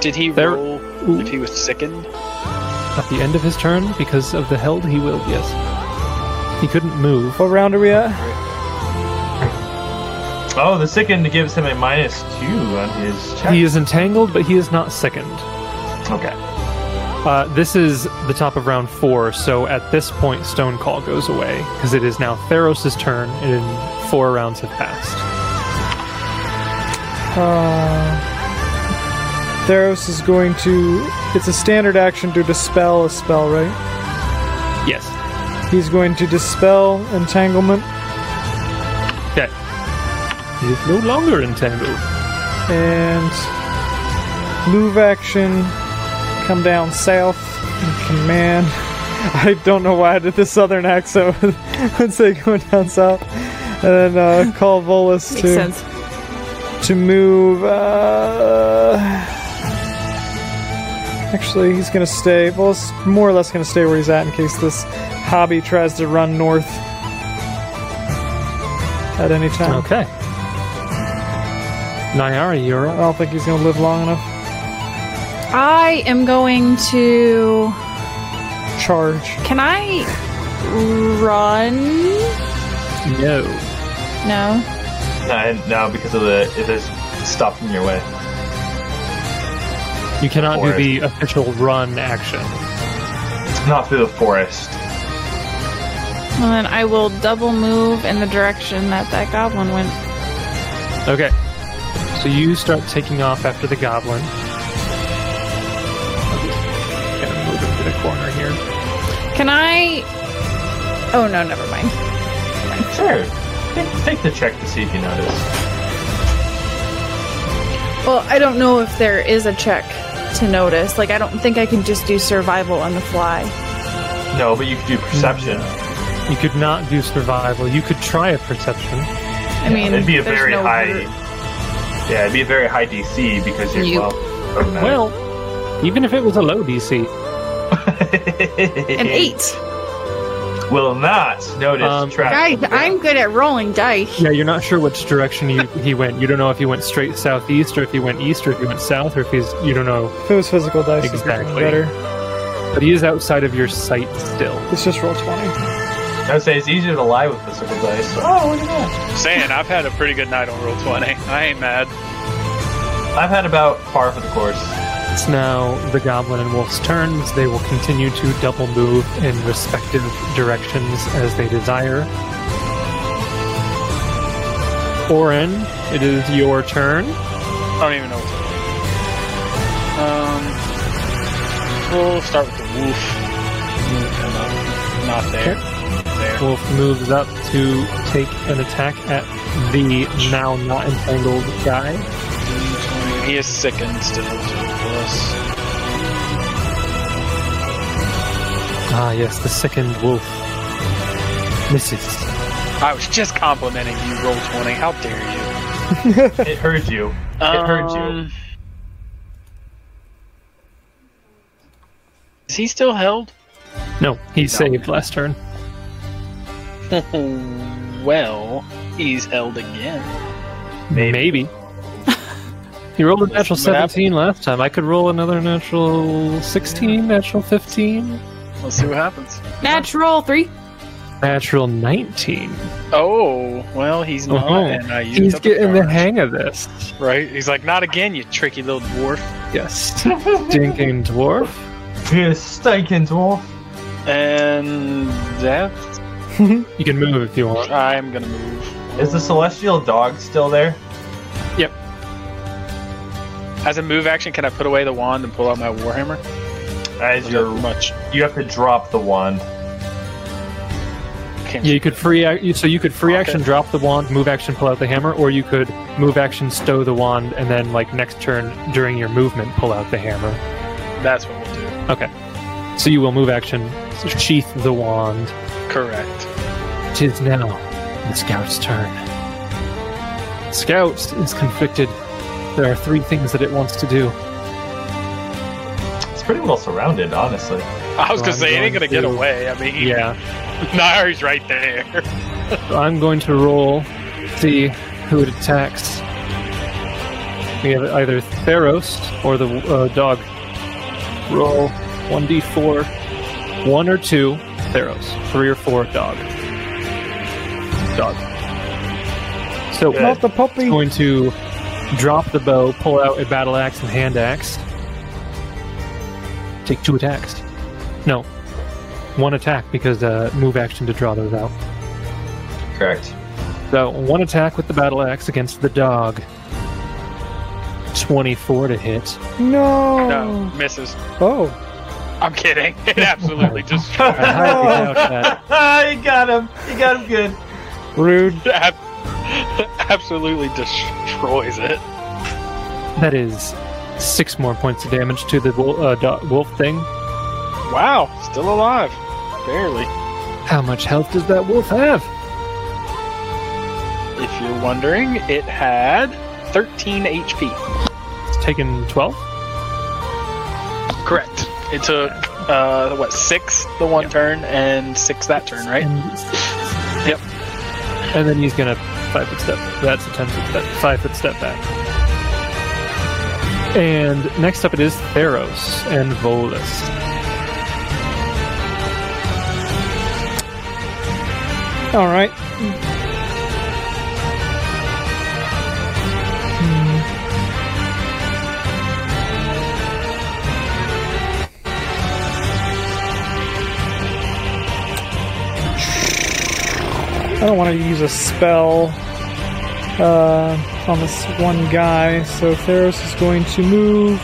Did he There- roll Ooh. if he was sickened? At the end of his turn, because of the held, he will, yes. He couldn't move. What round are we at? Oh, the sickened gives him a minus two on his check. He is entangled, but he is not sickened. okay. Uh, this is the top of round four, so at this point, Stone Call goes away because it is now Theros' turn, and four rounds have passed. Uh, Theros is going to. It's a standard action to dispel a spell, right? Yes. He's going to dispel entanglement Okay. He is no longer entangled. and move action. Come down south and command. I don't know why I did the southern accent. Let's say going down south, and then uh, call Volus Makes to sense. to move. Uh, actually, he's gonna stay. Volus more or less gonna stay where he's at in case this hobby tries to run north at any time. Okay. Nyari, you're I don't think he's gonna live long enough. I am going to. Charge. Can I run? No. No. No, no, because of the it is stopping your way. You cannot do the official run action. Not through the forest. Well, then I will double move in the direction that that goblin went. Okay. So you start taking off after the goblin. Gonna move into the corner here. Can I? Oh no, never mind. Sure. Take- Take the check to see if you notice. Well, I don't know if there is a check to notice. Like, I don't think I can just do survival on the fly. No, but you could do perception. You could not do survival. You could try a perception. I mean, it'd be a very no high. hurt. Yeah, it'd be a very high DC because you're You- well. doesn't. Well, even if it was a low DC. An eight. will not notice Um, trap. Guys, I'm good at rolling dice. Yeah, you're not sure which direction you, he went. You don't know if he went straight southeast or if he went east or if he went south or if he's. You don't know. If it was physical dice, it's Exactly. better. but he is outside of your sight still. It's just roll 20. I would say it's easier to lie with the physical dice. Oh, look at that. Saying I've had a pretty good night on roll twenty. I ain't mad. I've had about par for the course. It's now the goblin and wolf's turns. They will continue to double move in respective directions as they desire. Orin, it is your turn. I don't even know what to do. Um, we'll start with the wolf. Not there. There. Wolf moves up to take an attack at the now not entangled guy. He is sickened still. Ah, yes, the second wolf misses. I was just complimenting you, roll twenty. How dare you? It heard you. It hurt you. Um, Is he still held? No, he saved last turn. well, he's held again. Maybe. He rolled a natural 17 last time. I could roll another natural 16, natural 15, Let's see what happens. Natural three. natural 19. Oh, well, he's not. Uh-huh. And I used He's getting the charge. hang of this. Right? He's like, not again, you tricky little dwarf. Yes. Stinking dwarf. You stinking dwarf. And that You can move if you want. I'm gonna move. Is the celestial dog still there? Yep. As a move action, can I put away the wand and pull out my warhammer? As Or you're, much. you have to drop the wand. Can't Yeah, you could free ac- so you could free Okay. action drop the wand, move action pull out the hammer, or you could move action stow the wand and then like next turn during your movement pull out the hammer. That's what we'll do. Okay. So you will move action sheath the wand. Correct. Tis now the scout's turn. Scout is conflicted. There are three things that it wants to do. It's pretty well surrounded, honestly. I was So gonna I'm say, it ain't going gonna get away. I mean, Yeah. Nair's right there. So I'm going to roll, see who it attacks. We have either Theros or the uh, dog. Roll 1d4, 1 or 2, Theros. 3 or 4, dog. Dog. So Good. Not the puppy. going to drop the bow, pull out a battle axe and hand axe. Take two attacks. No, one attack because uh, move action to draw those out. Correct. So one attack with the battle axe against the dog. Twenty-four to hit. No. No, misses. Oh. I'm kidding. It absolutely just I highly doubt that. you got him. You got him good. Rude. ab- absolutely destroys it. That is six more points of damage to the wolf, uh, do- wolf thing. Wow, still alive. Barely. How much health does that wolf have? If you're wondering, it had 13 HP. It's taken twelve. Correct. It took uh what six the one turn and six that turn, right? And, Yep. And then he's gonna five foot step. That's a ten foot step. Five foot step back. And next up it is Theros and Volus. All right. I don't want to use a spell uh, on this one guy, so Theros is going to move.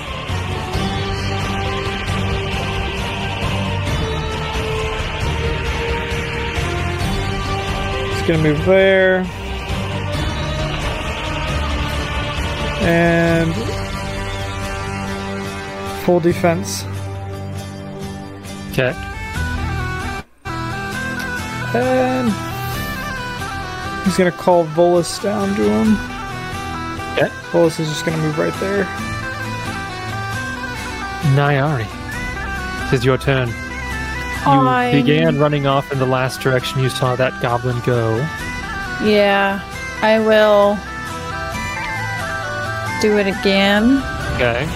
He's going to move there. And full defense. Okay. And he's gonna call Volus down to him. Yeah. Volus is just gonna move right there. Nyari. It is your turn. You I'm- began running off in the last direction you saw that goblin go. Yeah, I will do it again, Okay.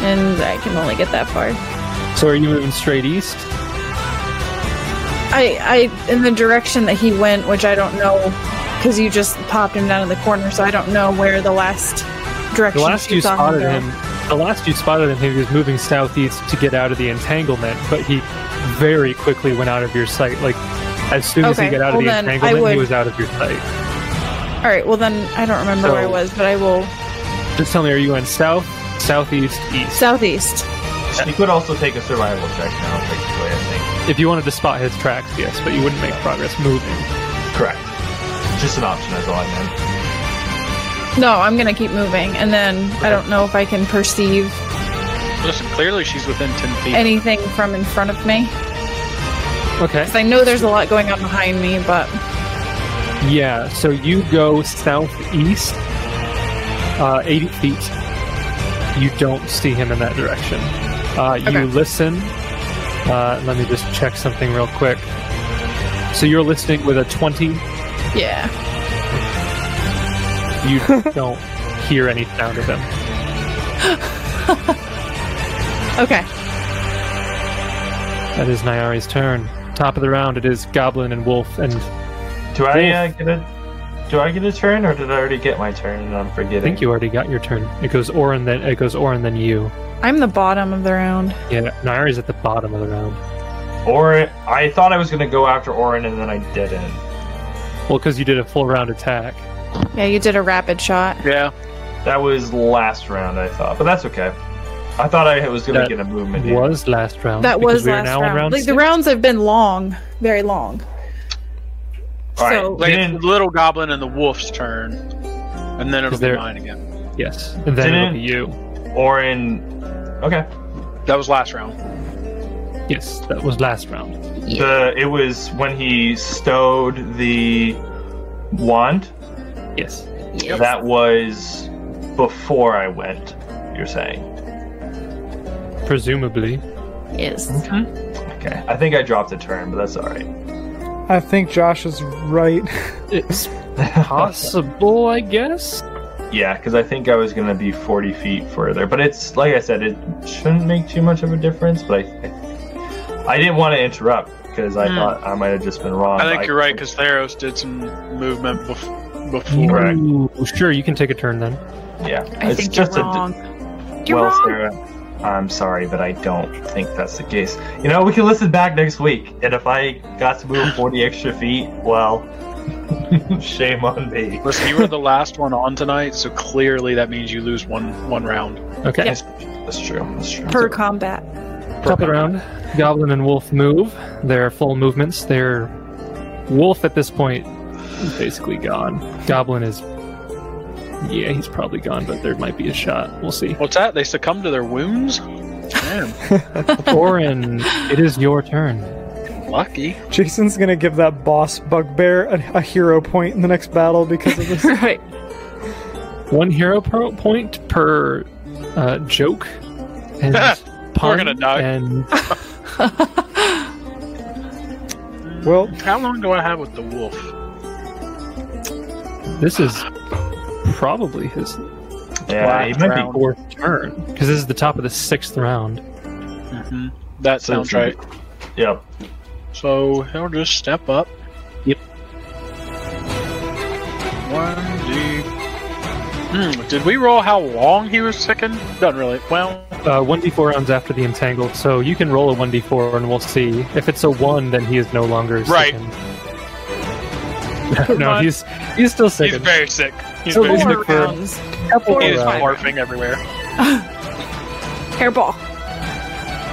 and I can only get that far. So are you moving straight east? I, I, in the direction that he went, which I don't know, because you just popped him down in the corner, so I don't know where the last direction The last you you spotted go. him, the last you spotted him, he was moving southeast to get out of the entanglement, but he very quickly went out of your sight. Like as soon as he Okay, got out well of the then I entanglement, he was out of your sight. All right, well then I don't remember where I was, but I will Just tell me, are you going south, southeast, east? southeast. You could also take a survival check now, technically, I think. If you wanted to spot his tracks, yes, but you wouldn't make progress moving. Correct. Just an option, that's all I meant. No, I'm gonna keep moving, and then I don't know if I can perceive Listen, clearly she's within 10 feet. anything from in front of me. Okay. 'Cause I know there's a lot going on behind me, but Yeah, so you go southeast, uh, 80 feet. You don't see him in that direction. Uh, you Okay. listen. Uh, let me just check something real quick. So you're listening with a 20. yeah. You don't hear any sound of him. Okay. That is Nyari's turn. Top of the round, it is Goblin and Wolf, and Do I uh, get a do I get a turn or did I already get my turn and I'm forgetting? I think you already got your turn. It goes Orin, then it goes Orin, then you. I'm the bottom of the round. Yeah, Nyari's at the bottom of the round. Or I thought I was gonna go after Orin and then I didn't. Well, because you did a full round attack. Yeah, you did a rapid shot. Yeah. That was last round, I thought, but that's okay. I thought I was gonna That get a movement. here. Was last round. That was we last round. round Like the rounds have been long, very long. All right, so Like it's Didn't- the little goblin and the wolf's turn. And then it'll be there- mine again. Yes, and then it'll Didn't- be you. Orin. Okay. That was last round. Yes, that was last round. The it was when he stowed the wand. Yes. Yes. That was before I went. You're saying. Presumably. Yes. Okay. Okay. I think I dropped a turn, but that's all right. I think Josh is right. It's possible, I guess. Yeah, because I think I was gonna be 40 feet further, but it's like I said, it shouldn't make too much of a difference. But I, I, I didn't want to interrupt because I Hmm. thought I might have just been wrong. I think you're right because Theros did some movement bef- before. Ooh, sure, you can take a turn then. Yeah, I it's think just you're a. wrong. You're well, wrong. Sarah, I'm sorry, but I don't think that's the case. You know, we can listen back next week, and if I got to move 40 extra feet, well, shame on me. Listen, you were the last one on tonight, so clearly that means you lose one one round. Okay. Yep. That's true. That's true. Per combat. Top of the round, Goblin and Wolf move. Their full movements. Their Wolf at this point is basically gone. Goblin is. Yeah, he's probably gone, but there might be a shot. We'll see. What's that? They succumb to their wounds? Damn, Orin, it is your turn. lucky. Jason's gonna give that boss bugbear a, a hero point in the next battle because of this. right. One hero pro- point per uh, joke and pun. gonna die. And well, How long do I have with the wolf? this is probably his Yeah, he might round. be. fourth turn because this is the top of the sixth round. hmm That sounds it's- right. Yep. So he'll just step up. Yep. One D. Hmm. Did we roll how long he was sickened? Doesn't really. Well, Uh, 1d4 rounds after the entangled, so you can roll a 1d4 and we'll see. If it's a 1, then he is no longer Right. sickened. no, But- he's he's still sick. he's very sick. He's So very we sick. for- rounds. Couple He is rounds. barfing everywhere. Hairball.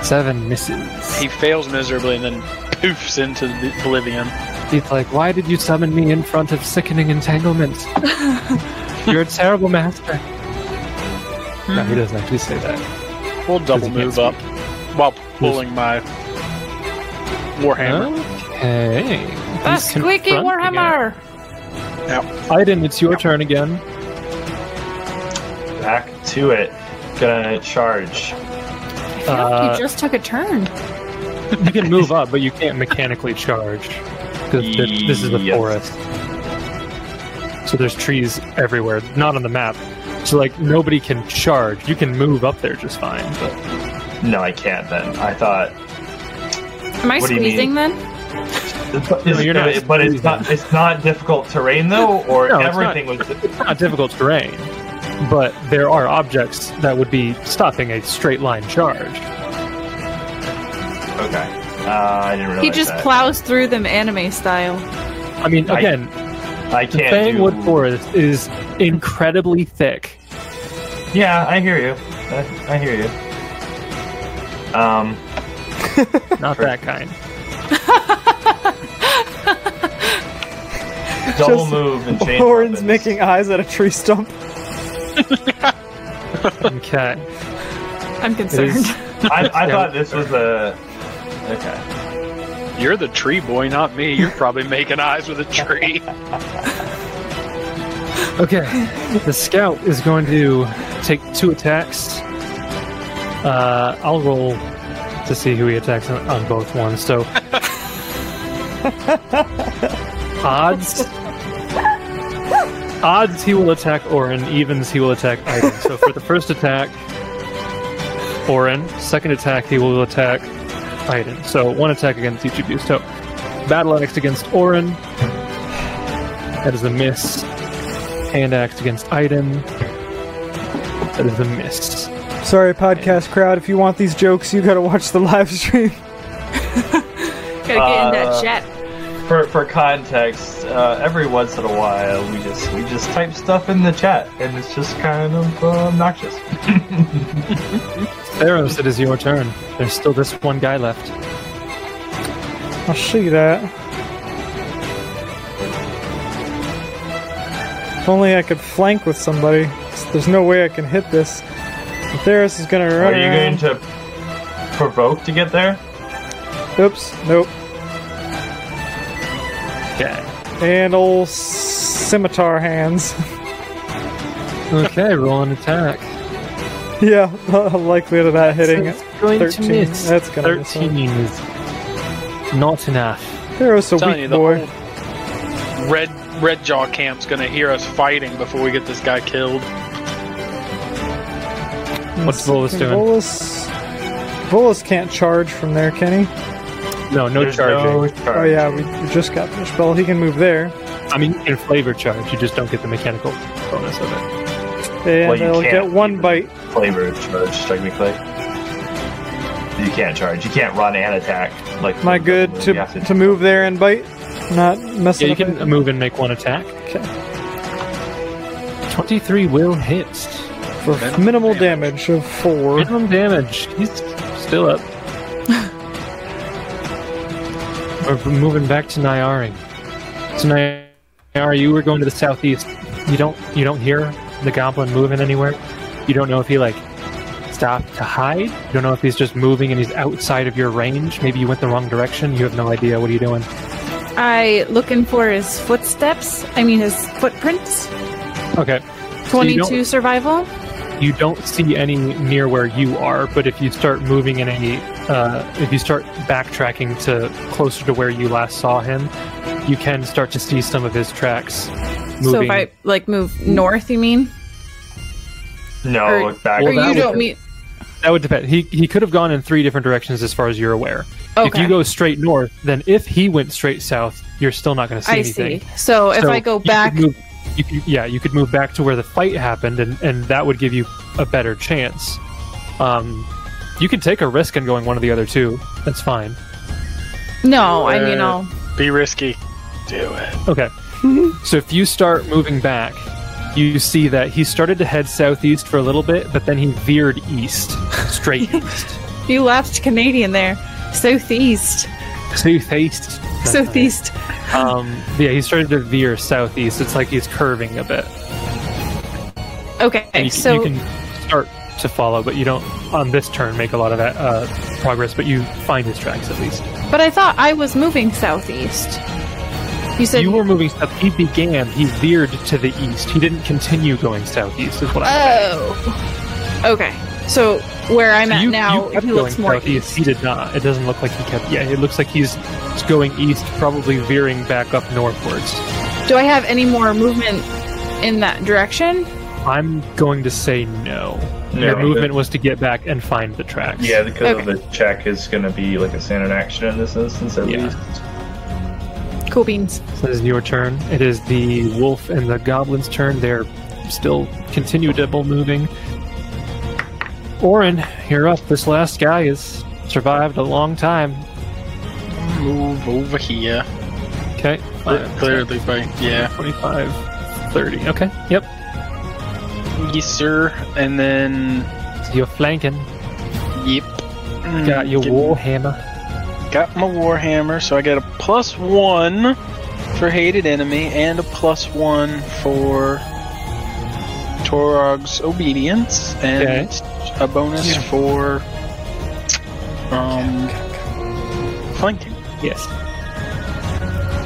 Seven misses. He fails miserably and then poofs into the oblivion. He's like, why did you summon me in front of sickening entanglement? You're a terrible master. No, he hmm. doesn't actually say that. We'll double he can't move up while pulling my warhammer. Okay. The squeaky Warhammer. it. Aiden, it's your turn again. Back to it. Gonna charge. I feel like Uh, you just took a turn. You can move up, but you can't mechanically charge because this is the Yes. forest. So there's trees everywhere, not on the map. So like nobody can charge. You can move up there just fine, but No, I can't. Then I thought. Am I What do you squeezing mean? you're not but it's not. It's not difficult terrain though, or No, it's everything was. It's not difficult terrain, but there are objects that would be stopping a straight line charge. Okay. Uh, I didn't realize He just that. plows through them anime style. I mean, again, I the can't. Fangwood do... Forest is incredibly thick. Yeah, I hear you. I, I hear you. Um, Not that kind. double Just move and change. Orin's weapons. making eyes at a tree stump. Okay. I'm It concerned. is, I, I thought this was a. Okay. You're the tree boy, not me. You're probably making eyes with a tree. okay. The scout is going to take two attacks. Uh, I'll roll to see who he attacks on, on both ones. So, odds. Odds he will attack Orin, evens he will attack Aiden. So for the first attack, Orin. Second attack he will attack Aiden. So one attack against each of you. So battle axe against Orin. That is a miss. Hand axe against Aiden. That is a miss. Sorry, podcast crowd. If you want these jokes, you gotta watch the live stream. Gotta get in that Uh, chat. For for context, uh, every once in a while we just we just type stuff in the chat, and it's just kind of uh, obnoxious. Theros, it is your turn. There's still this one guy left. I'll see that. If only I could flank with somebody. There's no way I can hit this. Theros is gonna run Are you around. going to provoke to get there? Oops, nope. Okay. And old scimitar hands. Okay, roll an attack. yeah, likelihood of that hitting. It's going 13. to miss. That's gonna miss. 13 is not enough. Theros a telling weak you, the boy. red red jaw camp's gonna hear us fighting before we get this guy killed. What's Volus doing? Volus, Volus can't charge from there, can he? No, no There's charging. no Oh yeah, we, we just got the spell. He can move there, I mean, you can flavor charge. You just don't get the mechanical bonus of it. and Well, you they'll can't get one bite. flavor charge technically. You can't charge. You can't run and attack. Like my good you to to move there and bite? Not messing. Yeah, messing you up can anything? move and make one attack. Okay. 23 will hit. for minimal damage of four. Minimum damage. He's still up. We're moving back to Nyaring. So Nyari, you were going to the southeast. You don't you don't hear the goblin moving anywhere. You don't know if he like stopped to hide. You don't know if he's just moving and he's outside of your range. Maybe you went the wrong direction. You have no idea. What are you doing? I looking for his footsteps. I mean his footprints. Okay. So you Twenty-two survival. you don't see any near where you are, but if you start moving in a, uh, if you start backtracking to closer to where you last saw him, you can start to see some of his tracks moving. So if I like move north, you mean? No, Or- look back. or that you would- don't mean? that would depend. He he could have gone in three different directions as far as you're aware. Okay. If you go straight north, then if he went straight south, you're still not going to see I anything. see. So if So I go you back, move- you could, yeah, you could move back to where the fight happened, and, and that would give you a better chance. Um, you can take a risk in going one of the other two. That's fine. no, I mean I'll. Be risky. Do it. Okay. so if you start moving back, you see that he started to head southeast for a little bit, but then he veered east, straight east. You left Canadian there. Southeast. Southeast. Southeast. Um, yeah, he started to veer southeast. It's like he's curving a bit. Okay. And you, so you can start to follow, but you don't on this turn make a lot of that uh, progress. But you find his tracks at least. But I thought I was moving southeast. You said you were moving south. He began. He veered to the east. He didn't continue going southeast. Is what saying. Oh. Okay. So where I'm So at you, now, you he looks more southeast. east. He did not. It doesn't look like he kept. Yeah, it looks like he's going east, probably veering back up northwards. Do I have any more movement in that direction? I'm going to say no. Your No, movement was to get back and find the tracks. Yeah, because of Okay. the check is going to be like a standard action in this instance at Yeah. least. Cool beans. So this is your turn. It is the wolf and the goblin's turn. They're still continue double moving. Orin, you're up. This last guy has survived a long time. Move over here. Okay. Clear- Clearly, by yeah. 25, 30. Okay. Yep. Yes, sir. And then, So you're flanking. yep. Got your Get- war hammer. Got my warhammer, so I get a plus one for hated enemy and a plus one for Torag's obedience, and Okay. a bonus for um flanking. Yes.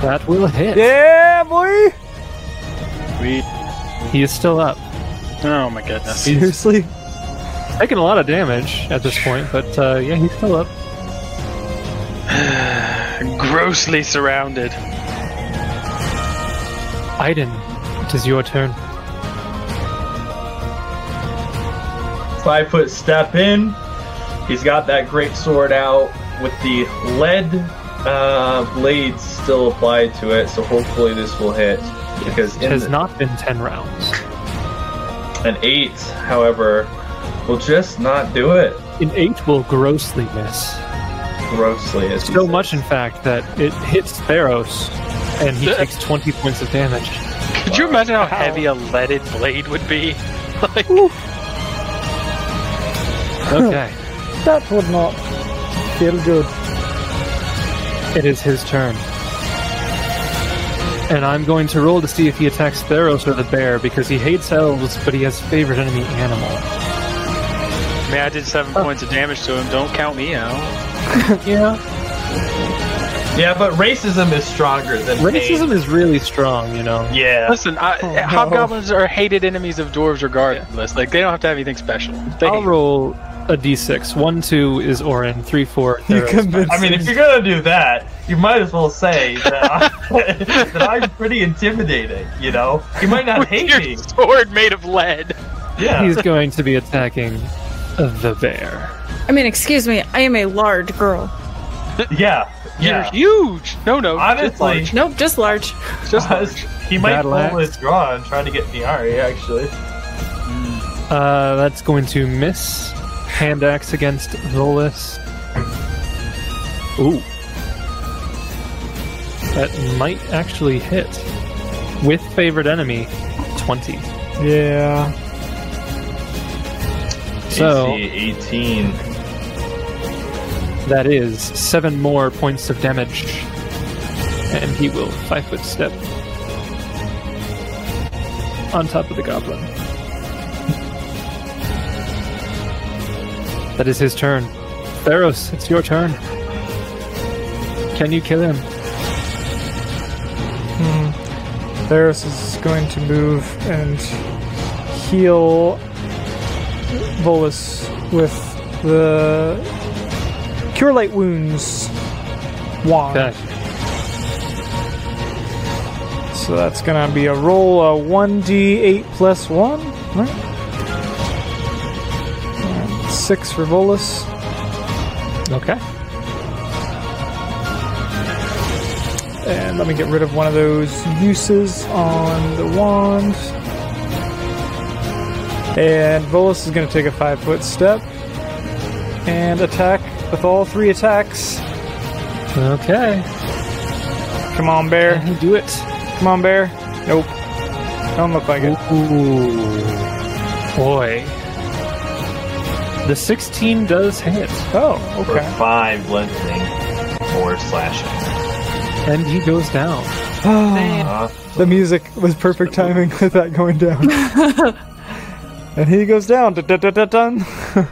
That will hit. Yeah, boy. Sweet. He is still up. Oh my goodness. Seriously. Taking a lot of damage at this point, but uh, yeah, he's still up. Grossly surrounded. Aiden, it is your turn. Five foot step in. He's got that great sword out with the lead uh, blades still applied to it, so hopefully this will hit. Because It has the- not been 10 rounds. An eight, however, will just not do it An 8 will grossly miss. grossly. As So much, in fact, that it hits Theros, and he takes 20 points of damage. Could you imagine how heavy a leaded blade would be? like, Okay, That would not feel good. it is his turn. And I'm going to roll to see if he attacks Theros or the bear, because he hates elves, but he has favorite enemy animal. I mean, I did seven oh. points of damage to him. Don't count me out. Yeah. Yeah, but racism is stronger than Racism is really strong, you know. Yeah. Listen, I, oh, no. hobgoblins are hated enemies of dwarves regardless. Like they don't have to have anything special. They I'll hate- roll a d6. 1, 2 is Orin, 3, 4, You convinced I mean, if you're gonna do that, you might as well say that, I, that I'm pretty intimidating. You know, you might not With hate your me. sword made of lead. Yeah, He's going to be attacking the bear. I mean, excuse me, I am a large girl. yeah, yeah. You're huge. No, no. just Honestly, large. Nope, just large. just Us- large. he might Battle pull axe. his draw and try to get Nyari. Actually, Uh, that's going to miss. Hand axe against Volus. Ooh. That might actually hit. With favorite enemy, 20. Yeah. So- AC 18. That is seven more points of damage. And he will five foot step on top of the goblin. That is his turn. Theros, it's your turn. Can you kill him? Hmm. Theros is going to move and heal Volus with the Cure Light Wounds wand. Okay. So that's gonna be a roll a 1d8 plus 1, right? 6 for Volus. Okay. And let me get rid of one of those uses on the wand. And Volus is going to take a five foot step and attack with all three attacks. Okay. Come on, bear. Do it? Come on, bear. Nope. Don't look like it. Ooh. Boy. The 16 does hit. Oh, For okay. five bludgeoning or slashing. And he goes down. Uh, the music was perfect timing with that going down. and he goes down. Dun.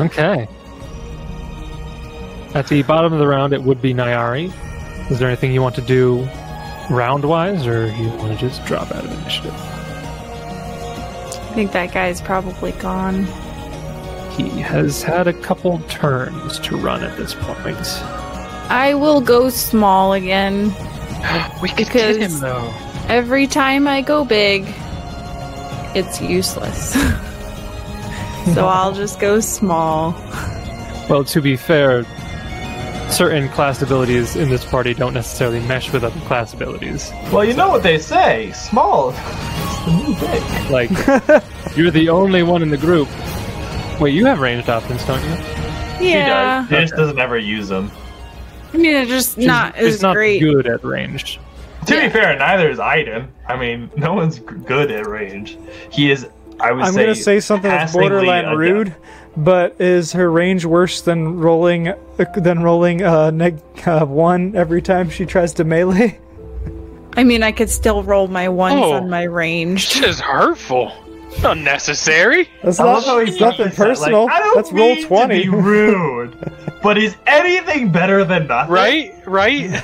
Okay. At the bottom of the round, it would be Nyari. Is there anything you want to do round wise, or you want to just drop out of initiative? I think that guy's probably gone. He has had a couple turns to run at this point. I will go small again. We could Because- get him though. every time I go big, it's useless. so I'll just go small. Well, to be fair, certain class abilities in this party don't necessarily mesh with other class abilities. Well, you know what they say. Small is the new big. Like, you're the only one in the group. Wait, you have ranged options, don't you? Yeah. She does. She just doesn't ever use them. I mean, it's just She's- not she's as not great. good at range. To Yeah. be fair, neither is Aiden. I mean, no one's good at range. He is. I would I'm say. gonna say something that's passingly borderline adept. Rude, but is her range worse than rolling uh, than rolling uh, neg uh, one every time she tries to melee? I mean, I could still roll my ones Oh. on my range. This is hurtful. Unnecessary. That's I not how he it's nothing says that, like, personal. I don't That's roll twenty. To be rude, but is anything better than nothing? Right? Right?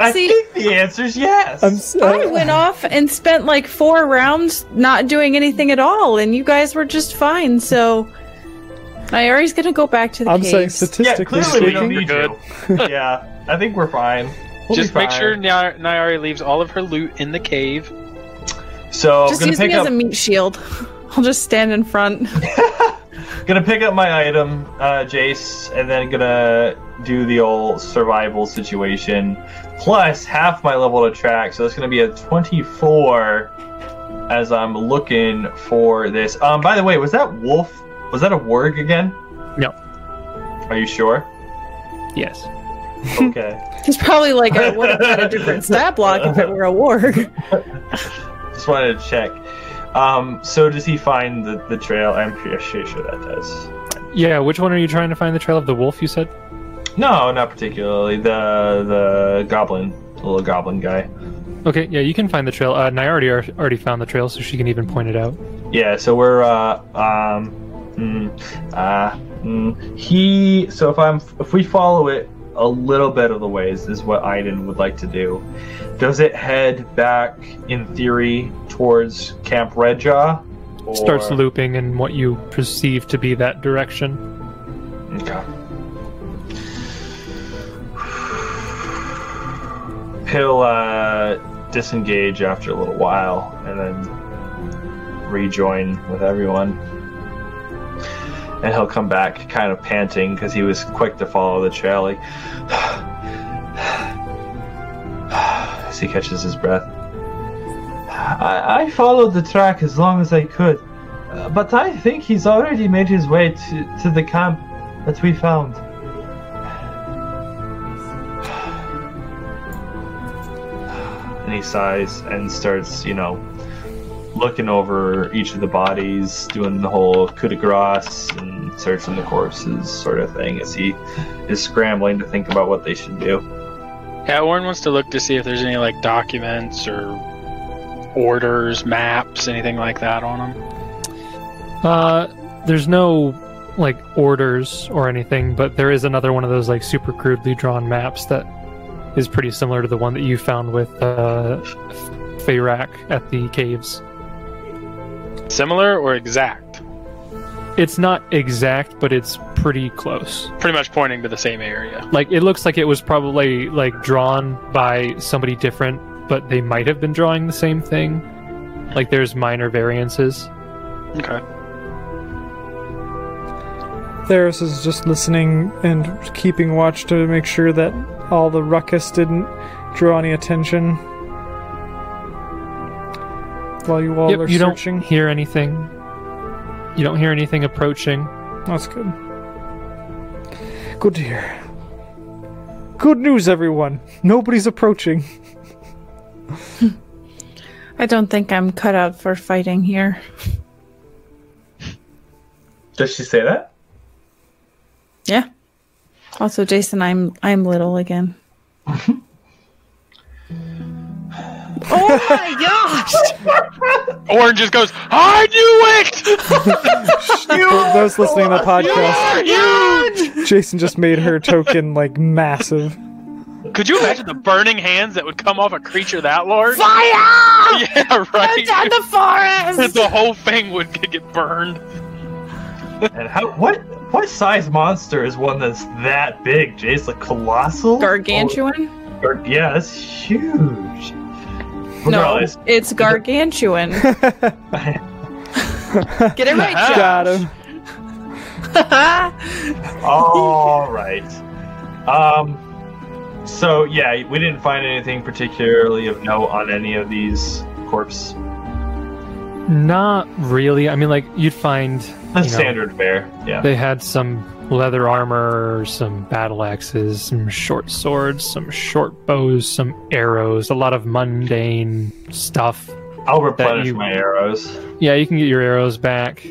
I See- think the answer is yes. I'm s- I uh, went off and spent like four rounds not doing anything at all, and you guys were just fine. So Iari's gonna go back to the cave. I'm saying caves. yeah, statistically clearly we don't speaking. need You're yeah, I think we're fine. We'll Just be make sure Ny- Nyari leaves all of her loot in the cave. So just gonna use pick me up. as a meat shield. I'll just stand in front. Gonna pick up my item, uh, Jace, and then gonna do the old survival situation. Plus half my level to track, so that's gonna be a 24 as I'm looking for this. Um, by the way, was that wolf? Was that a warg again? No. Are you sure? Yes. Okay. He's probably like, I would have had a different stat block if it were a warg. Just wanted to check. Um, so does he find the, the trail? I'm pretty sure sure that does. Yeah, which one are you trying to find the trail of the wolf, you said? No, not particularly. The the goblin, the little goblin guy. Okay, yeah, you can find the trail. Uh, Nyari ar- already found the trail, so she can even point it out. Yeah, so we're uh um mm, uh mm, he so if I'm if we follow it a little bit of the ways is what Aiden would like to do. Does it head back in theory towards Camp Redjaw? Or... Starts looping in what you perceive to be that direction. Okay. He'll uh, disengage after a little while and then rejoin with everyone. And he'll come back kind of panting because he was quick to follow the trail. Like, as he catches his breath. I, I followed the track as long as I could. Uh, but I think he's already made his way to, to the camp that we found. And he sighs and starts, you know, looking over each of the bodies, doing the whole coup de grace and searching the corpses sort of thing as he is scrambling to think about what they should do. Yeah, Warren wants to look to see if there's any like documents or orders, maps, anything like that on them. Uh, there's no like orders or anything, but there is another one of those like super crudely drawn maps that is pretty similar to the one that you found with uh, Feyrak at the caves. Similar or exact? It's not exact, but it's pretty close. Pretty much pointing to the same area. Like it looks like it was probably like drawn by somebody different, but they might have been drawing the same thing. Like there's minor variances. Okay. Theros is just listening and keeping watch to make sure that all the ruckus didn't draw any attention while you all Yep, are you searching. don't hear anything. You don't hear anything approaching. That's good. Good to hear. Good news, everyone. Nobody's approaching. I don't think I'm cut out for fighting here. Does she say that? Yeah. Also, Jason, I'm I'm little again. oh my gosh! Orange just goes, I knew it! For those listening to the podcast, Jason just made her token like massive. Could you imagine the burning hands that would come off a creature that large? Fire! Yeah, right. Inside the forest! the whole thing would get get burned. And how what what size monster is one that's that big, Jace? Like colossal? Gargantuan? Or, or- yeah, that's huge. No, Regardless, it's gargantuan. Get it right, Got him. All right. Um. So yeah, we didn't find anything particularly of note on any of these corpses. Not really. I mean, like you'd find The you know, standard bear. Yeah. They had some leather armor, some battle axes, some short swords, some short bows, some arrows, a lot of mundane stuff. I'll replenish you- my arrows. Yeah, you can get your arrows back.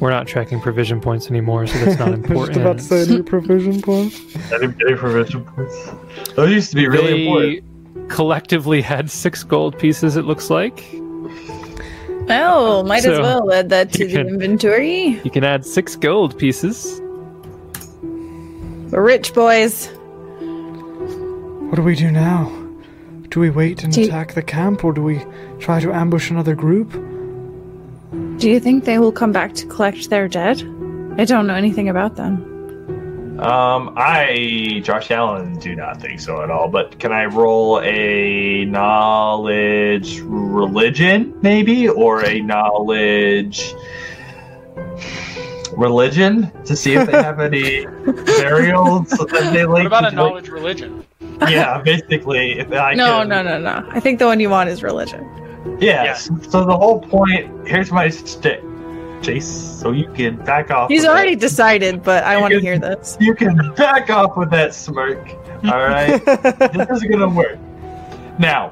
We're not tracking provision points anymore, so that's not I was important. just about to say any provision points. Any, any provision points? Those used to be really they important. collectively had six gold pieces, it looks like. Oh, might as well add that to the can- inventory. You can add six gold pieces. We're rich boys. What do we do now? Do we wait and Do you- attack the camp, or do we try to ambush another group? Do you think they will come back to collect their dead? I don't know anything about them. Um, I, Josh Allen, do not think so at all. But can I roll a knowledge religion, maybe, or a knowledge religion to see if they have any burials that they What about a to- knowledge religion? Yeah, basically, if I no, can- no, no, no. I think the one you want is religion. Yes. So the whole point. Here's my stick, Chase. So you can back off. He's with that. already decided, but I want to hear this. You can back off with that smirk. All right. this is gonna work. Now,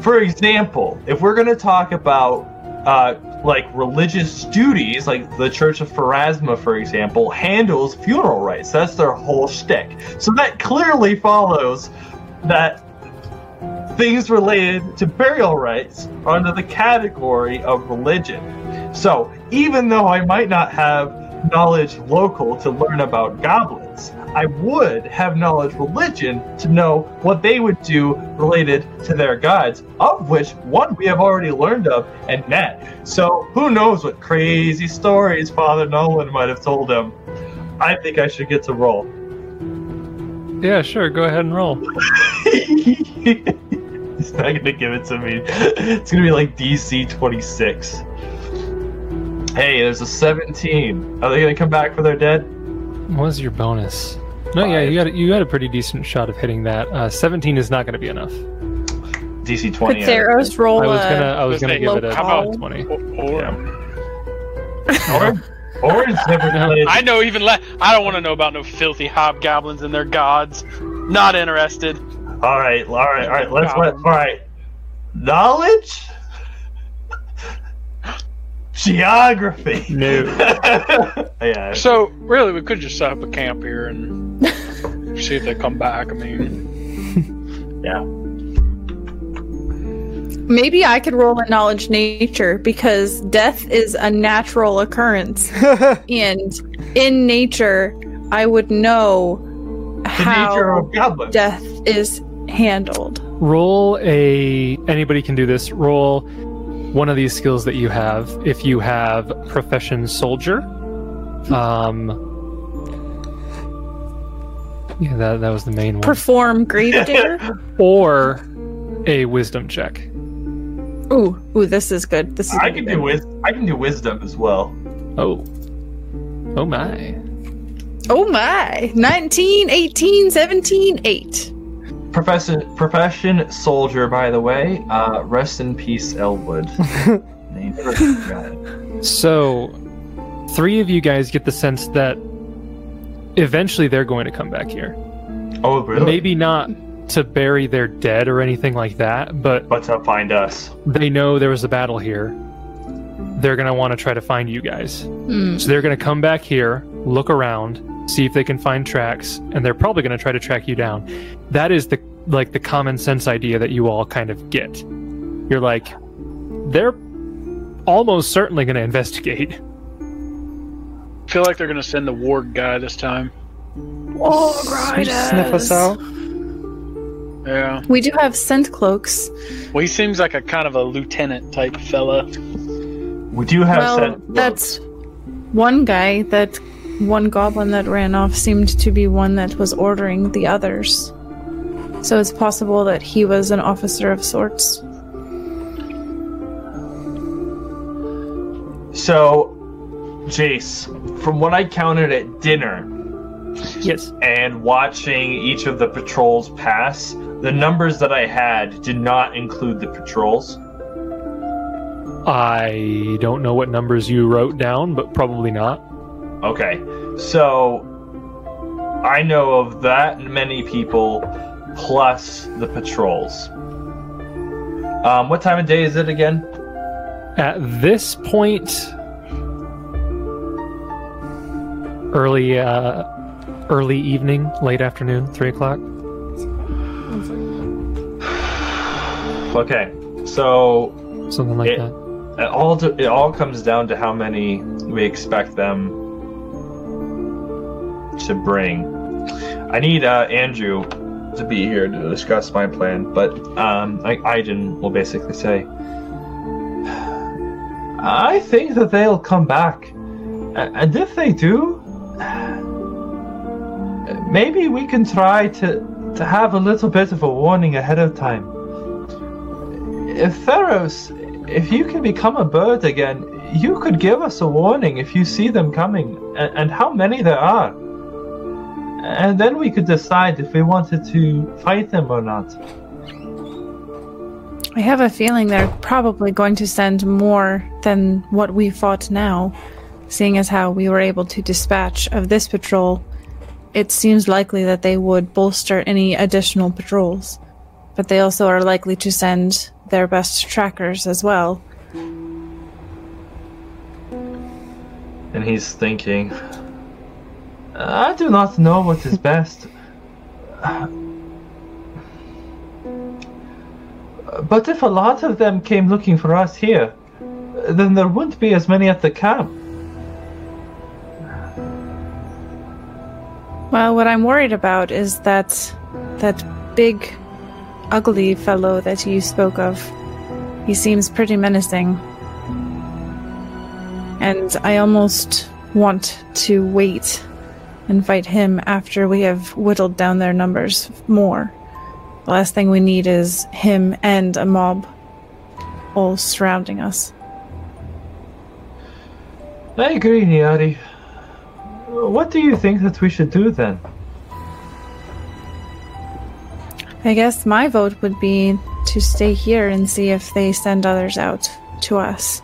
for example, if we're gonna talk about uh, like religious duties, like the Church of Pharasma, for example, handles funeral rites. That's their whole shtick. So that clearly follows that things related to burial rites are under the category of religion. So even though I might not have knowledge local to learn about goblins, I would have knowledge religion to know what they would do related to their gods, of which one we have already learned of, and Ned. So who knows what crazy stories Father Nolan might have told him. I think I should get to roll. Yeah, sure. Go ahead and roll. He's not gonna give it to me. It's gonna be like DC 26. Hey, there's a 17. Are they gonna come back for their dead? What was your bonus? No, yeah, you got you got a pretty decent shot of hitting that. Uh, Seventeen is not going to be enough. DC 20. Could Theros roll I was gonna I was Was gonna give it a how about- twenty. Or, Or, or it's never No. I know even less. I don't want to know about no filthy hobgoblins and their gods. Not interested. All right, all right, all right. Let's let. All right, knowledge, geography. No. yeah. So really, we could just set up a camp here and see if they come back. I mean, Yeah. Maybe I could roll a knowledge nature because death is a natural occurrence. and in nature, I would know The how death is handled. Roll a anybody can do this. Roll one of these skills that you have. If you have profession soldier, um, yeah, that that was the main one. Perform gravedigger. or a wisdom check. ooh, ooh, this is good. This is I can do good. wis- I can do wisdom as well. Oh, oh my! Oh my. 19, 18, 17, 8. Profession, profession soldier, by the way. Uh, rest in peace, Elwood. Name for the guy. So, three of you guys get the sense that eventually they're going to come back here. Oh, really? Maybe not to bury their dead or anything like that, but But to find us. they know there was a battle here. They're going to want to try to find you guys. Hmm. So they're going to come back here, look around, see if they can find tracks, and they're probably going to try to track you down. That is the like the common sense idea that you all kind of get. You're like they're almost certainly going to investigate. I feel like they're gonna send the warg guy this time. Oh, Sniff us out. Yeah. We do have scent cloaks. Well, he seems like a kind of a lieutenant type fella. We do have well, sent- that's one guy that one goblin that ran off seemed to be one that was ordering the others. So it's possible that he was an officer of sorts. So, Jace, from what I counted at dinner, yes, and watching each of the patrols pass, the numbers that I had did not include the patrols. I don't know what numbers you wrote down, but probably not. Okay, so I know of that many people plus the patrols. Um, what time of day is it again? At this point, early, uh, early evening, late afternoon, three o'clock. Okay, so Something like It- that. it all it all comes down to how many we expect them to bring. I need uh, Andrew to be here to discuss my plan, but um, I, Aiden will basically say, "I think that they'll come back, and if they do, maybe we can try to to have a little bit of a warning ahead of time." If Theros, if you can become a bird again, you could give us a warning if you see them coming, and, and how many there are. And then we could decide if we wanted to fight them or not. I have a feeling they're probably going to send more than what we fought now, seeing as how we were able to dispatch of this patrol. It seems likely that they would bolster any additional patrols, but they also are likely to send their best trackers as well. And he's thinking, I do not know what is best. But if a lot of them came looking for us here, then there wouldn't be as many at the camp. Well, what I'm worried about is that that big, ugly fellow that you spoke of. He seems pretty menacing. And I almost want to wait and fight him after we have whittled down their numbers more. The last thing we need is him and a mob all surrounding us. I agree, Nyari. What do you think that we should do then? I guess my vote would be to stay here and see if they send others out to us.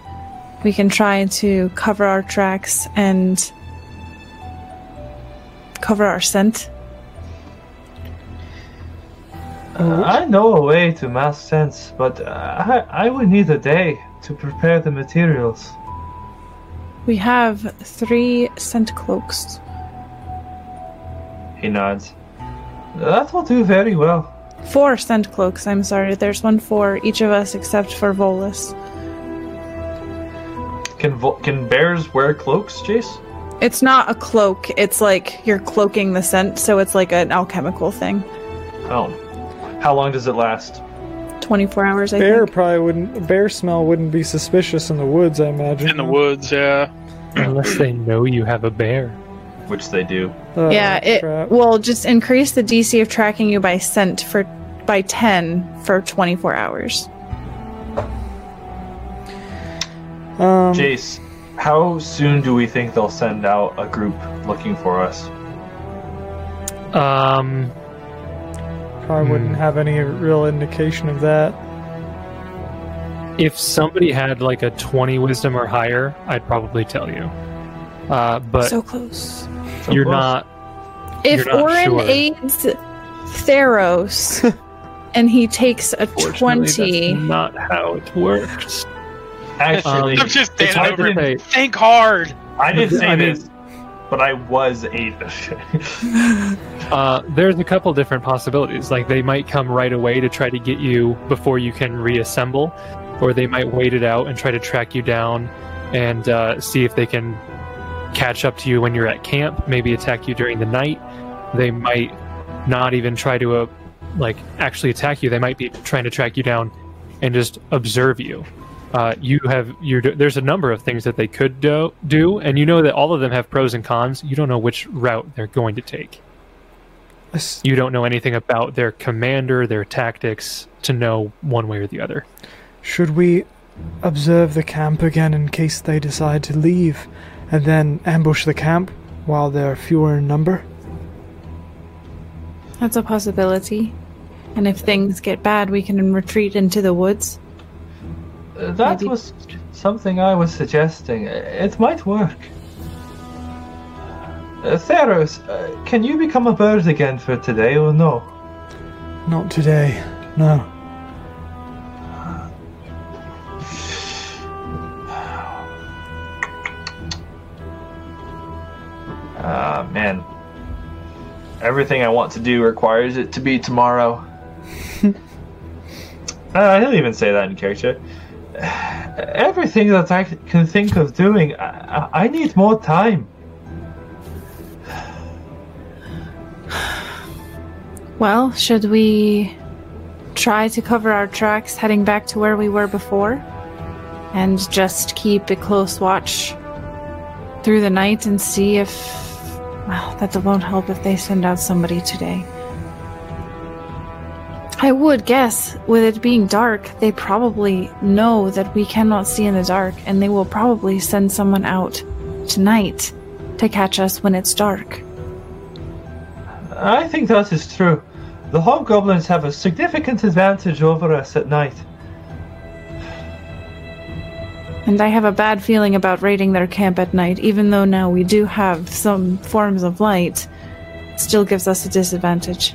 We can try to cover our tracks and cover our scent. Uh, I know a way to mask sense, but uh, I, I would need a day to prepare the materials. We have three scent cloaks. He nods. That will do very well. Four scent cloaks, I'm sorry. There's one for each of us except for Volus. Can can bears wear cloaks, Jace? It's not a cloak, it's like you're cloaking the scent, so it's like an alchemical thing. Oh. How long does it last? 24 hours, I Bear think. probably wouldn't. Bear smell wouldn't be suspicious in the woods. I imagine. In the woods, yeah. Unless they know you have a bear. Which they do. Oh, yeah, it crap. will just increase the DC of tracking you by scent for by 10 for 24 hours. Um, Jace, how soon do we think they'll send out a group looking for us? Um, probably wouldn't Hmm. have any real indication of that. if somebody had like a 20 wisdom or higher, I'd probably tell you. Uh, but so close. So you're close. not. If You're not Orin sure. aids Theros and he takes a 20, That's not how it works. Actually, I'm just it's hard to say. Think hard. I didn't say I mean- this, but I was a. Uh, there's a couple different possibilities. Like they might come right away to try to get you before you can reassemble, or they might wait it out and try to track you down and uh, see if they can catch up to you when you're at camp. Maybe attack you during the night. They might not even try to uh, like actually attack you. They might be trying to track you down and just observe you. Uh, you have you there's a number of things that they could do, do, and you know that all of them have pros and cons. You don't know which route they're going to take you don't know anything about their commander, their tactics to know one way or the other. Should we observe the camp again in case they decide to leave, and then ambush the camp while they're fewer in number? That's a possibility. And if things get bad, we can retreat into the woods. Uh, That Maybe- was something I was suggesting. It might work. Uh, Theros, uh, can you become a bird again for today or no? Not today, no. Ah, man. Everything I want to do requires it to be tomorrow. uh, I didn't even say that in character. Everything that I can think of doing, I, I need more time. Well, should we try to cover our tracks heading back to where we were before? And just keep a close watch through the night and see if. Well, that won't help if they send out somebody today. I would guess, with it being dark, they probably know that we cannot see in the dark, and they will probably send someone out tonight to catch us when it's dark. I think that is true. The hobgoblins have a significant advantage over us at night. And I have a bad feeling about raiding their camp at night, even though now we do have some forms of light. It still gives us a disadvantage.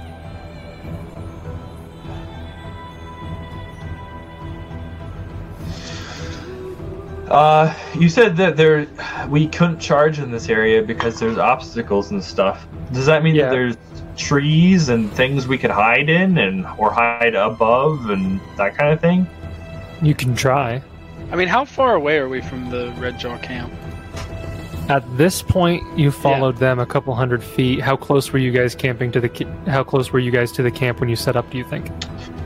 Uh, you said that there we couldn't charge in this area because there's obstacles and stuff. Does that mean Yeah. that there's trees and things we could hide in and or hide above and that kind of thing? You can try. I mean, how far away are we from the Red Jaw camp? At this point, you followed them a couple hundred feet. How close were you guys camping to the? How close were you guys to the camp when you set up? Do you think?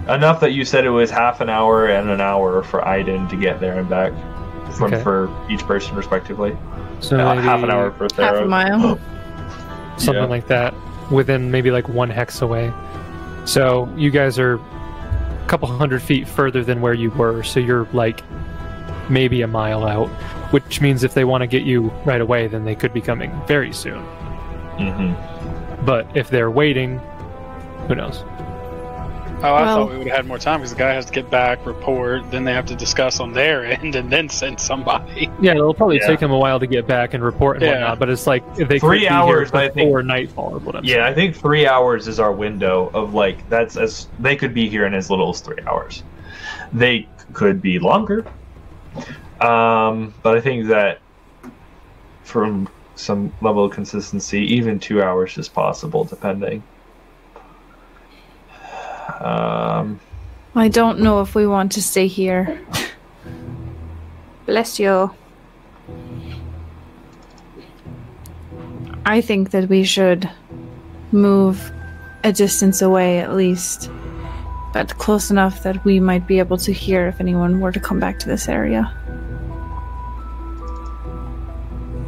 Enough that you said it was half an hour and an hour for Aiden to get there and back from Okay. for each person respectively. So Uh, maybe half an hour for Thera. Half a mile. something Yeah. like that, within maybe like one hex away. So you guys are a couple hundred feet further than where you were. So you're like maybe a mile out, which means if they want to get you right away, then they could be coming very soon. hmm But if they're waiting, who knows? Oh, I Well- thought we would have had more time because the guy has to get back, report, then they have to discuss on their end, and then send somebody. Yeah, it'll probably Yeah. take them a while to get back and report and Yeah. whatnot. But it's like if they Three could be hours, here I think. before nightfall. Is what I'm Yeah, I think three hours is our window of like that's as they could be here in as little as three hours. They could be longer, um, but I think that from some level of consistency, even two hours is possible, depending. Um, I don't know if we want to stay here. Bless you. I think that we should move a distance away at least, but close enough that we might be able to hear if anyone were to come back to this area.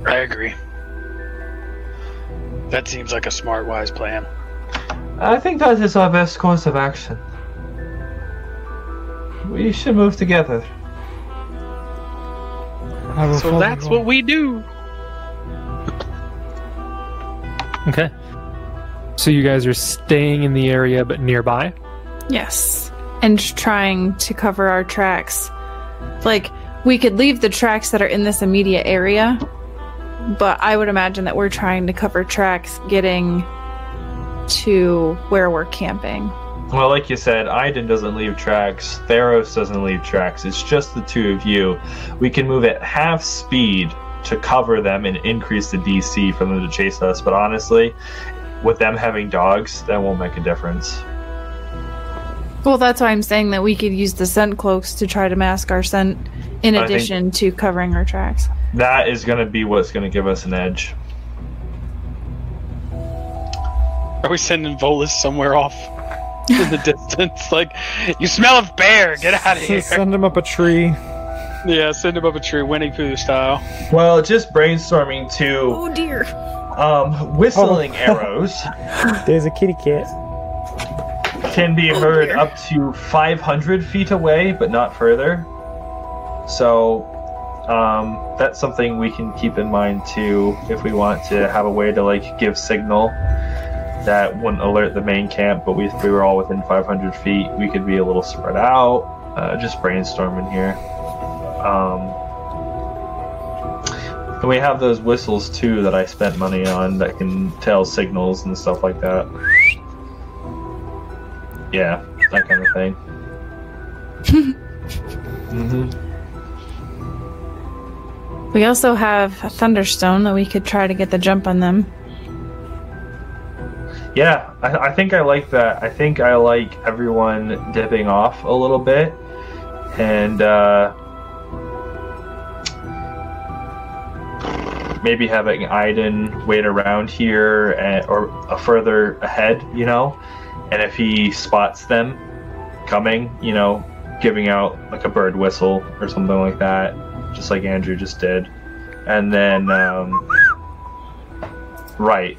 I agree. That seems like a smart, wise plan. I think that is our best course of action. We should move together. So that's what we do. Okay. So you guys are staying in the area but nearby? Yes. And trying to cover our tracks. Like, we could leave the tracks that are in this immediate area, but I would imagine that we're trying to cover tracks getting to where we're camping. Well, like you said, Aiden doesn't leave tracks. Theros doesn't leave tracks. It's just the two of you. We can move at half speed to cover them and increase the DC for them to chase us. But honestly, with them having dogs, that won't make a difference. Well, that's why I'm saying that we could use the scent cloaks to try to mask our scent in I addition to covering our tracks. That is going to be what's going to give us an edge. Are we sending Volus somewhere off in the distance? Like, you smell of bear, get out of here. Send him up a tree. Yeah, send him up a tree, Winnie Pooh style. Well, just brainstorming to Oh dear. um, whistling arrows There's a kitty cat. can be heard up to 500 feet away, but not further. So um, that's something we can keep in mind too if we want to have a way to like give signal that wouldn't alert the main camp, but we, if we were all within 500 feet, we could be a little spread out. Uh, just brainstorming here. Um, and we have those whistles too that I spent money on that can tell signals and stuff like that. Yeah, that kind of thing. hmm We also have a thunderstone that we could try to get the jump on them. Yeah, I, I think I like that. I think I like everyone dipping off a little bit. And uh, maybe having Aiden wait around here and, or uh, further ahead, you know, and if he spots them coming, you know, giving out like a bird whistle or something like that, just like Andrew just did, and then um, right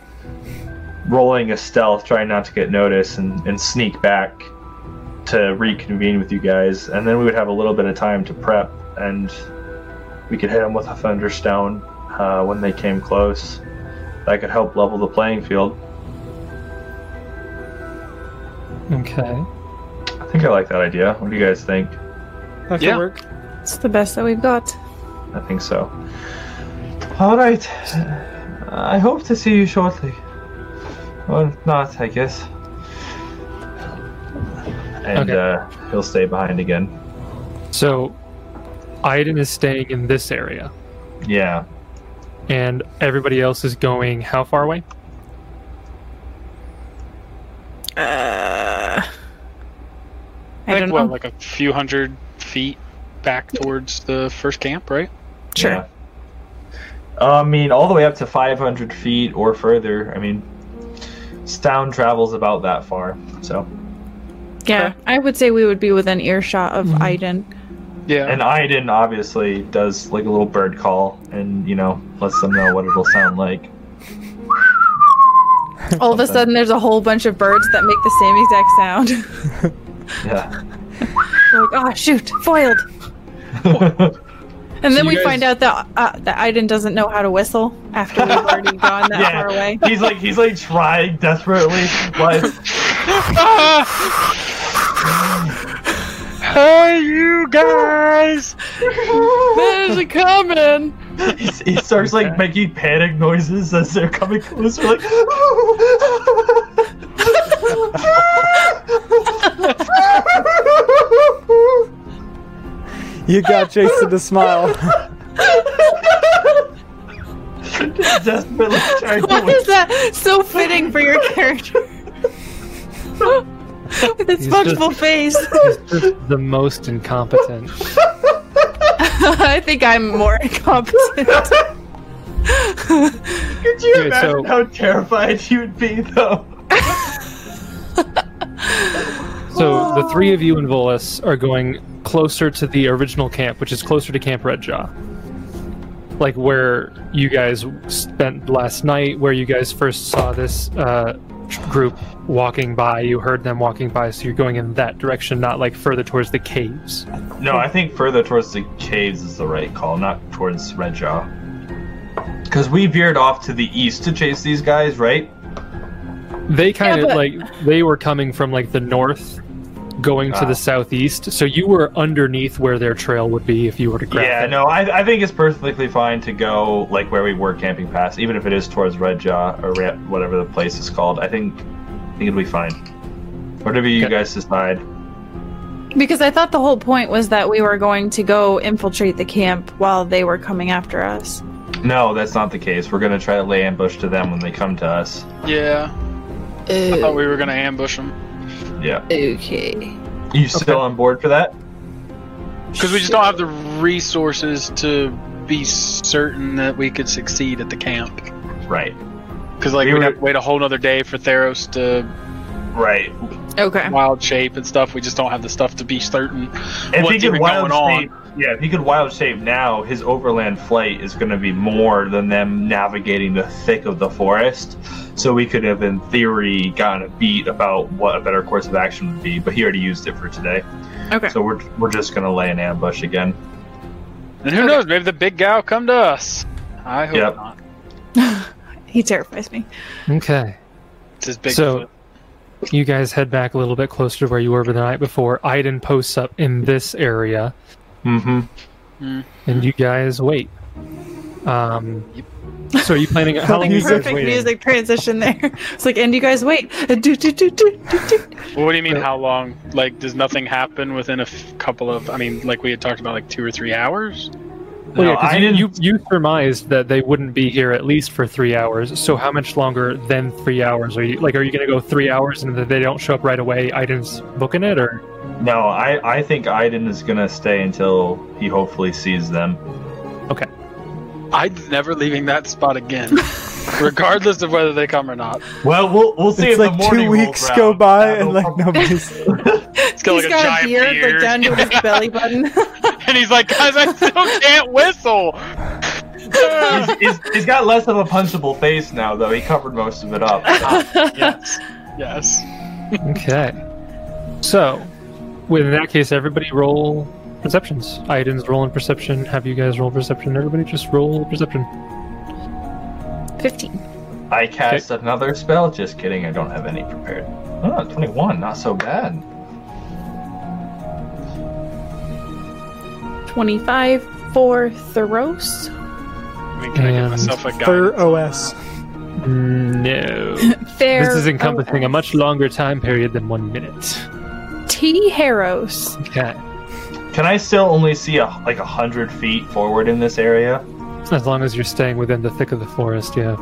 rolling a stealth, trying not to get noticed, and, and sneak back to reconvene with you guys, and then we would have a little bit of time to prep, and we could hit them with a thunderstone uh, when they came close. That could help level the playing field. Okay. I think I like that idea. What do you guys think? That could Yeah. work. It's the best that we've got. I think so. All right. I hope to see you shortly. Or not, I guess. And Okay. uh, he'll stay behind again. So, Aiden is staying in this area, Yeah. and everybody else is going how far away? Uh, I I don't think, what, know. like a few hundred feet back towards the first camp, right? Sure. Yeah. Uh, I mean, all the way up to 500 feet or further. I mean, sound travels about that far. So, Yeah, I would say we would be within earshot of Mhm. Aiden. Yeah. and Aiden obviously does like a little bird call, and you know lets them know what it'll sound like. All of a sudden, there's a whole bunch of birds that make the same exact sound. Yeah. We're like, oh shoot, foiled. And then you we guys- find out that uh, that Aiden doesn't know how to whistle after we've already gone that Yeah. far away. he's like he's like trying desperately, but hey, you guys! There's a coming. he, he starts like making panic noises as they're coming closer. Like, You got Jason to smile. desperately trying Why whistle. is that so fitting for your character? With its He's face. He's just the most incompetent. I think I'm more incompetent. Could you Okay, imagine so- how terrified you would be, though? So the three of you and Volus are going closer to the original camp, which is closer to Camp Redjaw. Like where you guys spent last night, where you guys first saw this uh, group walking by. You heard them walking by, so you're going in that direction, not like further towards the caves. No, I think further towards the caves is the right call, not towards Redjaw. Because we veered off to the east to chase these guys, right? They kind of but- like they were coming from like the north, going to Ah. the southeast. So you were underneath where their trail would be if you were to grab Yeah, it. no, I, I think it's perfectly fine to go like where we were camping past, even if it is towards Redjaw or Re- whatever the place is called. I think I think it'll be fine. Whatever you Okay. guys decide. Because I thought the whole point was that we were going to go infiltrate the camp while they were coming after us. No, that's not the case. We're gonna try to lay ambush to them when they come to us. Yeah. I thought we were gonna ambush them Yeah. Okay. You still on board for that? because we just don't have the resources to be certain that we could succeed at the camp. Right. Because like We we'd were- have to wait a whole nother day for Theros to Right. Okay. wild shape and stuff. We just don't have the stuff to be certain If what's he could even wild going shape, yeah, if he could wild shape now, his overland flight is going to be more than them navigating the thick of the forest. So we could have, in theory, gotten a beat about what a better course of action would be. But he already used it for today, Okay. so we're we're just going to lay an ambush again. And who Okay. knows? Maybe the big guy will come to us. I hope Yep. not. He terrifies me. Okay. It's his big So- foot. You guys head back a little bit closer to where you were the night before. Iden posts up in this area, Mm-hmm. and you guys wait. Um, so are you planning? How long are you guys Perfect music transition there. It's like, and you guys wait. Do, do, do, do, do, do. Well, what do you mean? Right. How long? Like, does nothing happen within a f- couple of? I mean, like we had talked about, like two or three hours. Well, yeah, I you, didn't- you you surmised that they wouldn't be here at least for three hours. So how much longer than three hours are you? Like, are you going to go three hours and if they don't show up right away, Aiden's booking it, or No, I, I think Aiden is gonna stay until he hopefully sees them. Okay. I'm never leaving that spot again, regardless of whether they come or not. Well, we'll we'll see It's if like the morning two weeks go by and like nobody's. It's got He's like a got giant a beard, beard, like down to his belly button. and he's like, "Guys, I still can't whistle." he's, he's, he's got less of a punchable face now, though. He covered most of it up. Ah, yes, yes. okay? So, well, in that case, everybody roll perceptions. Aiden's rolling perception. Have you guys roll perception? Everybody just roll perception. 15. I cast another spell. Just kidding. I don't have any prepared. Oh, 21. Not so bad. 25 for Theros. I mean, can I give myself a Thir guide? OS. No. Fair. This is encompassing a much longer time period than one minute. T. Heros. Okay. Can I still only see a, like a hundred feet forward in this area? As long as you're staying within the thick of the forest, yeah.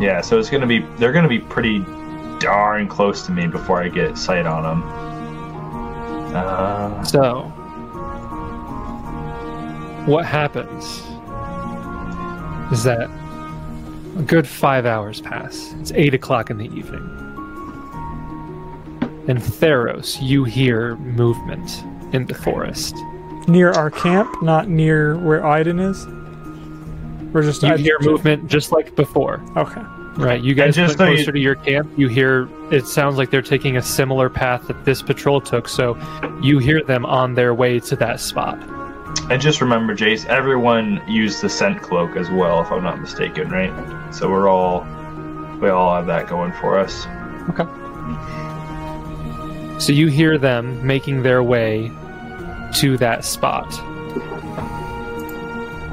Yeah, so it's gonna be they're gonna be pretty darn close to me before I get sight on them. Uh, So, what happens is that a good five hours pass. It's eight o'clock in the evening. And Theros, you hear movement in the forest. Near our camp, not near where Aiden is. We're just. You I- hear movement just like before. Okay. Right, you guys just went so you- closer to your camp. You hear it sounds like they're taking a similar path that this patrol took, so you hear them on their way to that spot. And just remember, Jace, everyone used the scent cloak as well, if I'm not mistaken, right? So we're all we all have that going for us. Okay. So you hear them making their way to that spot.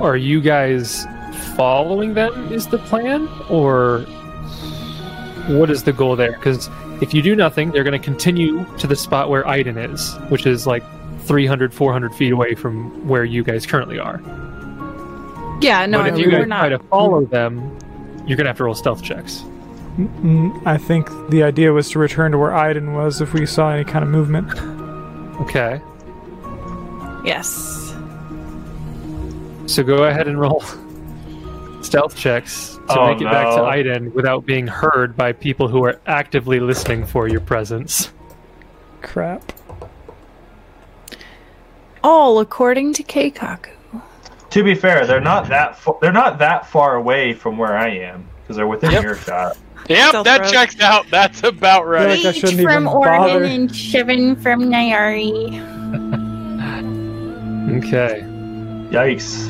Are you guys following them? Is the plan? Or what is the goal there? Because if you do nothing, they're going to continue to the spot where Aiden is, which is like 300, 400 feet away from where you guys currently are. Yeah, no, but I if mean, you we're guys try not. to follow them, you're going to have to roll stealth checks. I think the idea was to return to where Aiden was if we saw any kind of movement. Okay. Yes. So go ahead and roll stealth checks to Oh, make it back to. Aiden without being heard by people who are actively listening for your presence. Crap. All according to Keikaku. To be fair, they're not that fa- they're not that far away from where I am because they're within Yep. earshot. Yep, that rogue. checks out. That's about right. like I from even. Oregon and Shivan from Nyari. Okay. Yikes!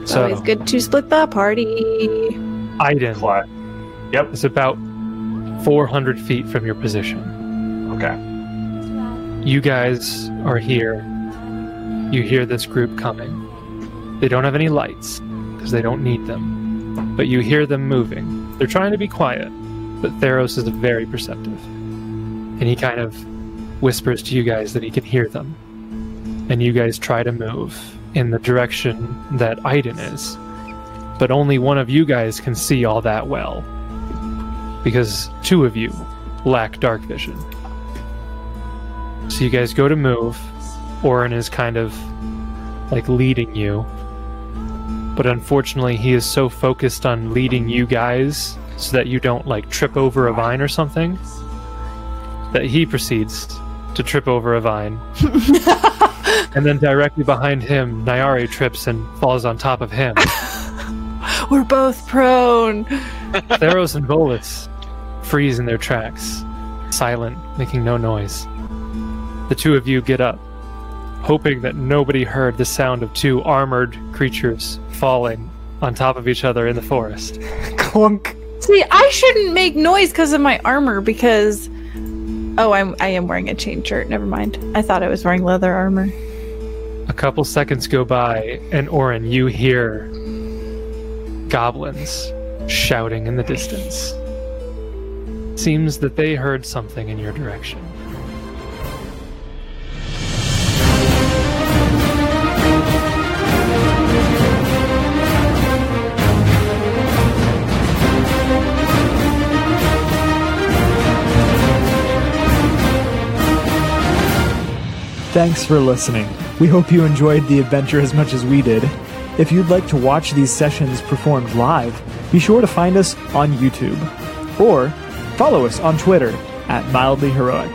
It's So always good to split the party. Aiden Cla- Yep. It's about 400 feet from your position. Okay. You guys are here. You hear this group coming. They don't have any lights because they don't need them. But you hear them moving. They're trying to be quiet, but Theros is very perceptive. And he kind of whispers to you guys that he can hear them. And you guys try to move in the direction that Iden is. But only one of you guys can see all that well. Because two of you lack dark vision. So you guys go to move. Orin is kind of like leading you. But unfortunately, he is so focused on leading you guys so that you don't like trip over a vine or something that he proceeds to trip over a vine. and then directly behind him, Nyari trips and falls on top of him. We're both prone. Theros and Volus freeze in their tracks, silent, making no noise. The two of you get up hoping that nobody heard the sound of two armored creatures falling on top of each other in the forest. Clunk. See, I shouldn't make noise because of my armor because Oh, I'm I am wearing a chain shirt. Never mind. I thought I was wearing leather armor. A couple seconds go by, and Orin, you hear goblins shouting in the distance. Seems that they heard something in your direction. Thanks for listening. We hope you enjoyed the adventure as much as we did. If you'd like to watch these sessions performed live, be sure to find us on YouTube or follow us on Twitter at Mildly Heroic.